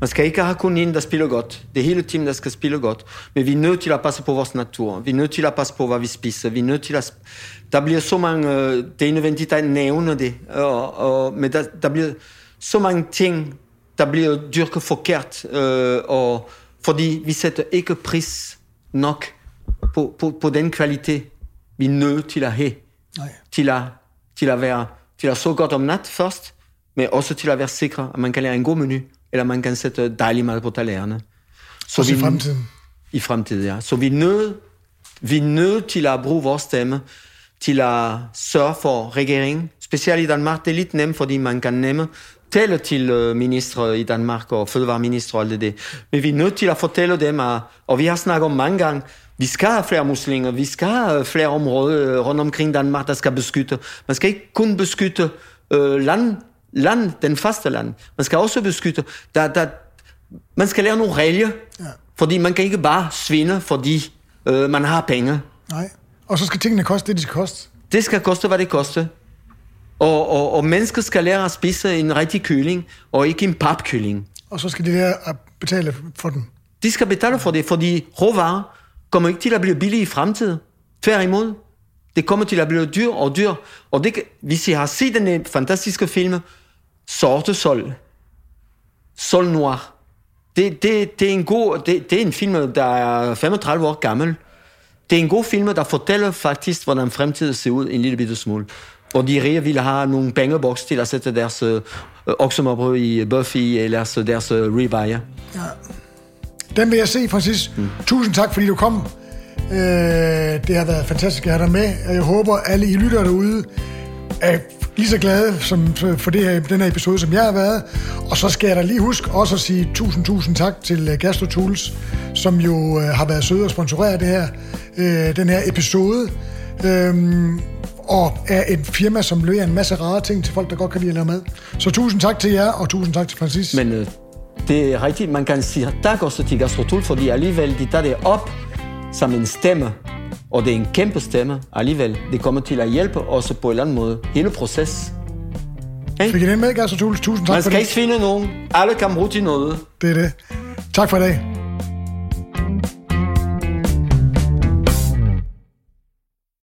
Man skal ikke have kun en, der spiller godt. Det er hele team, der skal spille godt. Men vi er nødt til at passe på vores natur. Vi er nødt til at passe på, hvad vi spiser. Vi er nødt til at... Der bliver så mange... øh, Det er nødvendigt at nævne det. Og, og, men der, der bliver så mange ting, der bliver dyrket forkert. Øh, og, fordi vi sætter ikke pris nok på, på, på den kvalitet, vi er nødt til at have Nej. til at, til at være til at så godt om nat først, men også til at være sikre, at man kan lære en god menu, eller man kan sætte dejlig mad på tallerkenerne. Så Også i fremtiden. I fremtiden, ja. Så vi er nødt vi er nødt til at bruge vores stemme til at sørge for regeringen. Specielt i Danmark, det er lidt nemt, fordi man kan nemme tale til øh, ministre i Danmark og fødevareministre og alt det der. Men vi er nødt til at fortælle dem, at, og vi har snakket om mange gange, vi skal have flere muslinger, vi skal have flere områder rundt omkring Danmark, der skal beskytte. Man skal ikke kun beskytte øh, land, land, den faste land. Man skal også beskytte, der, der, man skal lære nogle regler, ja. fordi man kan ikke bare svinde, fordi øh, man har penge. Nej. Og så skal tingene koste det, de skal koste. Det skal koste, hvad det koster. Og, og, og mennesker skal lære at spise en rigtig kylling, og ikke en papkylling. Og så skal de der at betale for den. De skal betale for det, fordi råvarer kommer ikke til at blive billige i fremtiden. Tværtimod. Det kommer til at blive dyr og dyr. Og det, hvis I har set den fantastiske film, Sorte Sol, Sol Noir, det, det, det, er en god, det, det er en film, der er 35 år gammel. Det er en god film, der fortæller faktisk, hvordan fremtiden ser ud en lille bitte smule. Og de rige ville have nogle pengeboks til at sætte deres øh, oksemørbrød i Buffy, eller deres, øh, ribeye. Den vil jeg se, Francis. Mm. Tusind tak, fordi du kom. Øh, det har været fantastisk at have dig med. og Jeg håber, alle I lytter derude er lige så glad som for det her, den her episode, som jeg har været. Og så skal jeg da lige huske også at sige tusind, tusind tak til øh, Gastro Tools, som jo øh, har været søde og sponsorere det her, øh, den her episode. Øhm, og er et firma, som leverer en masse rare ting til folk, der godt kan lide at lave mad. Så tusind tak til jer, og tusind tak til Francis. Men øh, det er rigtigt, man kan sige tak også til Gastrotul, fordi alligevel de tager det op som en stemme. Og det er en kæmpe stemme alligevel. Det kommer til at hjælpe også på en eller anden måde. Hele proces. Fik I den med, Tools? Tusind tak Man for skal det. ikke svinde nogen. Alle kan bruge til noget. Det er det. Tak for i dag.